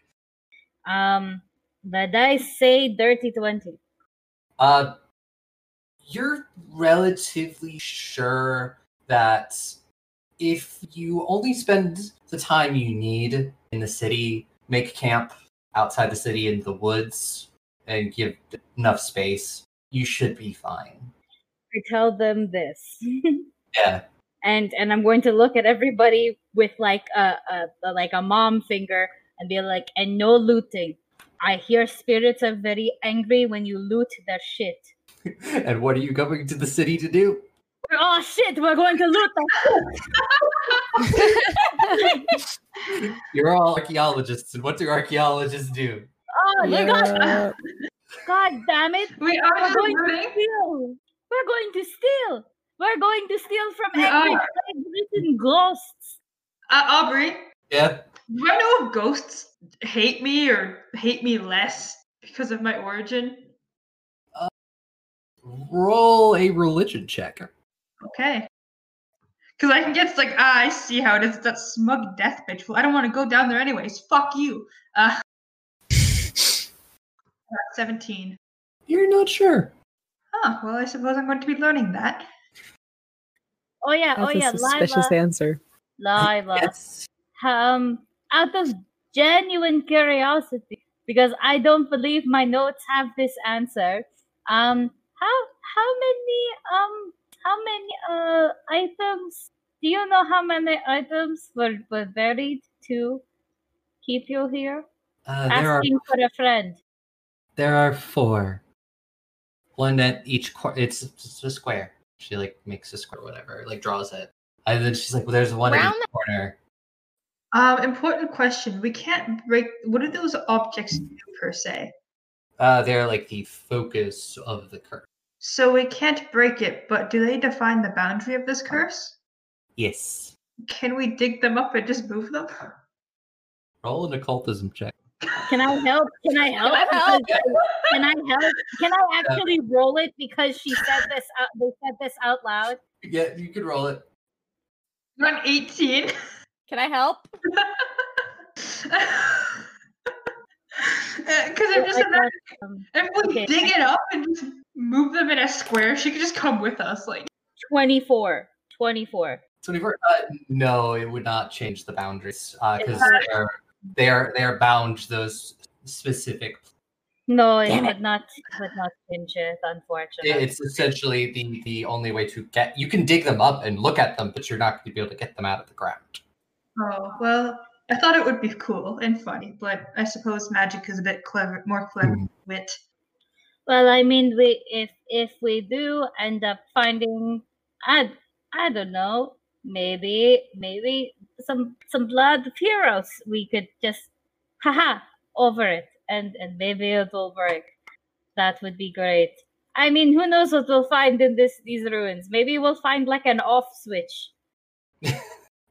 Um, the dice say dirty twenty. Uh, you're relatively sure that if you only spend the time you need in the city, make camp outside the city in the woods, and give enough space, you should be fine. I tell them this. Yeah. and and I'm going to look at everybody with like a, a, a like a mom finger and be like, and no looting. I hear spirits are very angry when you loot their shit. (laughs) and what are you coming to the city to do? Oh shit, we're going to loot that (laughs) shit. You're all archaeologists, and what do archaeologists do? Oh my god, Yeah. (laughs) god damn it. we are We're just going to looting. steal. We're going to steal. We're going to steal from We angry written ghosts. Uh, Aubrey, Yeah. do I know if ghosts hate me or hate me less because of my origin? Roll a religion check. Okay. Because I can get like, ah, I see how it is. That smug death bitch. Well, I don't want to go down there anyways. Fuck you. Uh, uh, (laughs) 17. You're not sure. Huh, well, I suppose I'm going to be learning that. Oh yeah, oh That's yeah, a suspicious Lila. answer. Lila. (laughs) Yes. um out of genuine curiosity because i don't believe my notes have this answer um how how many um how many uh items do you know how many items were, were buried to keep you here Uh, there are asking for a friend There are four. One at each corner. It's, it's a square. She like makes a square, whatever, like draws it, and then she's like, "Well, there's one at Round each corner." Um, important question. We can't break. What do those objects do per se? Uh, they're like the focus of the curse. So we can't break it, but do they define the boundary of this curse? Yes. Can we dig them up and just move them? Roll an occultism check. Can i help can i help I help? Can i help can i actually roll it because she said this out they said this out loud Yeah, you could roll it. You're on 18. (laughs) Can I help? (laughs) Because I'm just Like, imagining um, if we okay. dig it up and just move them in a square, she could just come with us. Like, 24 24 Twenty-four. Uh, no, it would not change the boundaries because not. they're they are they are bound to those specific. No, it Damn it. would not would not change it, unfortunately. It's essentially the the only way to get. You can dig them up and look at them, but you're not going to be able to get them out of the ground. oh well, I thought it would be cool and funny, but I suppose magic is a bit clever, more clever Mhm. wit. well, I mean, we if if we do end up finding, I I don't know, maybe maybe some some blood of heroes, we could just haha over it, and and maybe it will work. That would be great. I mean, who knows what we'll find in this these ruins? Maybe we'll find like an off switch. (laughs)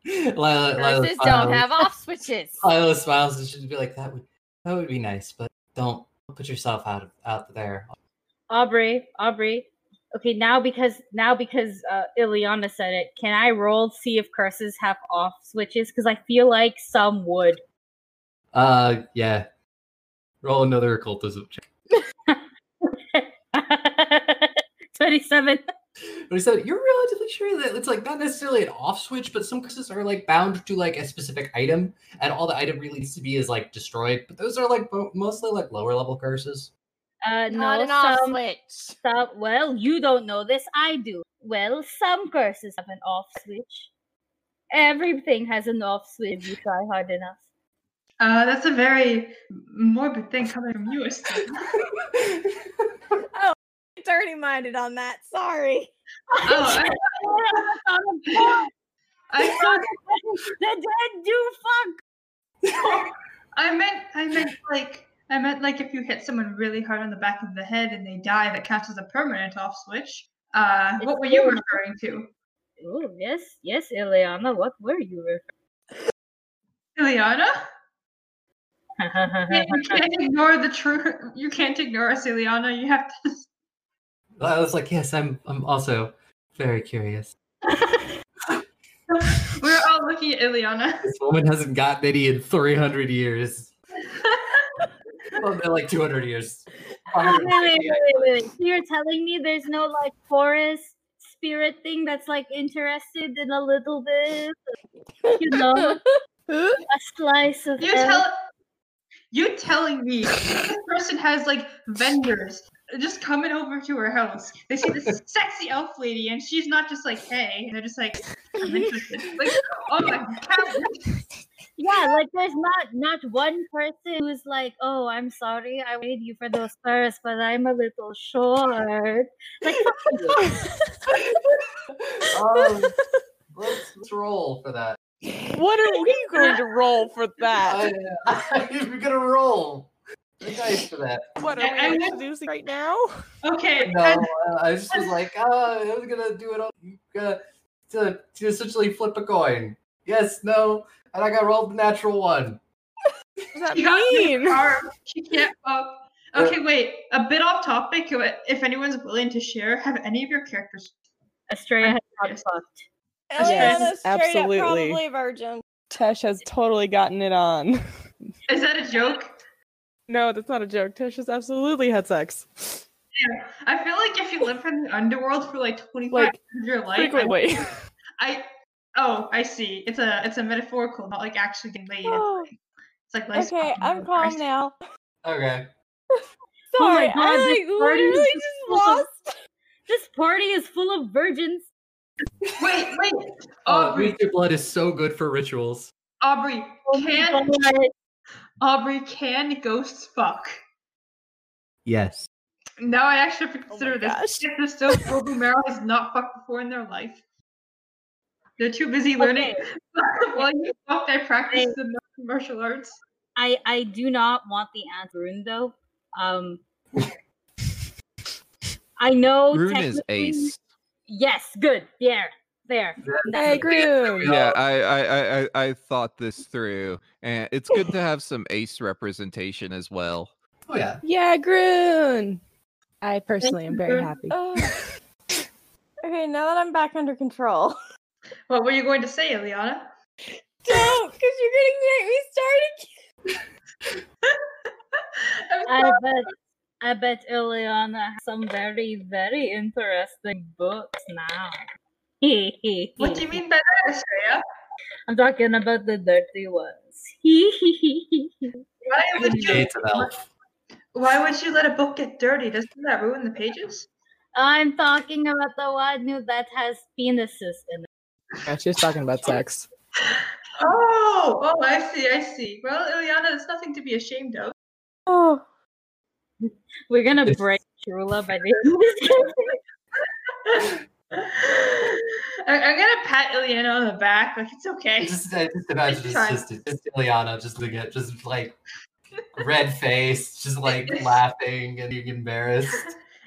Lila, Lila don't smiles. have off switches. (laughs) Lila smiles and she'd be like, "That would that would be nice, but don't put yourself out of out there." Aubrey, Aubrey. Okay, now because now because uh, Ileana said it, can I roll see if curses have off switches? Because I feel like some would. Uh, yeah. Roll another occultism check. (laughs) Twenty-seven. But he said, "You're relatively sure that it's like not necessarily an off switch, but some curses are like bound to like a specific item, and all the item really needs to be is like destroyed. But those are like mostly like lower level curses. Uh, Not no, an off some, switch. some. Well, you don't know this. I do. Well, some curses have an off switch. Everything has an off switch if you try hard enough. Uh, that's a very morbid thing coming from you, Estelle. (laughs) Dirty minded on that. Sorry. Oh, I, (laughs) I (laughs) thought the dead do fuck. I meant I meant like I meant like if you hit someone really hard on the back of the head and they die, that counts as a permanent off switch. Uh, It's what were you referring to, Oh yes, yes, Ileana. What were you referring? To? Ileana? referring? (laughs) You can't ignore the truth. You can't ignore us, Ileana. You have to. I was like, yes, I'm. I'm also very curious. (laughs) We're all looking at Ileana. This woman hasn't gotten any in 300 years. (laughs) well, they're like 200 years. (laughs) wait, wait, wait, wait, wait. You're telling me there's no like forest spirit thing that's like interested in a little bit, you know, (laughs) a slice of. You earth? tell. You telling me this person has like vendors just coming over to her house. They see this sexy elf lady, and she's not just like, "Hey," and they're just like, "I'm interested." Like, oh my god! Yeah, like there's not not one person who's like, "Oh, I'm sorry, I waited you for those stars, but I'm a little short." Like. (laughs) Um, let's, let's roll for that. What are we going to roll for that? I, I'm (laughs) gonna roll. Nice for that. What are I- I we meant- introducing right now? Okay, No, and- uh, I just was like, oh, I was gonna do it. On, gonna to, to essentially flip a coin. Yes, no, and I got rolled the natural one. What does that You got mean? the. She can't up. (laughs) Okay, wait. A bit off topic. If anyone's willing to share, have any of your characters? Estrella has got fucked. Yes, Ileana's straight absolutely. Up probably a virgin. Tesh has totally gotten it on. Is that a joke? No, that's not a joke. Tesh has absolutely had sex. Yeah. I feel like if you live in the underworld for like twenty five Like, years of your life, Frequently. I oh I see. It's a it's a metaphorical, not like actually getting laid. Oh. It's like life Okay, I'm calm now. Okay. (laughs) Oh Sorry, God, I this like party is literally just just full of- lost. (laughs) This party is full of virgins. Wait, wait. Oh, Aubrey, Winter blood is so good for rituals. Aubrey, Oh can God. Aubrey can ghosts fuck? Yes. Now I actually have to Oh consider my this. gosh. If the still Ruby Merrill has not fucked before in their life. They're too busy learning. Okay, (laughs) While you fucked, I practice the martial arts. I I do not want the answer rune though. Um, I know. Rune is ace. Yes, good. There, there. Hey, Groom. Yeah, I, I, I, I, I thought this through, and it's good to have some ace representation as well. Oh yeah. Yeah, Grun. I personally am very Grun. happy. Oh. (laughs) okay, now that I'm back under control. (laughs) What were you going to say, Ileana? Don't, because you're gonna make me start again. (laughs) I'm I sorry. bet. I bet Ileana has some very, very interesting books now. (laughs) What do you mean by that, Estrella? I'm talking about the dirty ones. (laughs) Why would you? Gates of Elf. Why would you let a book get dirty? Doesn't that ruin the pages? I'm talking about the one who- that has penises in it. Yeah, she was talking about sex. (laughs) Oh, oh, I see, I see. Well, Ileana, there's nothing to be ashamed of. Oh, We're gonna It's- break Trula by the (laughs) this. I- I'm gonna pat Ileana on the back, like it's okay. Just, I just imagine just, Try. just, just Ileana just to get just like red face, just like (laughs) laughing and being embarrassed.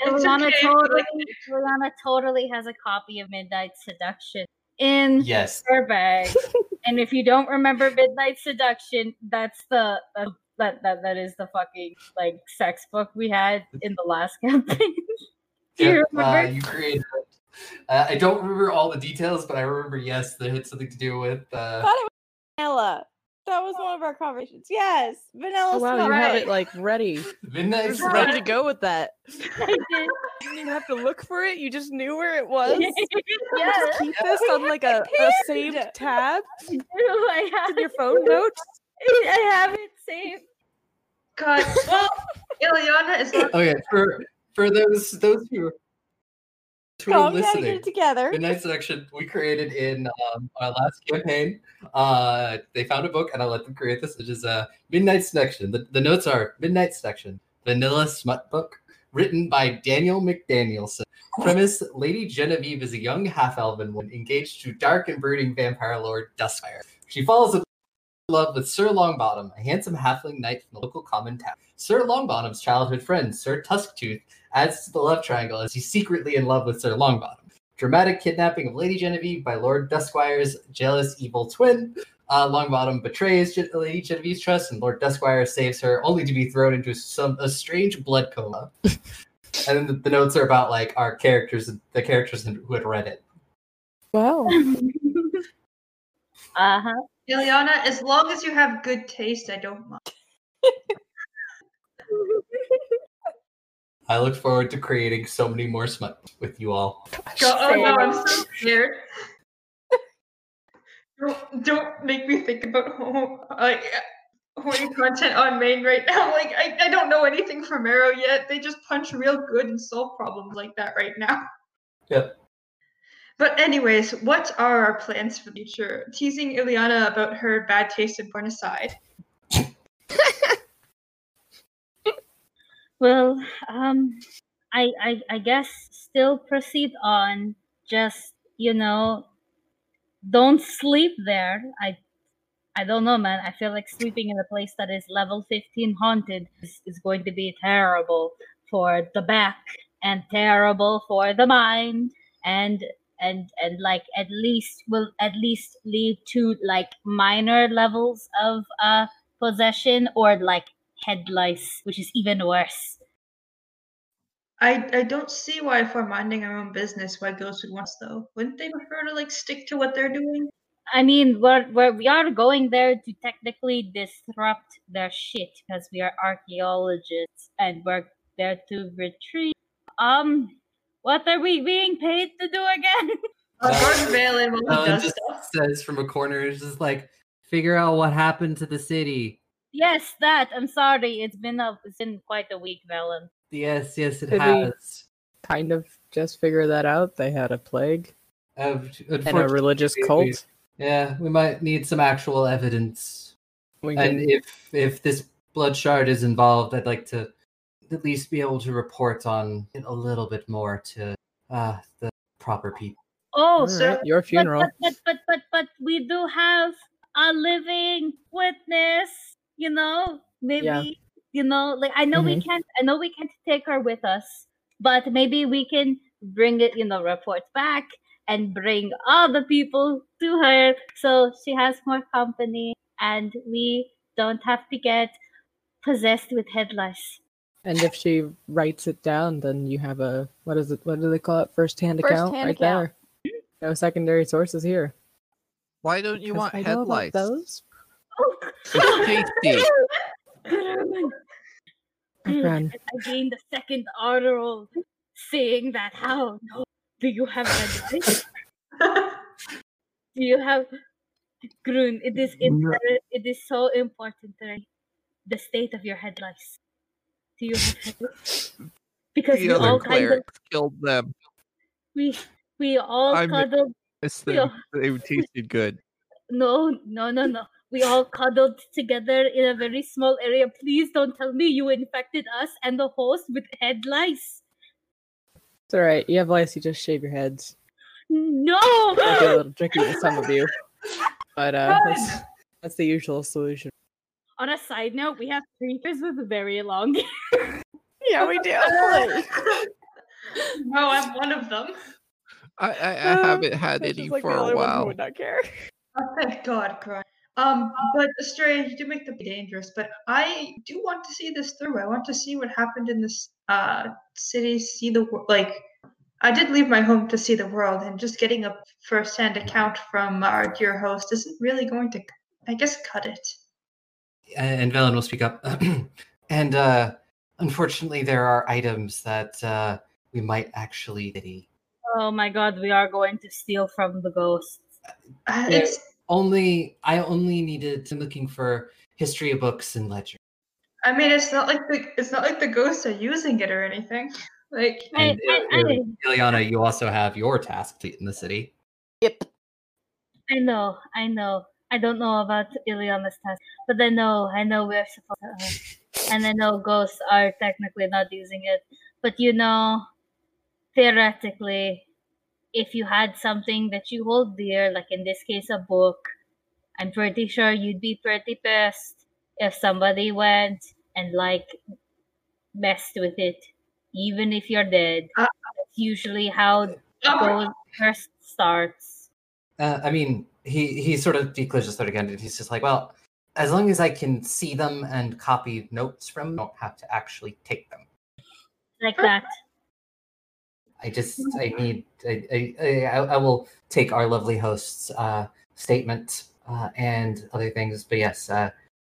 It's Ileana okay, totally, like- Ileana totally has a copy of Midnight Seduction in Yes. her bag. (laughs) and if you don't remember Midnight Seduction, that's the uh, that that that is the fucking like sex book we had in the last (laughs) campaign. Do you Yep, uh, remember? you created it. Uh, I don't remember all the details, but I remember yes, that had something to do with. I Uh, thought it was vanilla. That was one of our conversations. Yes, oh, vanilla. Oh, wow, smell. you have it like ready. (laughs) Midnight. Just Sun. ready to go with that. I (laughs) did. You didn't have to look for it. You just knew where it was. yeah, (laughs) Just keep this on like a, a saved tab I do. I have in your phone notes. I have it saved. God, well, Ileana is not. Okay, for for those those who are, who are Calm down, get listening, it together. Midnight Seduction we created in um, our last campaign. Uh, they found a book and I let them create this, which is uh, Midnight Seduction. The, the notes are Midnight Seduction, vanilla smut book written by Daniel McDanielson. Premise Lady Genevieve is a young half elven woman engaged to dark and brooding vampire lord Duskfire. She falls in love with Sir Longbottom, a handsome halfling knight from the local common town. Sir Longbottom's childhood friend, Sir Tusktooth, adds to the love triangle as he's secretly in love with Sir Longbottom. Dramatic kidnapping of Lady Genevieve by Lord Duskwire's jealous evil twin. Uh, Longbottom betrays Gen- Lady Genevieve's trust, and Lord Duskwire saves her, only to be thrown into some a strange blood coma. (laughs) and then the, the notes are about like our characters, the characters who had read it. Wow. (laughs) uh huh. Ileana, as long as you have good taste, I don't mind. (laughs) I look forward to creating so many more smut with you all. Go- oh no, I'm so scared. (laughs) don't, don't make me think about homo, like horny content on main right now. (laughs) Like I, I don't know anything from Arrow yet. They just punch real good and solve problems like that right now. Yep. But anyways, what are our plans for the future? Teasing Ileana about her bad taste in porn aside. (laughs) Well, um, I, I I guess still proceed on. Just you know, don't sleep there. I I don't know, man. I feel like sleeping in a place that is level 15 haunted is, is going to be terrible for the back and terrible for the mind and and and like at least will at least lead to like minor levels of uh possession or like head lice, which is even worse. I I don't see why if we're minding our own business, why ghosts would want us though. Wouldn't they prefer to like stick to what they're doing? I mean, we're, we're we are going there to technically disrupt their shit because we are archaeologists and we're there to retrieve. Um, what are we being paid to do again? Uh, Gordon Velen while he Ellen does just stuff. says from a corner, it's just like, figure out what happened to the city. Yes, that. I'm sorry. It's been a it's been quite a week, Velen. Yes, yes, it Did has. Kind of just figure that out. They had a plague Uh, and a religious cult. Yeah, we might need some actual evidence. We And can, if if this blood shard is involved, I'd like to at least be able to report on it a little bit more to uh, the proper people. Oh, All so- right, your funeral. but but but but but we do have a living witness. You know, maybe you know, like I know we Mhm. can't. I know we can't take her with us, but maybe we can bring it. You know, report back and bring all the people to her, so she has more company, and we don't have to get possessed with head lice. And if she writes it down, then you have a what is it? What do they call it? First hand account First-hand right account. there. No secondary sources here. Why don't you 'Cause want I know about headlights? those. It's tasty. (laughs) My friend. I gained a second arrow saying that. How? No. Do you have headlights? Do you have Grun? It is imperative. It is so important that I- the state of your head lice. Do you have headlights? Because we The all other kind of clerics killed them. we we all I'm- cuddled. It's Yeah. the, they tasted good. No, no, no, no. We all cuddled together in a very small area. Please don't tell me you infected us and the host with head lice. It's all right. You have lice. You just shave your heads. No. Might be a little (laughs) tricky with some of you, but uh, that's, that's the usual solution. On a side note, we have creepers with very long. (laughs) Yeah, we do. (laughs) no, I'm one of them. I, I, I haven't had any for a while. would not care. Oh, thank God, cry. Um, but Astray, you do make them dangerous. But I do want to see this through. I want to see what happened in this uh city. See the wor- like. I did leave my home to see the world, and just getting a first-hand account from our dear host isn't really going to, I guess, cut it. and Velen will speak up. (clears throat) and uh, unfortunately, there are items that uh, we might actually pity. oh my god, we are going to steal from the ghosts. Uh, It's. Only I only needed to looking for history of books and ledger. I mean, it's not like the. It's not like the ghosts are using it or anything. Like. I, And I, uh, I, Ileana, you also have your task to- in the city. Yep. I know, I know. I don't know about Ileana's task, but I know, I know we're supposed to. Uh, and I know ghosts are technically not using it, But you know, theoretically, if you had something that you hold dear, like in this case, a book, I'm pretty sure you'd be pretty pissed if somebody went and like messed with it, even if you're dead. Uh, That's usually how those first starts. Uh, I mean, he he sort of declares his throat again, and he's just like, "Well, as long as I can see them and copy notes from, them, I don't have to actually take them. Like that. I just I need I I, I, I will take our lovely host's uh, statement uh, and other things, but yes, uh,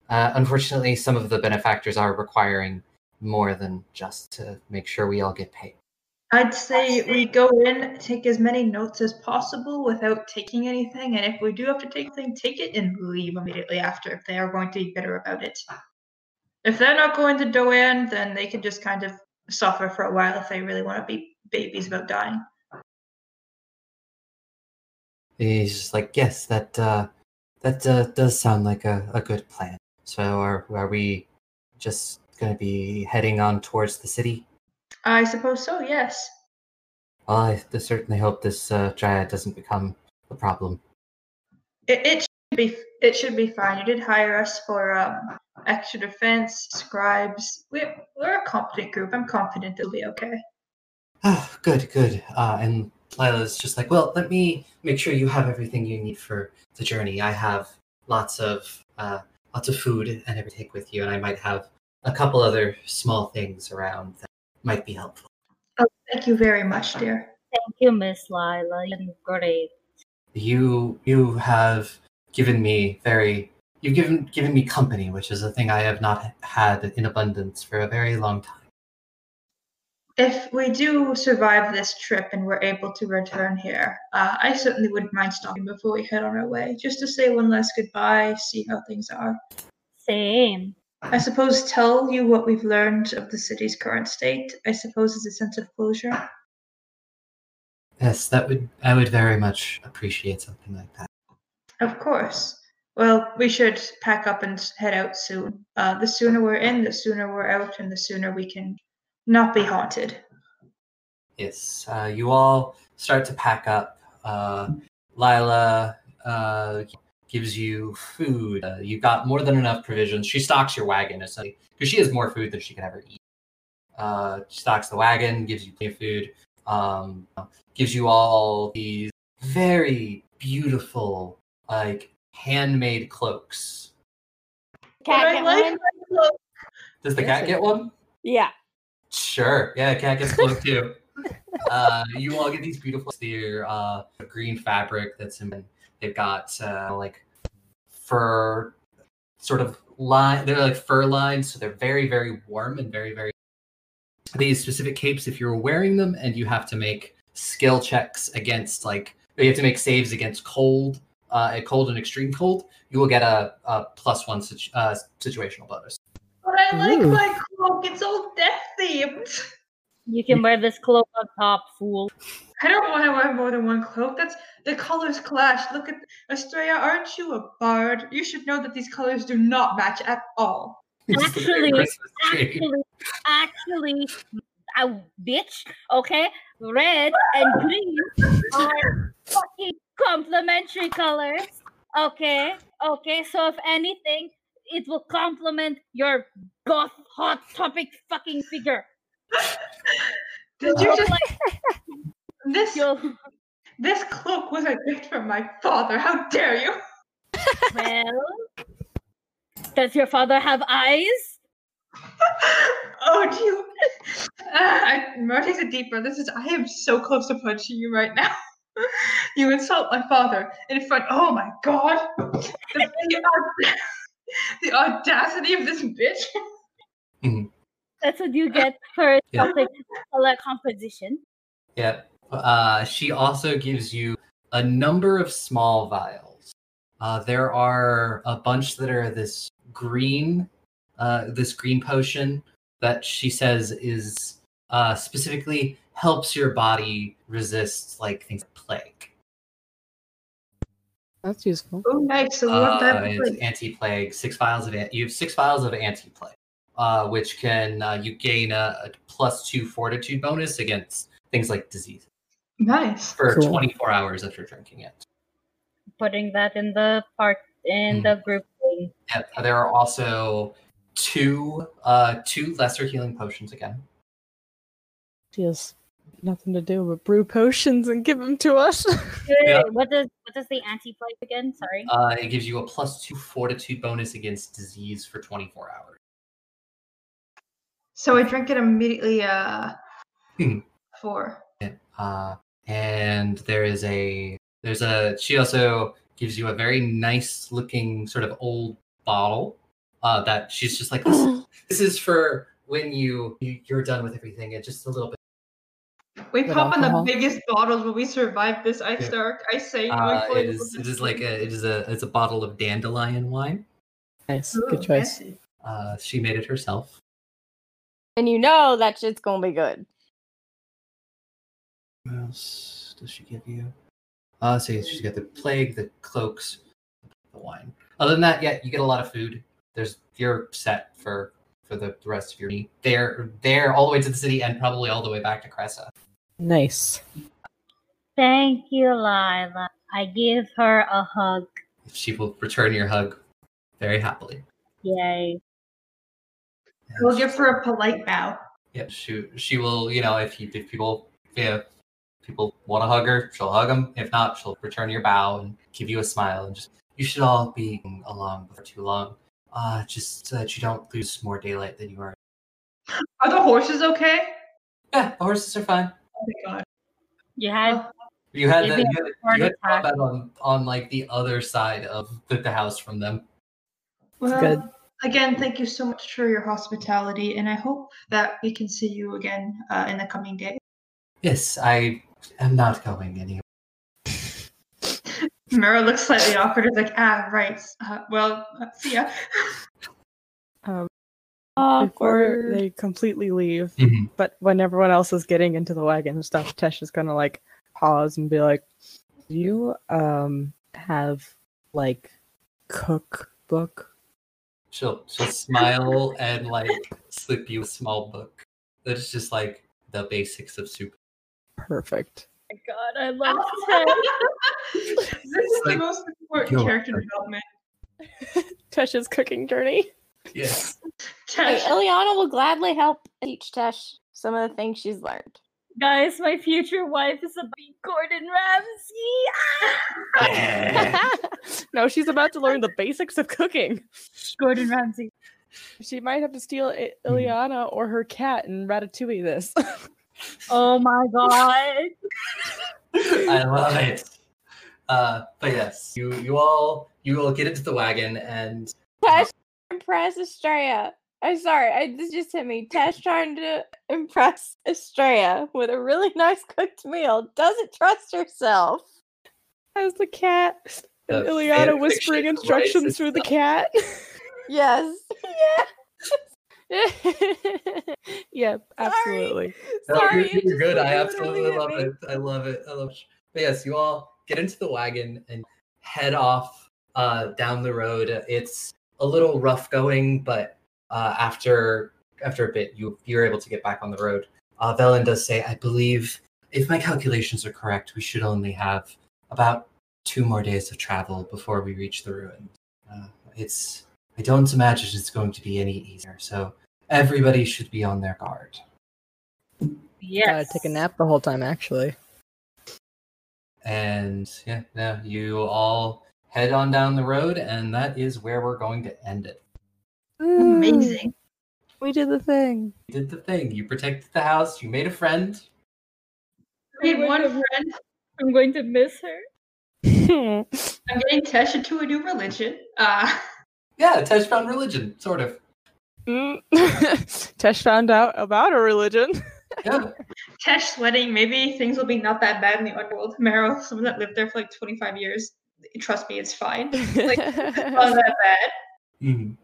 uh, unfortunately, some of the benefactors are requiring more than just to make sure we all get paid. I'd say we go in, take as many notes as possible without taking anything, and if we do have to take anything, take it and leave immediately after if they are going to be bitter about it. If they're not going to go in, then they can just kind of suffer for a while if they really want to be babies about dying. He's just like, yes, that uh, that uh, does sound like a, a good plan. So are are we just going to be heading on towards the city? I suppose so, yes. Well, I certainly hope this uh, dryad doesn't become a problem. It, it should be it should be fine. You did hire us for um, extra defense, scribes. We're we're a competent group. I'm confident it'll be okay. Oh, good, good. Uh, and Lila's just like, well, let me make sure you have everything you need for the journey. I have lots of uh, lots of food and everything with you, and I might have a couple other small things around that might be helpful. Oh, thank you very much, dear. Thank you, Miss Lila. You're great. You you have given me very you've given given me company, which is a thing I have not had in abundance for a very long time. If we do survive this trip and we're able to return here, uh, I certainly wouldn't mind stopping before we head on our way, just to say one last goodbye, see how things are. Same. I suppose tell you what we've learned of the city's current state. I suppose is a sense of closure. Yes, that would I would very much appreciate something like that. Of course. Well, we should pack up and head out soon. Uh, the sooner we're in, the sooner we're out, and the sooner we can not be haunted. Yes, uh, you all start to pack up. Uh, Lila uh, gives you food. Uh, you've got more than enough provisions. She stocks your wagon essentially because she has more food than she can ever eat. Uh, she stocks the wagon, gives you plenty of food, um, gives you all these very beautiful, like handmade cloaks. Cat get like one? Does the cat get one? Yeah. Sure. Yeah, cat gets cloak too. uh, you all get these beautiful steer uh, green fabric that's in. They've got uh, like fur, sort of line. They're like fur lines, so they're very, very warm and very, very. These specific capes, if you're wearing them, and you have to make skill checks against like, or you have to make saves against cold, uh, cold and extreme cold, you will get a, a plus one situ- uh, situational bonus. But I like Ooh. my cloak. It's all death themed. You can wear this cloak on top, fool. I don't want to wear more than one cloak. That's the colors clash. Look at Estrella. Aren't you a bard? You should know that these colors do not match at all. It's the very Actually- Actually, actually, a bitch, okay? Red and green are fucking complementary colors. Okay, okay. So if anything, it will complement your goth hot topic fucking figure. Did you just this? you'll This cloak was a gift from my father. How dare you? well. Does your father have eyes? (laughs) oh, do you? Uh, I, Mar takes a deep breath. This is. I am so close to punching you right now. (laughs) you insult my father in front. Oh my god! The, (laughs) the, audacity of this bitch. That's what you get for (laughs) Yeah. topic color composition. Yeah. Uh, she also gives you a number of small vials. Uh, there are a bunch that are this green, uh, this green potion that she says is uh, specifically helps your body resist like things like plague. That's useful. Oh, nice. So what Uh, that it's anti-plague. Six vials of an- you have six vials of anti-plague. uh, which can uh, you gain a, a plus two fortitude bonus against things like disease Nice. for Cool. 24 hours after drinking it. Putting that in the part in Mm. the group thing. Yep. There are also two uh, two lesser healing potions again. She has nothing to do but brew potions and give them to us. (laughs) Yeah. What does what does the anti play again? Sorry. Uh, it gives you a plus two fortitude bonus against disease for 24 hours. So I drink it immediately. Uh, Hmm. four. Uh, and there is a there's a she also gives you a very nice looking sort of old bottle uh, that she's just like this. (gasps) this is for when you, you you're done with everything and just a little bit. We With pop in the biggest bottles when we survive this ice Yeah. dark. I say, Uh, going it is it is like a it is a it's a bottle of dandelion wine. nice, Ooh, good choice. fancy. Uh, she made it herself. And you know that shit's gonna be good. What else does she give you? Uh, see, she's got the plague, the cloaks, the wine. Other than that, yeah, you get a lot of food. There's you're set for for the, the rest of your meet. There, there, all the way to the city, and probably all the way back to Cressa. Nice. Thank you, Lila. I give her a hug. She will return your hug very happily. Yay. We'll give her a polite bow. Yep, she she will. You know, if you if people yeah, people want to hug her, she'll hug them. If not, she'll return your bow and give you a smile and just. You should all be along for too long. Uh, just so that you don't lose more daylight than you are. Are the horses okay? Yeah, the horses are fine. Oh my god. You had You had the, Maybe you had, heart you had attack. combat on on like the other side of the, the house from them. well, good. Again, thank you so much for your hospitality, and I hope that we can see you again uh, in the coming days. Yes, I am not going anywhere. (laughs) Maro looks slightly awkward. It's like, ah, right. Uh, well, uh, see ya. Um, before they completely leave, Mhm. but when everyone else is getting into the wagon and stuff, Tesh is gonna like pause and be like, "Do you um have like cookbook?" She'll she'll smile and like slip you a small book. That's just like the basics of soup. Perfect. My God, I love Ted. (laughs) this is the most important character development. (laughs) Tesh's cooking journey. Yes. Hey, Tesh, Ileana will gladly help teach Tesh some of the things she's learned. Guys, my future wife is a be Gordon Ramsay. Ah! (laughs) no, she's about to learn the basics of cooking. Gordon Ramsay. She might have to steal I- Ileana or her cat and ratatouille this. (laughs) Oh my god. I love it. Uh, but yes, you you all you all get into the wagon and Tesh impress Estrella. I'm sorry, I, this just hit me. Tesh trying to impress Estrella with a really (laughs) nice cooked meal. Doesn't trust herself. As the cat. And The Ileana whispering instructions through the cat. (laughs) Yes. (laughs) yep, absolutely. No, Sorry, you're, you're good. I absolutely love it. I love it. I love it. But yes, you all get into the wagon and head off uh, down the road. It's a little rough going, but uh, after after a bit, you you're able to get back on the road. Uh, Velen does say, I believe, if my calculations are correct, we should only have about two more days of travel before we reach the ruins. Uh, it's I don't imagine it's going to be any easier. So everybody should be on their guard. Yes. Gotta take a nap the whole time, actually. And yeah, yeah, you all head on down the road, and that is where we're going to end it. amazing. We did the thing. You did the thing. You protected the house. You made a friend. We had one friend. I'm going to miss her. (laughs) I'm getting Tesh into a new religion. Uh, Yeah, Tesh found religion, sort of. Mm. (laughs) Tesh found out about a religion. (laughs) Yeah. Tesh sweating. Maybe things will be not that bad in the underworld. Meryl, someone that lived there for like 25 years. Trust me, it's fine. (laughs) Like, not that bad. Mhm.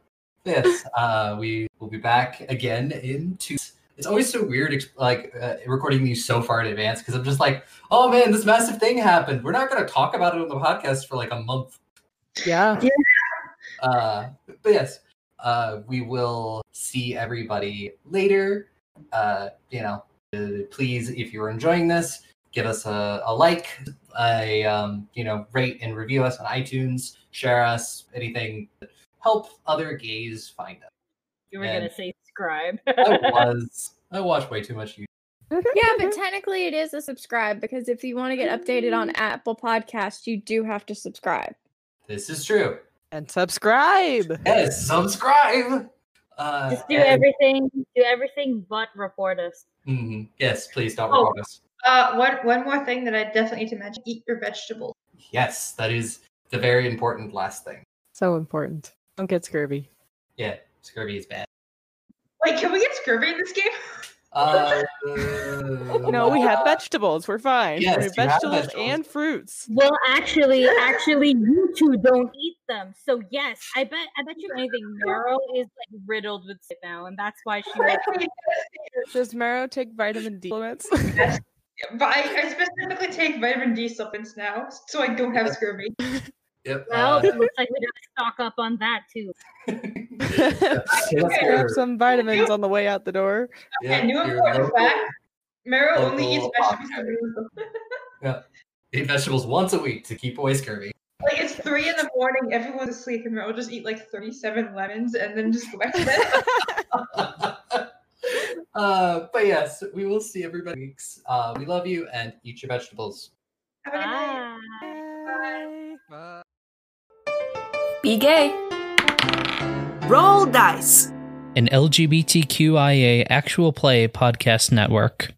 Yes, uh, we will be back again in two. It's always so weird, like uh, recording these so far in advance, because I'm just like, oh man, this massive thing happened. We're not going to talk about it on the podcast for like a month. yeah. Uh, but yes, Uh, we will see everybody later. Uh, you know, uh, please, if you're enjoying this, give us a, a like, a um, you know, rate and review us on iTunes, share us, anything help other gays find us. You were And- gonna say subscribe. I (laughs) was I watch way too much YouTube. Yeah, but technically it is a subscribe because if you want to get updated on Apple Podcasts, you do have to subscribe. This is true. and subscribe. Yes, subscribe. Uh, Just do and- everything. Do everything but report us. Mm-hmm. Yes, please don't Oh. report us. Uh, one one more thing that I definitely need to mention: eat your vegetables. Yes, that is the very important last thing. So important. Don't get scurvy. Yeah, scurvy is bad. Wait, can we get scurvy in this game? Uh, (laughs) No, we have vegetables. We're fine. Yes, we you have have vegetables, vegetables. and fruits. Well, actually, actually, you two don't eat them. So yes, I bet. I bet you anything. Meryl is like riddled with sick now, and that's why she. (laughs) Does Maro take vitamin D supplements? Yes. But I, I specifically take vitamin D supplements now, so I don't have scurvy. Yep. well, uh, it looks like we gotta stock up on that too. yes, I have some vitamins on the way out the door. yeah, new your important local- fact: Meryl only eats local vegetables. (laughs) Yeah. Eat vegetables once a week to keep away scurvy. Like it's three in the morning, everyone's asleep, and Meryl will just eat like thirty-seven lemons and then just go back to bed. (laughs) (laughs) uh, but yes, we will see everybody. Weeks. Uh, we love you and eat your vegetables. Have a good night. Bye. Be gay. Roll dice. An LGBTQIA actual play podcast network.